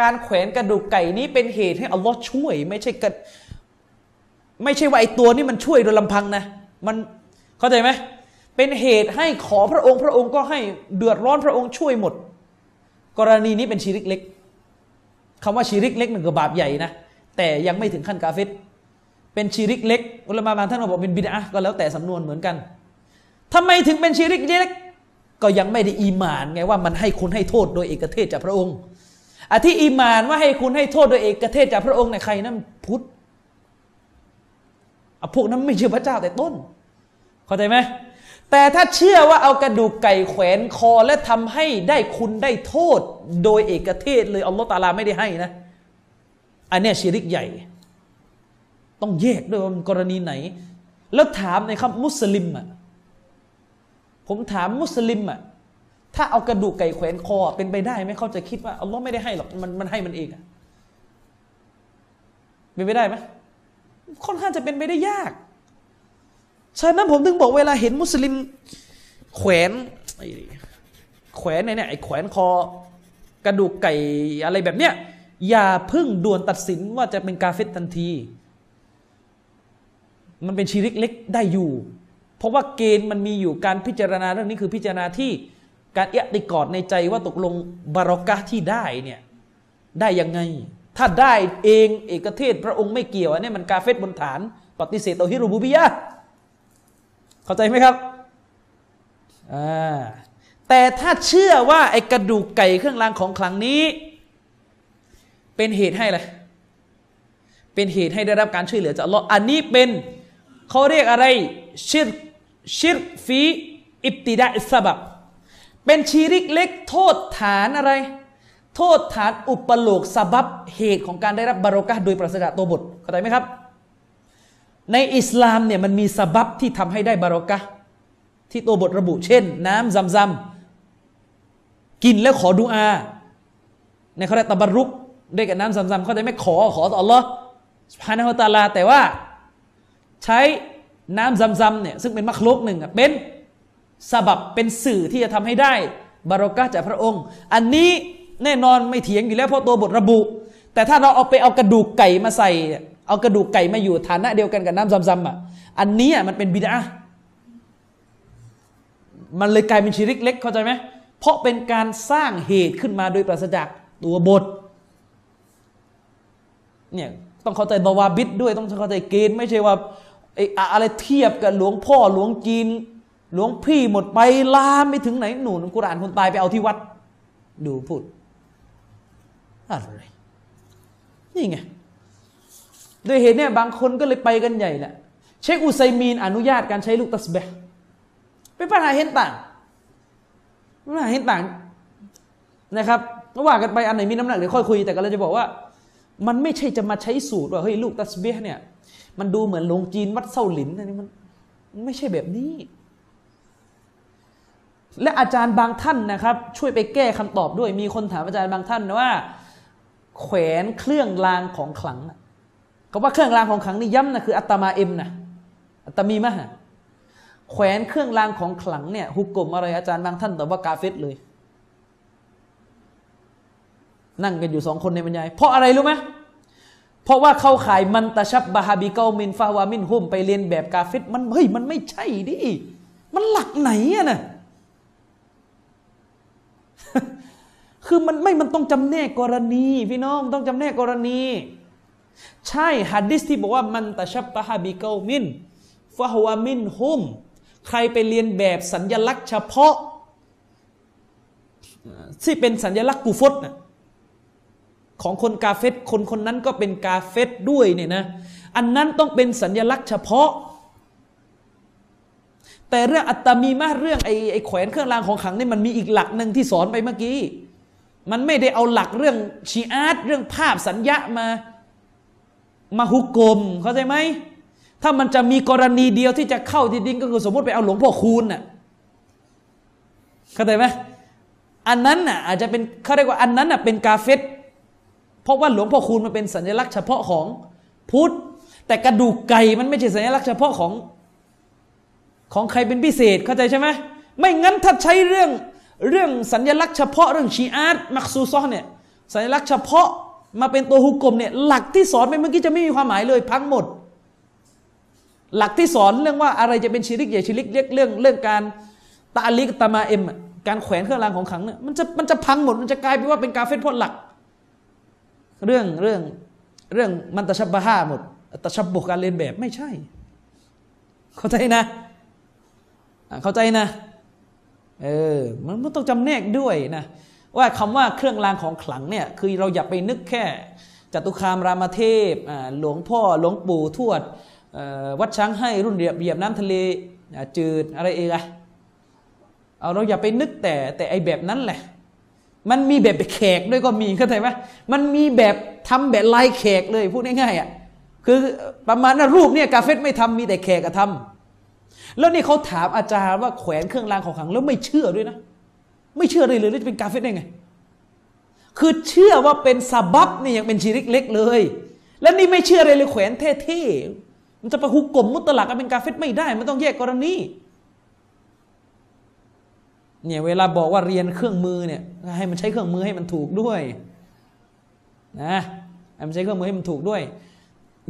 การแขวนกระดูกไก่นี้เป็นเหตุให้อัลลอฮ์ช่วย ไม่ใช่กระไม่ใช่ว่าไอตัวนี้มันช่วยโดยลำพังนะ มันเข้าใจไหม เป็นเหตุให้ขอพระองค์ พระองค์ก็ให้เดือดร้อนพระองค์ช่วยหมด กรณีนี้เป็นชีริกเล็กคำว่าชีริกเล็กหนึ่งก็บาปใหญ่นะแต่ยังไม่ถึงขั้นกาเฟตเป็นชีริกเล็กอุลามะบางท่านก็บอกเป็นบิดอะก็แล้วแต่สำนวนเหมือนกันทำไมถึงเป็นชีริกเล็ก ก็ยังไม่ได้อีหมานไงว่ามันให้คุณให้โทษโดยเอกเทศจากพระองค์อที่อีมานว่าให้คุณให้โทษโดยเอกเทศจากพระองค์ในใครนั่นพุทธอพวกนั้นไม่เชื่อพระเจ้าแต่ต้น เข้าใจไหม แต่ถ้าเชื่อว่าเอากระดูกไก่แขวนคอและทำให้ได้คุณได้โทษโดยเอกเทศเลยอัลลอฮฺตาลาไม่ได้ให้นะ อันเนี้ยชิริกใหญ่ ต้องแยกด้วยว่ามันกรณีไหน แล้วถามในครับมุสลิมอะผมถามมุสลิมอะถ้าเอากระดูกไก่แขวนคอเป็นไปได้ไหมเขาจะคิดว่าอัลลอฮ์ไม่ได้ให้หรอกมันมันให้มันเองอะเป็นไปได้ไหมค่อนข้างจะเป็นไปได้ยาก ฉะนั้นผมถึงบอกเวลาเห็นมุสลิม แขวนแขวนเนี่ยไอ้แขวนคอกระดูกไก่อะไรแบบเนี้ยอย่าพึ่งด่วนตัดสินว่าจะเป็นกาเฟตทันที มันเป็นชีริกเล็กได้อยู่ เพราะว่าเกณฑ์มันมีอยู่การพิจารณาเรื่องนี้คือพิจารณาที่การเอะติกอดในใจว่าตกลงบารอกะที่ได้เนี่ยได้ยังไง ถ้าได้เองเอกเทศพระองค์ไม่เกี่ยวอันนี้มันกาเฟตบนฐาน ปฏิเสธเตาฮิรูบูบิยะ เข้าใจไหมครับอ่าแต่ถ้าเชื่อว่าไอ้กระดูกไก่เครื่องรางของขลังนี้ เป็นเหตุให้อะไรเป็นเหตุให้ได้รับการช่วยเหลือจากอัลลอฮ์อันนี้เป็นเขาเรียกอะไรชิรชิรฟีอิบติดาอิสบับเป็นชีริกเล็กโทษฐานอะไร โทษฐานอุปโลกสบับเหตุของการได้รับบารอกะโดยปราศจากตัวบทเข้าใจไหมครับ ในอิสลามเนี่ยมันมีสบับที่ทำให้ได้บารอกะที่ตัวบทระบุเช่น น้ำซำซำกินแล้วขอดุอา ในเขาเรียกตะบารุกด้วยกับน้ำซำซำเขาจะไม่ขอขอต่ออัลลอฮ์สุภานะฮุตาลา แต่ว่าใช้น้ำซำซำเนี่ยซึ่งเป็นมักลุกหนึ่งเป็นสบับเป็นสื่อที่จะทำให้ได้บารอกะจากพระองค์ อันนี้แน่นอนไม่เถียงอยู่แล้วเพราะตัวบทระบุ แต่ถ้าเราเอาไปเอากระดูกไก่มาใส่ เอากระดูกไก่มาอยู่ฐานะเดียวกันกับน้ำซำซำอะอันนี้อะมันเป็นบิดามันเลยกลายเป็นชิริกเล็กเข้าใจไหมเพราะเป็นการสร้างเหตุขึ้นมาโดยปราศจากตัวบทเนี่ยต้องเข้าใจบาวาบิดด้วยต้องเข้าใจเกณฑ์ไม่ใช่ว่าไอ้อะไรเทียบกับหลวงพ่อหลวงจีน หลวงพี่หมดไปลามไปถึงไหนหนุนกุรานคนตายไปเอาที่วัด ดูพูดอะไรนี่ไง โดยเหตุเนี่ยบางคนก็เลยไปกันใหญ่แหละเชคอุไซมีนอนุญาตการใช้ลูกตัสเบะเป็นปัญหาเห็นต่างปัญหาเห็นต่างนะครับว่ากันไปอันไหนมีน้ำหนักเดี๋ยวค่อยคุยแต่ก็เลยจะบอกว่า มันไม่ใช่จะมาใช้สูตรว่าเฮ้ยลูกตัสเบียเนี่ยมันดูเหมือนหลงจีนวัดเซาหลินอันนี้มันไม่ใช่แบบนี้ และอาจารย์บางท่านนะครับ ช่วยไปแก้คำตอบด้วยมีคนถามอาจารย์บางท่านว่า แขวนเครื่องรางของขลังนะ คำว่าเครื่องรางของขลังนี่ย้ำนะคืออัตมาเอ็มนะอัตมีมะฮะแขวนเครื่องรางของขลังเนี่ยฮุกกลมอะไรอาจารย์บางท่านตอบว่ากาเฟตเลย นั่งกันอยู่สองคนในบรรยาย เพราะอะไรรู้ไหมเพราะว่าเข้าขายมันตะชับบาฮาบิเกามินฟาวามินฮุมไปเรียนแบบกาเฟตมันเฮ้ยมันไม่ใช่ดิมันหลักไหนอะนะคือมันไม่มันต้องจำแนกกรณี พี่น้องต้องจำแนกกรณี ใช่ฮัดดิสที่บอกว่ามันตะชับบาฮาบิเกามินฟาวามินฮุมใครไปเรียนแบบสัญญลักษณ์เฉพาะ ที่เป็นสัญญลักษณ์กูฟตนะของคนกาเฟตคนคนนั้นก็เป็นกาเฟตด้วยเนี่ยนะ อันนั้นต้องเป็นสัญญลักษณ์เฉพาะ แต่เรื่องอัตตมีมาเรื่องไอ้ไอ้แขวนเครื่องรางของขลังนี่มันมีอีกหลักหนึ่งที่สอนไปเมื่อกี้ มันไม่ได้เอาหลักเรื่องชีอาร์ตเรื่องภาพสัญญามา มาฮุกกลมเข้าใจไหมถ้ามันจะมีกรณีเดียวที่จะเข้าที่ดินก็คือสมมติไปเอาหลวงพ่อคูณน่ะเข้าใจไหมอันนั้นน่ะอาจจะเป็นเขาเรียกว่าอันนั้นน่ะเป็นกาเฟตเพราะว่าหลวงพ่อคูณมันเป็นสัญลักษณ์เฉพาะของพุทธแต่กระดูกไก่มันไม่ใช่สัญลักษณ์เฉพาะของของใครเป็นพิเศษเข้าใจใช่ไหมไม่งั้นถ้าใช้เรื่องเรื่องสัญลักษณ์เฉพาะเรื่องชีอาร์ตมักซูซอเนี่ยสัญลักษณ์เฉพาะ มาเป็นตัวฮุกกลมเนี่ยหลักที่สอนไปเมื่อกี้จะไม่มีความหมายเลยพังหมด หลักที่สอนเรื่องว่าอะไรจะเป็นชิริกใหญ่ชิริกเล็กเรื่องเรื่องการตาลิกตามาเอ็มการแขวนเครื่องรางของขลังเนี่ยมันจะมันจะพังหมดมันจะกลายเป็นว่าเป็นกาเฟตพจน์หลัก เรื่องเรื่องเรื่องมันตะชับบะฮาหมดตะชับบุกการเรียนแบบไม่ใช่ เข้าใจนะเข้าใจนะเออมันมันต้องจำแนกด้วยนะ ว่าคำว่าเครื่องรางของขลังเนี่ยคือเราอย่าไปนึกแค่จตุคามรามเทพหลวงพ่อหลวงปู่ทวดวัดช้างให้รุ่นเรียบเรียบน้ำทะเลจืดอะไรเองอะเอาเราอย่าไปนึกแต่แต่ไอแบบนั้นแหละ มันมีแบบแขกด้วยก็มีเข้าใจไหมมันมีแบบทำแบบลายแขกเลยพูดง่ายๆอะคือประมาณนั้นรูปเนี่ยกาเฟตไม่ทำมีแต่แขกอะทำแล้วนี่เขาถามอาจารย์ว่าแขวนเครื่องรางของขลังแล้วไม่เชื่อด้วยนะ ไม่เชื่อเลยเลยจะเป็นกาเฟตได้ไง คือเชื่อว่าเป็นซาบับนี่ยังเป็นชีริกเล็กเลย และนี่ไม่เชื่อเลยเลยแขวนเท่ๆมันจะไปฮุกกลมมุตลักเป็นกาเฟตไม่ได้มันต้องแยกกรณีเนี่ยเวลาบอกว่าเรียนเครื่องมือเนี่ยให้มันใช้เครื่องมือให้มันถูกด้วยนะให้มันใช้เครื่องมือให้มันถูกด้วย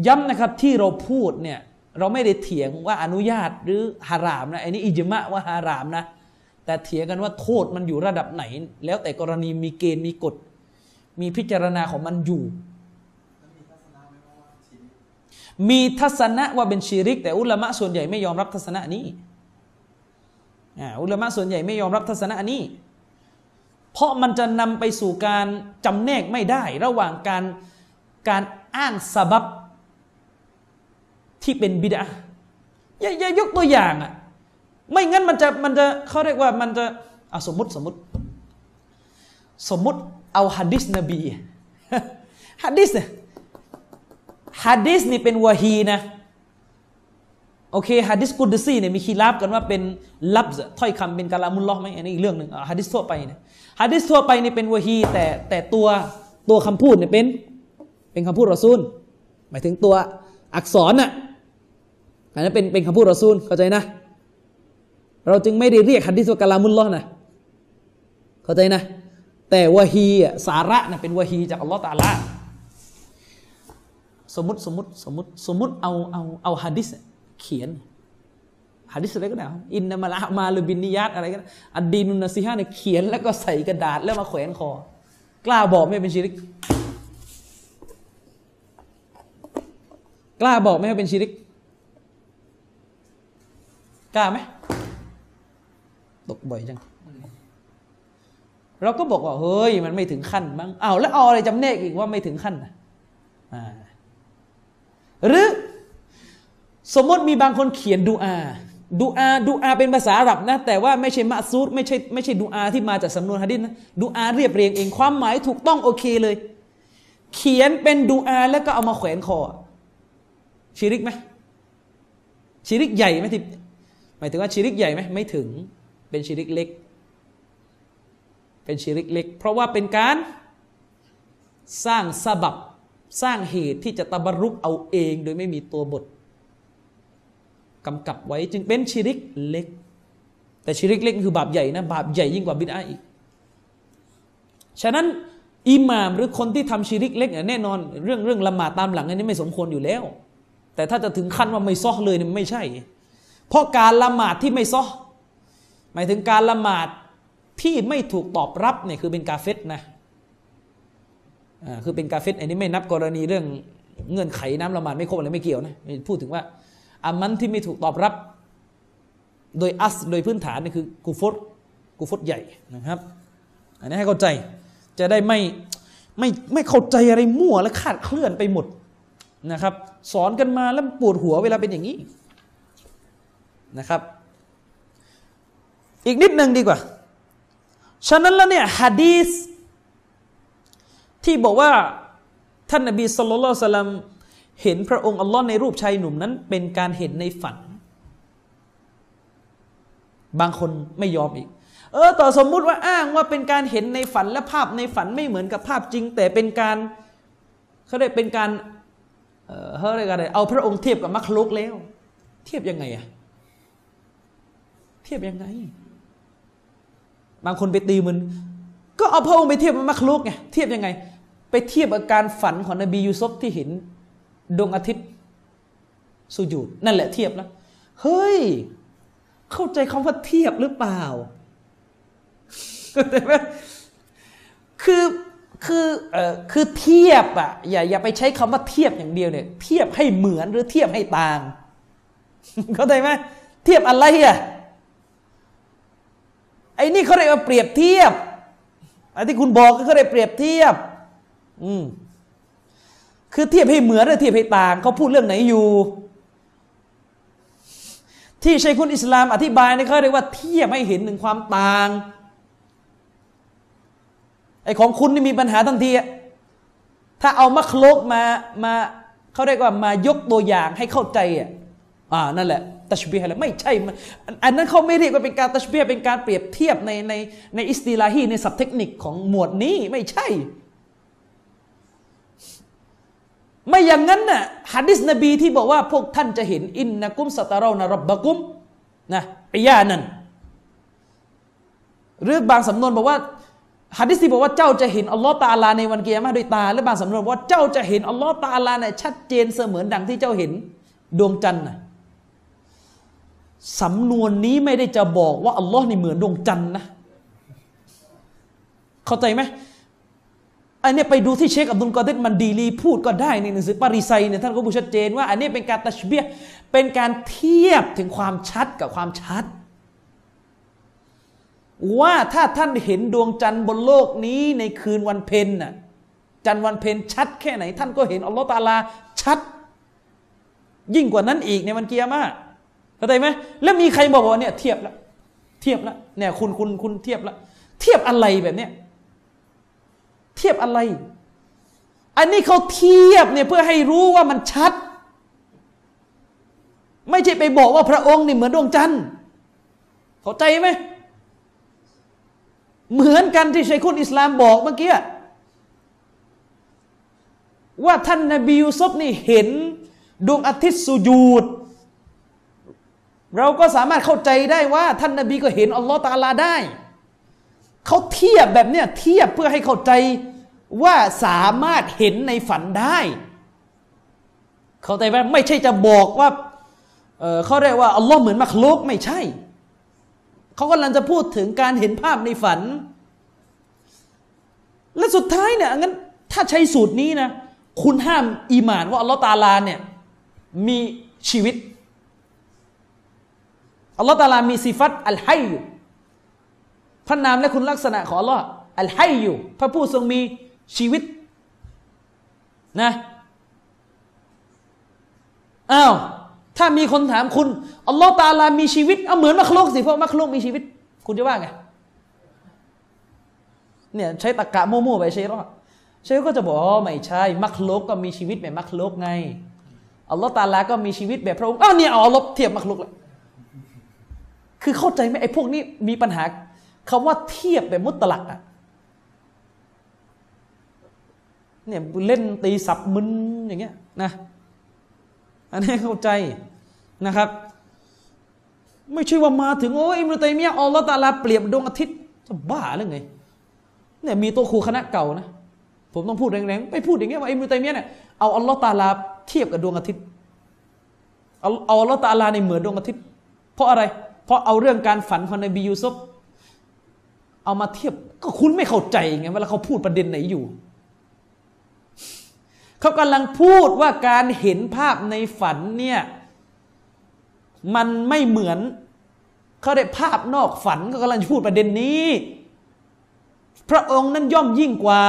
ย้ำนะครับที่เราพูดเนี่ยเราไม่ได้เถียงว่าอนุญาตหรือฮารามนะอันนี้อิจมะว่าฮารามนะ แต่เถียงกันว่าโทษมันอยู่ระดับไหน แล้วแต่กรณีมีเกณฑ์มีกฎ มีพิจารณาของมันอยู่ มีทัศนะว่าชีวิตมีทัศนะว่าเป็นชีริก แต่อุลามะส่วนใหญ่ไม่ยอมรับทัศนะนี้อ่าอุลามะส่วนใหญ่ไม่ยอมรับทัศนะนี้ เพราะมันจะนำไปสู่การจำแนกไม่ได้ ระหว่างการการอ้างสาบับที่เป็นบิดาอย่าอย่ายกตัวอย่างอะ ไม่งั้นมันจะมันจะเขาเรียกว่ามันจะเอาสมมติสมมติ สมมติเอาฮะดิษนบีฮะดิษเนี่ยฮะดิษนี่เป็นวะฮีนะโอเคฮะดิษกุดซีเนี่ยมีคีราบกันว่าเป็นลับถ้อยคำเป็นกะลามุลลอฮ์ไหมอันนี้อีกเรื่องหนึ่งฮะดิษทั่วไปเนี่ยฮะดิษทั่วไปนี่เป็นวะฮีแต่แต่ตัวตัวคำพูดเนี่ยเป็นเป็นคำพูดรอซูล หมายถึงตัวอักษรน่ะอันนั้นเป็นเป็นคำพูดรอซูลเข้าใจนะ เราจึงไม่ได้เรียกฮะดิษว่ากะลามุลลอฮ์นะเข้าใจนะ แต่วะฮีอะสาระนะเป็นวะฮีจากอัลลอฮ์ตาลาสมมติสมมติสมมติสมมติเอาเอาเอาฮะดิษเขียนฮะดิษอะไรก็ได้อินนามาละมาหรือบินนิยัตอะไรก็ได้อัดดีนุนซีฮะเนี่ยเขียนแล้วก็ใส่กระดาษแล้วมาแขวนคอ กล้าบอกไม่เป็นชิริก กล้าบอกไม่ให้เป็นชิริก กล้าไหม ตกบ่อยจัง เราก็บอกว่าเฮ้ย มันไม่ถึงขั้นมั้งอ้าวแล้วเอาอะไรจำแนกอีกว่าไม่ถึงขั้นนะอ่าหรือสมมติมีบางคนเขียนดูอาดูอาดูอาเป็นภาษาอาหรับนะ แต่ว่าไม่ใช่มะซูดไม่ใช่ไม่ใช่ดูอาที่มาจากสำนวนฮะดิษนะดูอาเรียบเรียงเองความหมายถูกต้องโอเคเลย เขียนเป็นดูอาแล้วก็เอามาแขวนคอชิริกไหมชิริกใหญ่ไหมที่หมายถึงว่าชิริกใหญ่ไหมไม่ถึง เป็นชิริกเล็ก เป็นชิริกเล็ก เพราะว่าเป็นการสร้างสบับสร้างเหตุที่จะตะบรุกเอาเองโดยไม่มีตัวบทกำกับไว้จึงเป็นชิริกเล็ก แต่ชิริกเล็กคือบาปใหญ่นะบาปใหญ่ยิ่งกว่าบิดาอีก ฉะนั้นอิหม่ามหรือคนที่ทำชิริกเล็กเนี่ยแน่นอน เรื่องเรื่องละหมาดตามหลังอันนี้ไม่สมควรอยู่แล้ว แต่ถ้าจะถึงขั้นว่าไม่ซอเลยเนี่ยไม่ใช่ เพราะการละหมาดที่ไม่ซอ หมายถึงการละหมาดที่ไม่ถูกตอบรับเนี่ยคือเป็นกาเฟตนะอ่าคือเป็นกาเฟตอันนี้ไม่นับกรณีเรื่องเงื่อนไขน้ำละหมาดไม่ครบอะไรไม่เกี่ยวนะพูดถึงว่าอามันที่ไม่ถูกตอบรับ โดยอัสโดยพื้นฐานนี่คือกูฟตกูฟตใหญ่นะครับ อันนี้ให้เข้าใจจะได้ไม่ไม่ไม่เข้าใจอะไรมั่วและคาดเคลื่อนไปหมดนะครับ สอนกันมาแล้วปวดหัวเวลาเป็นอย่างนี้นะครับ อีกนิดหนึ่งดีกว่า ฉะนั้นแล้วเนี่ยฮะดีษที่บอกว่าท่านนบีสุลต่านสลัมเห็นพระองค์อัลลอฮ์ในรูปชายหนุ่มนั้น เป็นการเห็นในฝัน บางคนไม่ยอมอีก เออต่อสมมุติว่าอ้างว่าเป็นการเห็นในฝันและภาพในฝันไม่เหมือนกับภาพจริง แต่เป็นการเขาเรียกเป็นการเออเขาเรียกอะไรเอาพระองค์เทียบกับมัคลุกแล้ว เทียบยังไงอะเทียบยังไง บางคนไปตีมัน ก็เอาพระองค์ไปเทียบกับมัคลุกไงเทียบยังไง ไปเทียบกับการฝันของนบียูซุฟที่เห็นดวงอาทิตย์สุญูดนั่นแหละเทียบแล้วเฮ้ย เข้าใจคำว่าเทียบหรือเปล่าเข้าใจไหมคือคือเอ่อคือเทียบอะอย่าอย่าไปใช้คำว่าเทียบอย่างเดียวเนี่ยเทียบให้เหมือนหรือเทียบให้ต่าง เข้าใจไหมเทียบอะไรอะ ไอ้นี่เขาเรียกว่าเปรียบเทียบไอ้ที่คุณบอกก็เขาเรียกเปรียบเทียบ อืมคือเทียบให้เหมือนหรือเทียบให้ต่างเขาพูดเรื่องไหนอยู่ ที่ชัยคุณอิสลามอธิบายนี่เขาเรียกว่าเทียบให้เห็นถึงความต่างไอ้ของคุณนี่มีปัญหาทันทีถ้าเอามัคโลกมามาเขาเรียกว่ามายกตัวอย่างให้เข้าใจอะ อ่านั่นแหละตัชบีฮ์แล้วไม่ใช่ อันนั้นเขาไม่เรียกว่าเป็นการตัชบีฮ์เป็นการเปรียบเทียบในในในอิสติลาฮีในศัพท์เทคนิคของหมวดนี้ไม่ใช่ ไม่อย่างนั้นน่ะฮะดิษนบีที่บอกว่าพวกท่านจะเห็นอินนะกุมสตาเรานะรับบะกุมนะอิยานั่นหรือบางสำนวนบอกว่าฮะดิษที่บอกว่าเจ้าจะเห็นอัลลอฮ์ตาอาลาในวันเกียรมาด้วยตาและบางสำนวนว่าเจ้าจะเห็นอัลลอฮ์ตาอาลาเนี่ยชัดเจนเสมือนดังที่เจ้าเห็นดวงจันทร์น่ะ สำนวนนี้ไม่ได้จะบอกว่าอัลลอฮ์นี่เหมือนดวงจันทร์นะ เข้าใจไหมอันนี้ไปดูที่เชคอับดุลกอเดตมันดีลีพูดก็ได้ในหนังสือปาริไซเนี่ยท่านก็พูดชัดเจนว่าอันนี้เป็นการตัชเบียเป็นการเทียบถึงความชัดกับความชัด ว่าถ้าท่านเห็นดวงจันทร์บนโลกนี้ในคืนวันเพ็ญน่ะจันทร์วันเพ็ญชัดแค่ไหน ท่านก็เห็นอัลลอฮฺตาอาลาชัด ยิ่งกว่านั้นอีกในวันเกียร์มา เข้าใจไหมแล้วมีใครบอกว่าเนี่ยเทียบแล้วเทียบแล้วเนี่ยคุณคุณคุณเทียบแล้วเทียบอะไรแบบเนี้ยเทียบอะไร อันนี้เขาเทียบเนี่ยเพื่อให้รู้ว่ามันชัด ไม่ใช่ไปบอกว่าพระองค์นี่เหมือนดวงจันทร์เข้าใจไหมเหมือนกันที่ชัยคุณอิสลามบอกเมื่อกี้ว่าท่านนบียูซุฟนี่เห็น ดวงอาทิตย์สุญูด เราก็สามารถเข้าใจได้ว่า ท่านนบีก็เห็นอัลลอฮ์ตาลาได้ เขาเทียบแบบเนี้ยเทียบเพื่อให้เข้าใจว่าสามารถเห็นในฝันได้ เข้าใจไหมไม่ใช่จะบอกว่าเเขาเรียกว่าอัลลอฮ์เหมือนมักลุกไม่ใช่ เขากำลังจะพูดถึงการเห็นภาพในฝัน และสุดท้ายเนี่ยงั้นถ้าใช้สูตรนี้นะ คุณห้ามอีหมานว่าอัลลอฮ์ตาลาเนี่ยมีชีวิต อัลลอฮ์ตาลามีสิฟัตอัลไฮอยู่พระนามและคุณลักษณะของอัลลอฮ์อัลไฮอยู่พระผู้ทรงมีชีวิตนะอ้าวถ้ามีคนถามคุณอัลลอฮ์ตาลามีชีวิตเอาเหมือนมักลุกสิเพราะมักลุกมีชีวิต คุณจะว่าไงเนี่ยใช้ตะกะมั่วๆไปใช่หรอใช่ก็จะบอกอ๋อไม่ใช่มักลุกก็มีชีวิตแบบมักลุกไงอัลลอฮ์ตาลาก็มีชีวิตแบบพระองค์อ้าวเนี่ยเอาลบเทียบมักลุกแล้ว คือเข้าใจไหมไอ้พวกนี้มีปัญหาคำว่าเทียบแบบมุตลักอะเนี่ยเล่นตีสับมึนอย่างเงี้ยนะอันนี้เข้าใจนะครับ ไม่ใช่ว่ามาถึงโอ้ยอิมรุตัยมียอัลลอฮ์ตาลาเปรียบดวงอาทิตย์จะบ้าหรือไงเนี่ยมีตัวครูคณะเก่านะผมต้องพูดแรงๆไปพูดอย่างเงี้ยว่าอิมรุตัยมียเนี่ยเอาอัลลอฮ์ตาลาเทียบกับดวงอาทิตย์เอาเอาอัลลอฮ์ตาลาในเหมือนดวงอาทิตย์ เพราะอะไร เพราะเอาเรื่องการฝันของนบียูซุฟเอามาเทียบก็คุณไม่เข้าใจไงเวลาเขาพูดประเด็นไหนอยู่ เขากำลังพูดว่าการเห็นภาพในฝันเนี่ยมันไม่เหมือนเขาได้ภาพนอกฝันก็กำลังพูดประเด็นนี้ พระองค์นั้นย่อมยิ่งกว่า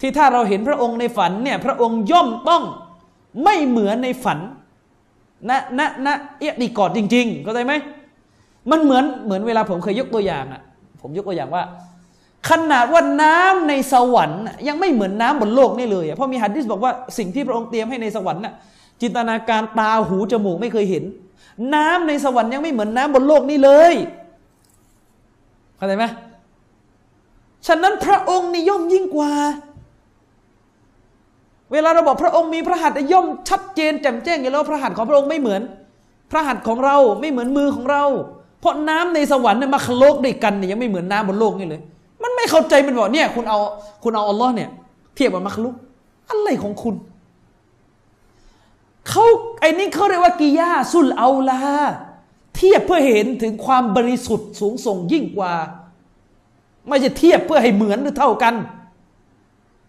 ที่ถ้าเราเห็นพระองค์ในฝันเนี่ยพระองค์ย่อมต้องไม่เหมือนในฝัน นะนะนะเอียดีกอดจริงๆเข้าใจไหมมันเหมือนเหมือนเวลาผมเคยยกตัวอย่างอะผมยกตัวอย่างว่า ขนาดว่าน้ำในสวรรค์ยังไม่เหมือนน้ำบนโลกนี่เลยเพราะมีฮัดดิสบอกว่าสิ่งที่พระองค์เตรียมให้ในสวรรค์น่ะจินตนาการตาหูจมูกไม่เคยเห็น น้ำในสวรรค์ยังไม่เหมือนน้ำบนโลกนี่เลยเข้าใจไหมฉะนั้นพระองค์นี่ย่อมยิ่งกว่า เวลาเราบอกพระองค์มีพระหัตถ์ย่อมชัดเจนแจ่มแจ้งอยู่แล้วพระหัตถ์ของพระองค์ไม่เหมือน พระหัตถ์ของเราไม่เหมือนมือของเรา เพราะน้ำในสวรรค์เนี่ยมาคโลกด้วยกันเนี่ยยังไม่เหมือนน้ำบนโลกนี่เลย มันไม่เข้าใจมันบอกเนี่ยคุณเอาคุณเอาอัลลอฮ์เนี่ยเทียบกับมัคลุกอะไรของคุณเขาไอ้นี่เขาเรียกว่ากิยาสุลเอาลาเทียบเพื่อเห็นถึงความบริสุทธิ์สูงส่งยิ่งกว่า ไม่ใช่เทียบเพื่อให้เหมือนหรือเท่ากัน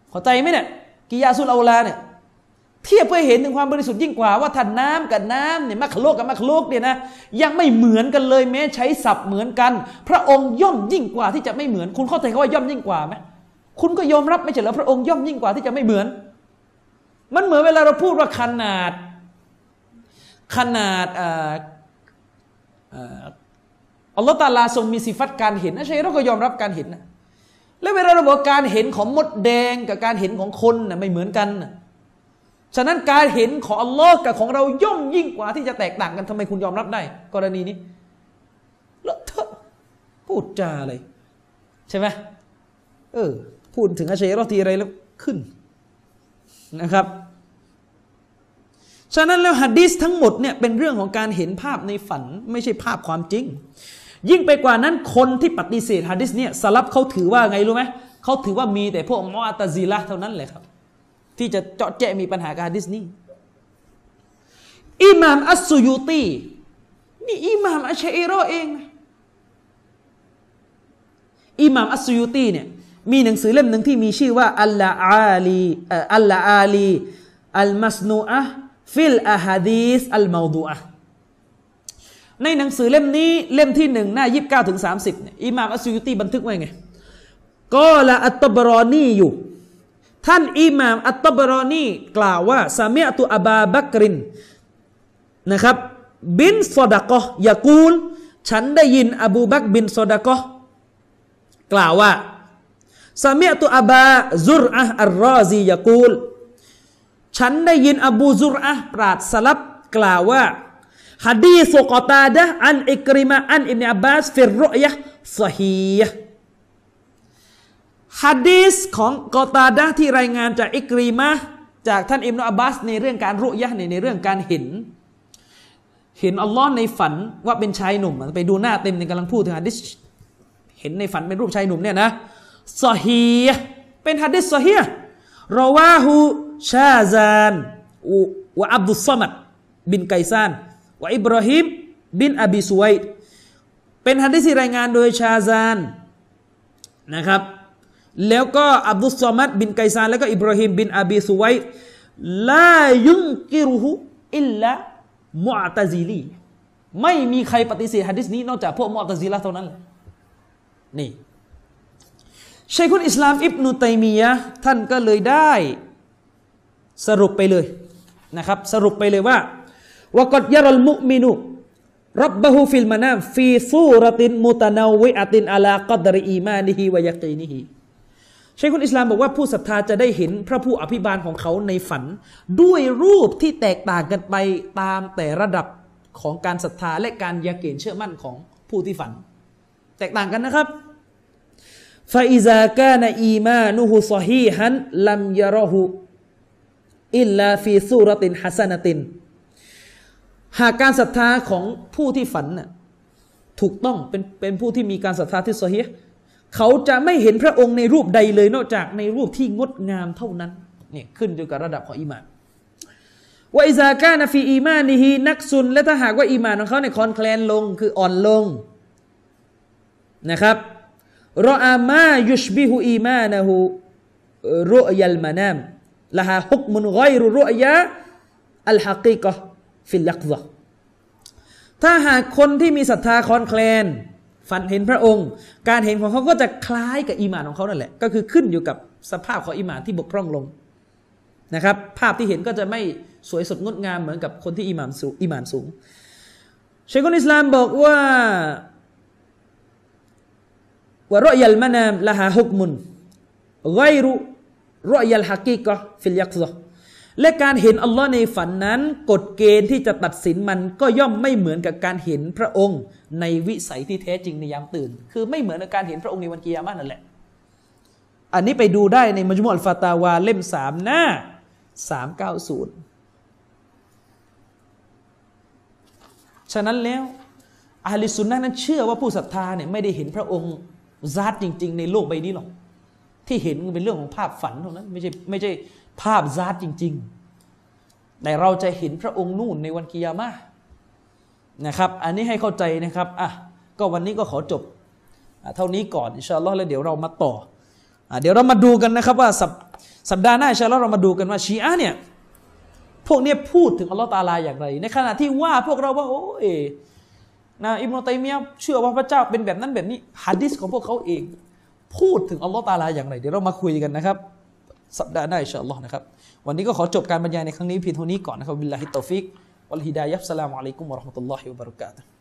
เข้าใจไหมเนี่ย กิยาสุลเอาลาเนี่ยเทียบเพื่อเห็นถึงความบริสุทธิ์ยิ่งกว่าว่าถ้าน้ำกับน้ำเนี่ยมัคโลกกับมัคโลกเนี่ยนะยังไม่เหมือนกันเลยแม้ใช้ศัพท์เหมือนกัน พระองค์ย่อมยิ่งกว่าที่จะไม่เหมือน คุณเข้าใจคำว่าย่อมยิ่งกว่าไหมคุณก็ยอมรับไม่ใช่เหรอพระองค์ย่อมยิ่งกว่าที่จะไม่เหมือน มันเหมือนเวลาเราพูดว่าขนาด ขนาดอัลลอฮฺตาลาทรงมีสิฟัตการเห็นนะใช่เราก็ยอมรับการเห็นนะ แล้วเวลาเราบอกการเห็นของมดแดงกับการเห็นของคนนะไม่เหมือนกันนะฉะนั้นการเห็นของอัลลอฮ์กับของเราย่อมยิ่งกว่าที่จะแตกต่างกันทำไมคุณยอมรับได้ กรณีนี้เลอะเทอะพูดจาเลยใช่ไหมเออ พูดถึงอาชัยรอทีอะไรแล้วขึ้นนะครับ ฉะนั้นแล้วฮัดดิสทั้งหมดเนี่ยเป็นเรื่องของการเห็นภาพในฝันไม่ใช่ภาพความจริง ยิ่งไปกว่านั้นคนที่ปฏิเสธฮัดดิสเนี่ยสลับเขาถือว่าไงรู้ไหมเขาถือว่ามีแต่พวกมอตะซีละเท่านั้นแหละครับ ที่จะเจาะแจะมีปัญหากับฮัดดิสนี้อิหม่ามอัสซุยูตีนี่อิหม่ามอัชชัยรเองนะอิหม่ามอัสซุยูตีเนี่ยมีหนังสือเล่มหนึ่งที่มีชื่อว่าاللآلئ اللآلئ المصنوعة في الأحاديث الموضوعة ในหนังสือเล่มนี้เล่มที่หนึ่งหน้ายี่สิบเก้าถึงสามสิบอิหม่ามอัสซุยูตีบันทึกไว้ไง قال الطبراني อยู่ ท่านอิหม่ามอัตตบรอนีกล่าวว่าซามีอัตุอบาบักรินนะครับ บินซอดะกะห์ยากูล ฉันได้ยินอบูบักบินซอดะกะห์กล่าวว่าซามีอัตุอบาซุรอะห์อัลรอซียากูล ฉันได้ยินอบูซุรอะห์ปราดสลับกล่าวว่า ฮะดีสุกอตาดะอันอิกริมะอันอิบนอับบาสฟิรรุยะห์ซอฮีห์ฮะดีสของกอตาดะที่รายงานจากอิกริมะจากท่านอิบนาอับบาสในเรื่องการรุยะห์ในในเรื่องการเห็น เห็นอัลลอฮ์ในฝันว่าเป็นชายหนุ่มไปดูหน้าเต็มในกำลังพูดถึงฮะดิษเห็นในฝันเป็นรูปชายหนุ่มเนี่ยนะซอฮีห์เป็นฮะดิษซอฮีห์รอวาฮูชาซานวะอับดุสซัมัดบินไกซาน วะอิบราฮิมบินอบีสุไวดเป็นฮะดิษที่รายงานโดยชาซานนะครับ แล้วก็อับดุสซอมัดบินไกซานแล้วก็อิบราฮิมบินอบีสุไวดلا ينكره إلا معتزلي ไม่มีใครปฏิเสธฮะดิษนี้นอกจากพวกมุอตะซิละเท่านั้นนี่ชัยคุลอิสลามอิบนุตัยมียะท่านก็เลยได้สรุปไปเลยนะครับ สรุปไปเลยว่า وقد يرى المؤمن ربه في المنام في صورة متنوعة على قدر إيمانه ويقينهชัยคุลอิสลามบอกว่าผู้ศรัทธาจะได้เห็นพระผู้อภิบาลของเขาในฝัน ด้วยรูปที่แตกต่างกันไปตามแต่ระดับของการศรัทธาและการยาเกณฑ์เชื่อมั่นของผู้ที่ฝัน แตกต่างกันนะครับฟาอิซากานอีมานุฮุซอฮีฮันลัมยารหูอิลลาฟีซูรตินฮัสนติน หากการศรัทธาของผู้ที่ฝันน่ะถูกต้องเป็นเป็นผู้ที่มีการศรัทธาที่ซอฮีห์เขาจะไม่เห็นพระองค์ในรูปใดเลยนอกจากในรูปที่งดงามเท่านั้นเนี่ยขึ้นอยู่กับระดับของอีมานว่าอิซากานฟีอีมานิฮีนักซุน และถ้าหากว่าอีมานของเขาในคอนแคลนลงคืออ่อนลงนะครับรออามายุชบิฮูอีมานะฮูรุยัลมานามละฮาฮุกมุนไกรุรุยะอัลฮักีกะ ฟิลยักซะถ้าหากคนที่มีศรัทธาคอนแคลน ฝันเห็นพระองค์ การเห็นของเขาก็จะคล้ายกับอีหมานของเขานั่นแหละ ก็คือขึ้นอยู่กับสภาพของอีหมานที่บกพร่องลงนะครับ ภาพที่เห็นก็จะไม่สวยสดงดงามเหมือนกับคนที่อีหมานสูงอีหมานสูงเชคุนอิสลามบอกว่าว่ารอยัลมานามละฮาฮุกมุนไกรุรอยัลฮักีกะฟิลยักซะ และการเห็นอัลลอฮ์ในฝันนั้น กฎเกณฑ์ที่จะตัดสินมันก็ย่อมไม่เหมือนกับการเห็นพระองค์ ในวิสัยที่แท้จริงในยามตื่น คือไม่เหมือนกับการเห็นพระองค์ในวันกิยามะนั่นแหละ อันนี้ไปดูได้ในมัจมุอัลฟาตาวาเล่มสามหน้าสามเก้าศูนย์ฉะนั้นแล้วอาลิสุนนะนั้นเชื่อว่าผู้ศรัทธาเนี่ยไม่ได้เห็นพระองค์ซาตจริง ๆ ในโลกใบนี้หรอกที่เห็นเป็นเรื่องของภาพฝันเท่านั้นไม่ใช่ไม่ใช่ ภาพซาตจริงๆแต่เราจะเห็นพระองค์นู่นในวันกิยามะนะครับ อันนี้ให้เข้าใจนะครับอะก็วันนี้ก็ขอจบอเท่านี้ก่อนอินชาอัลลอฮ์แล้วเดี๋ยวเรามาต่ออเดี๋ยวเรามาดูกันนะครับว่าสัปสัปดาห์หน้าอินชาอัลลอฮ์เรามาดูกันว่าชีอะเนี่ยพวกเนี้ยพูดถึงอัลลอฮ์ตาลาอย่างไร ในขณะที่ว่าพวกเราว่าโอ้ยนะอิบนุตัยมียะเชื่อว่าพระเจ้าเป็นแบบนั้นแบบนี้ฮะดิษของพวกเขาเอง พูดถึงอัลลอฮ์ตาลาอย่างไร เดี๋ยวเรามาคุยกันนะครับ สัปดาห์หน้า إن شاء الله นะครับ วันนี้ก็ขอจบการบรรยายในครั้งนี้เพียงเท่านี้ก่อนนะครับ بالله التوفيق والهداية السلام عليكم ورحمة الله وبركاته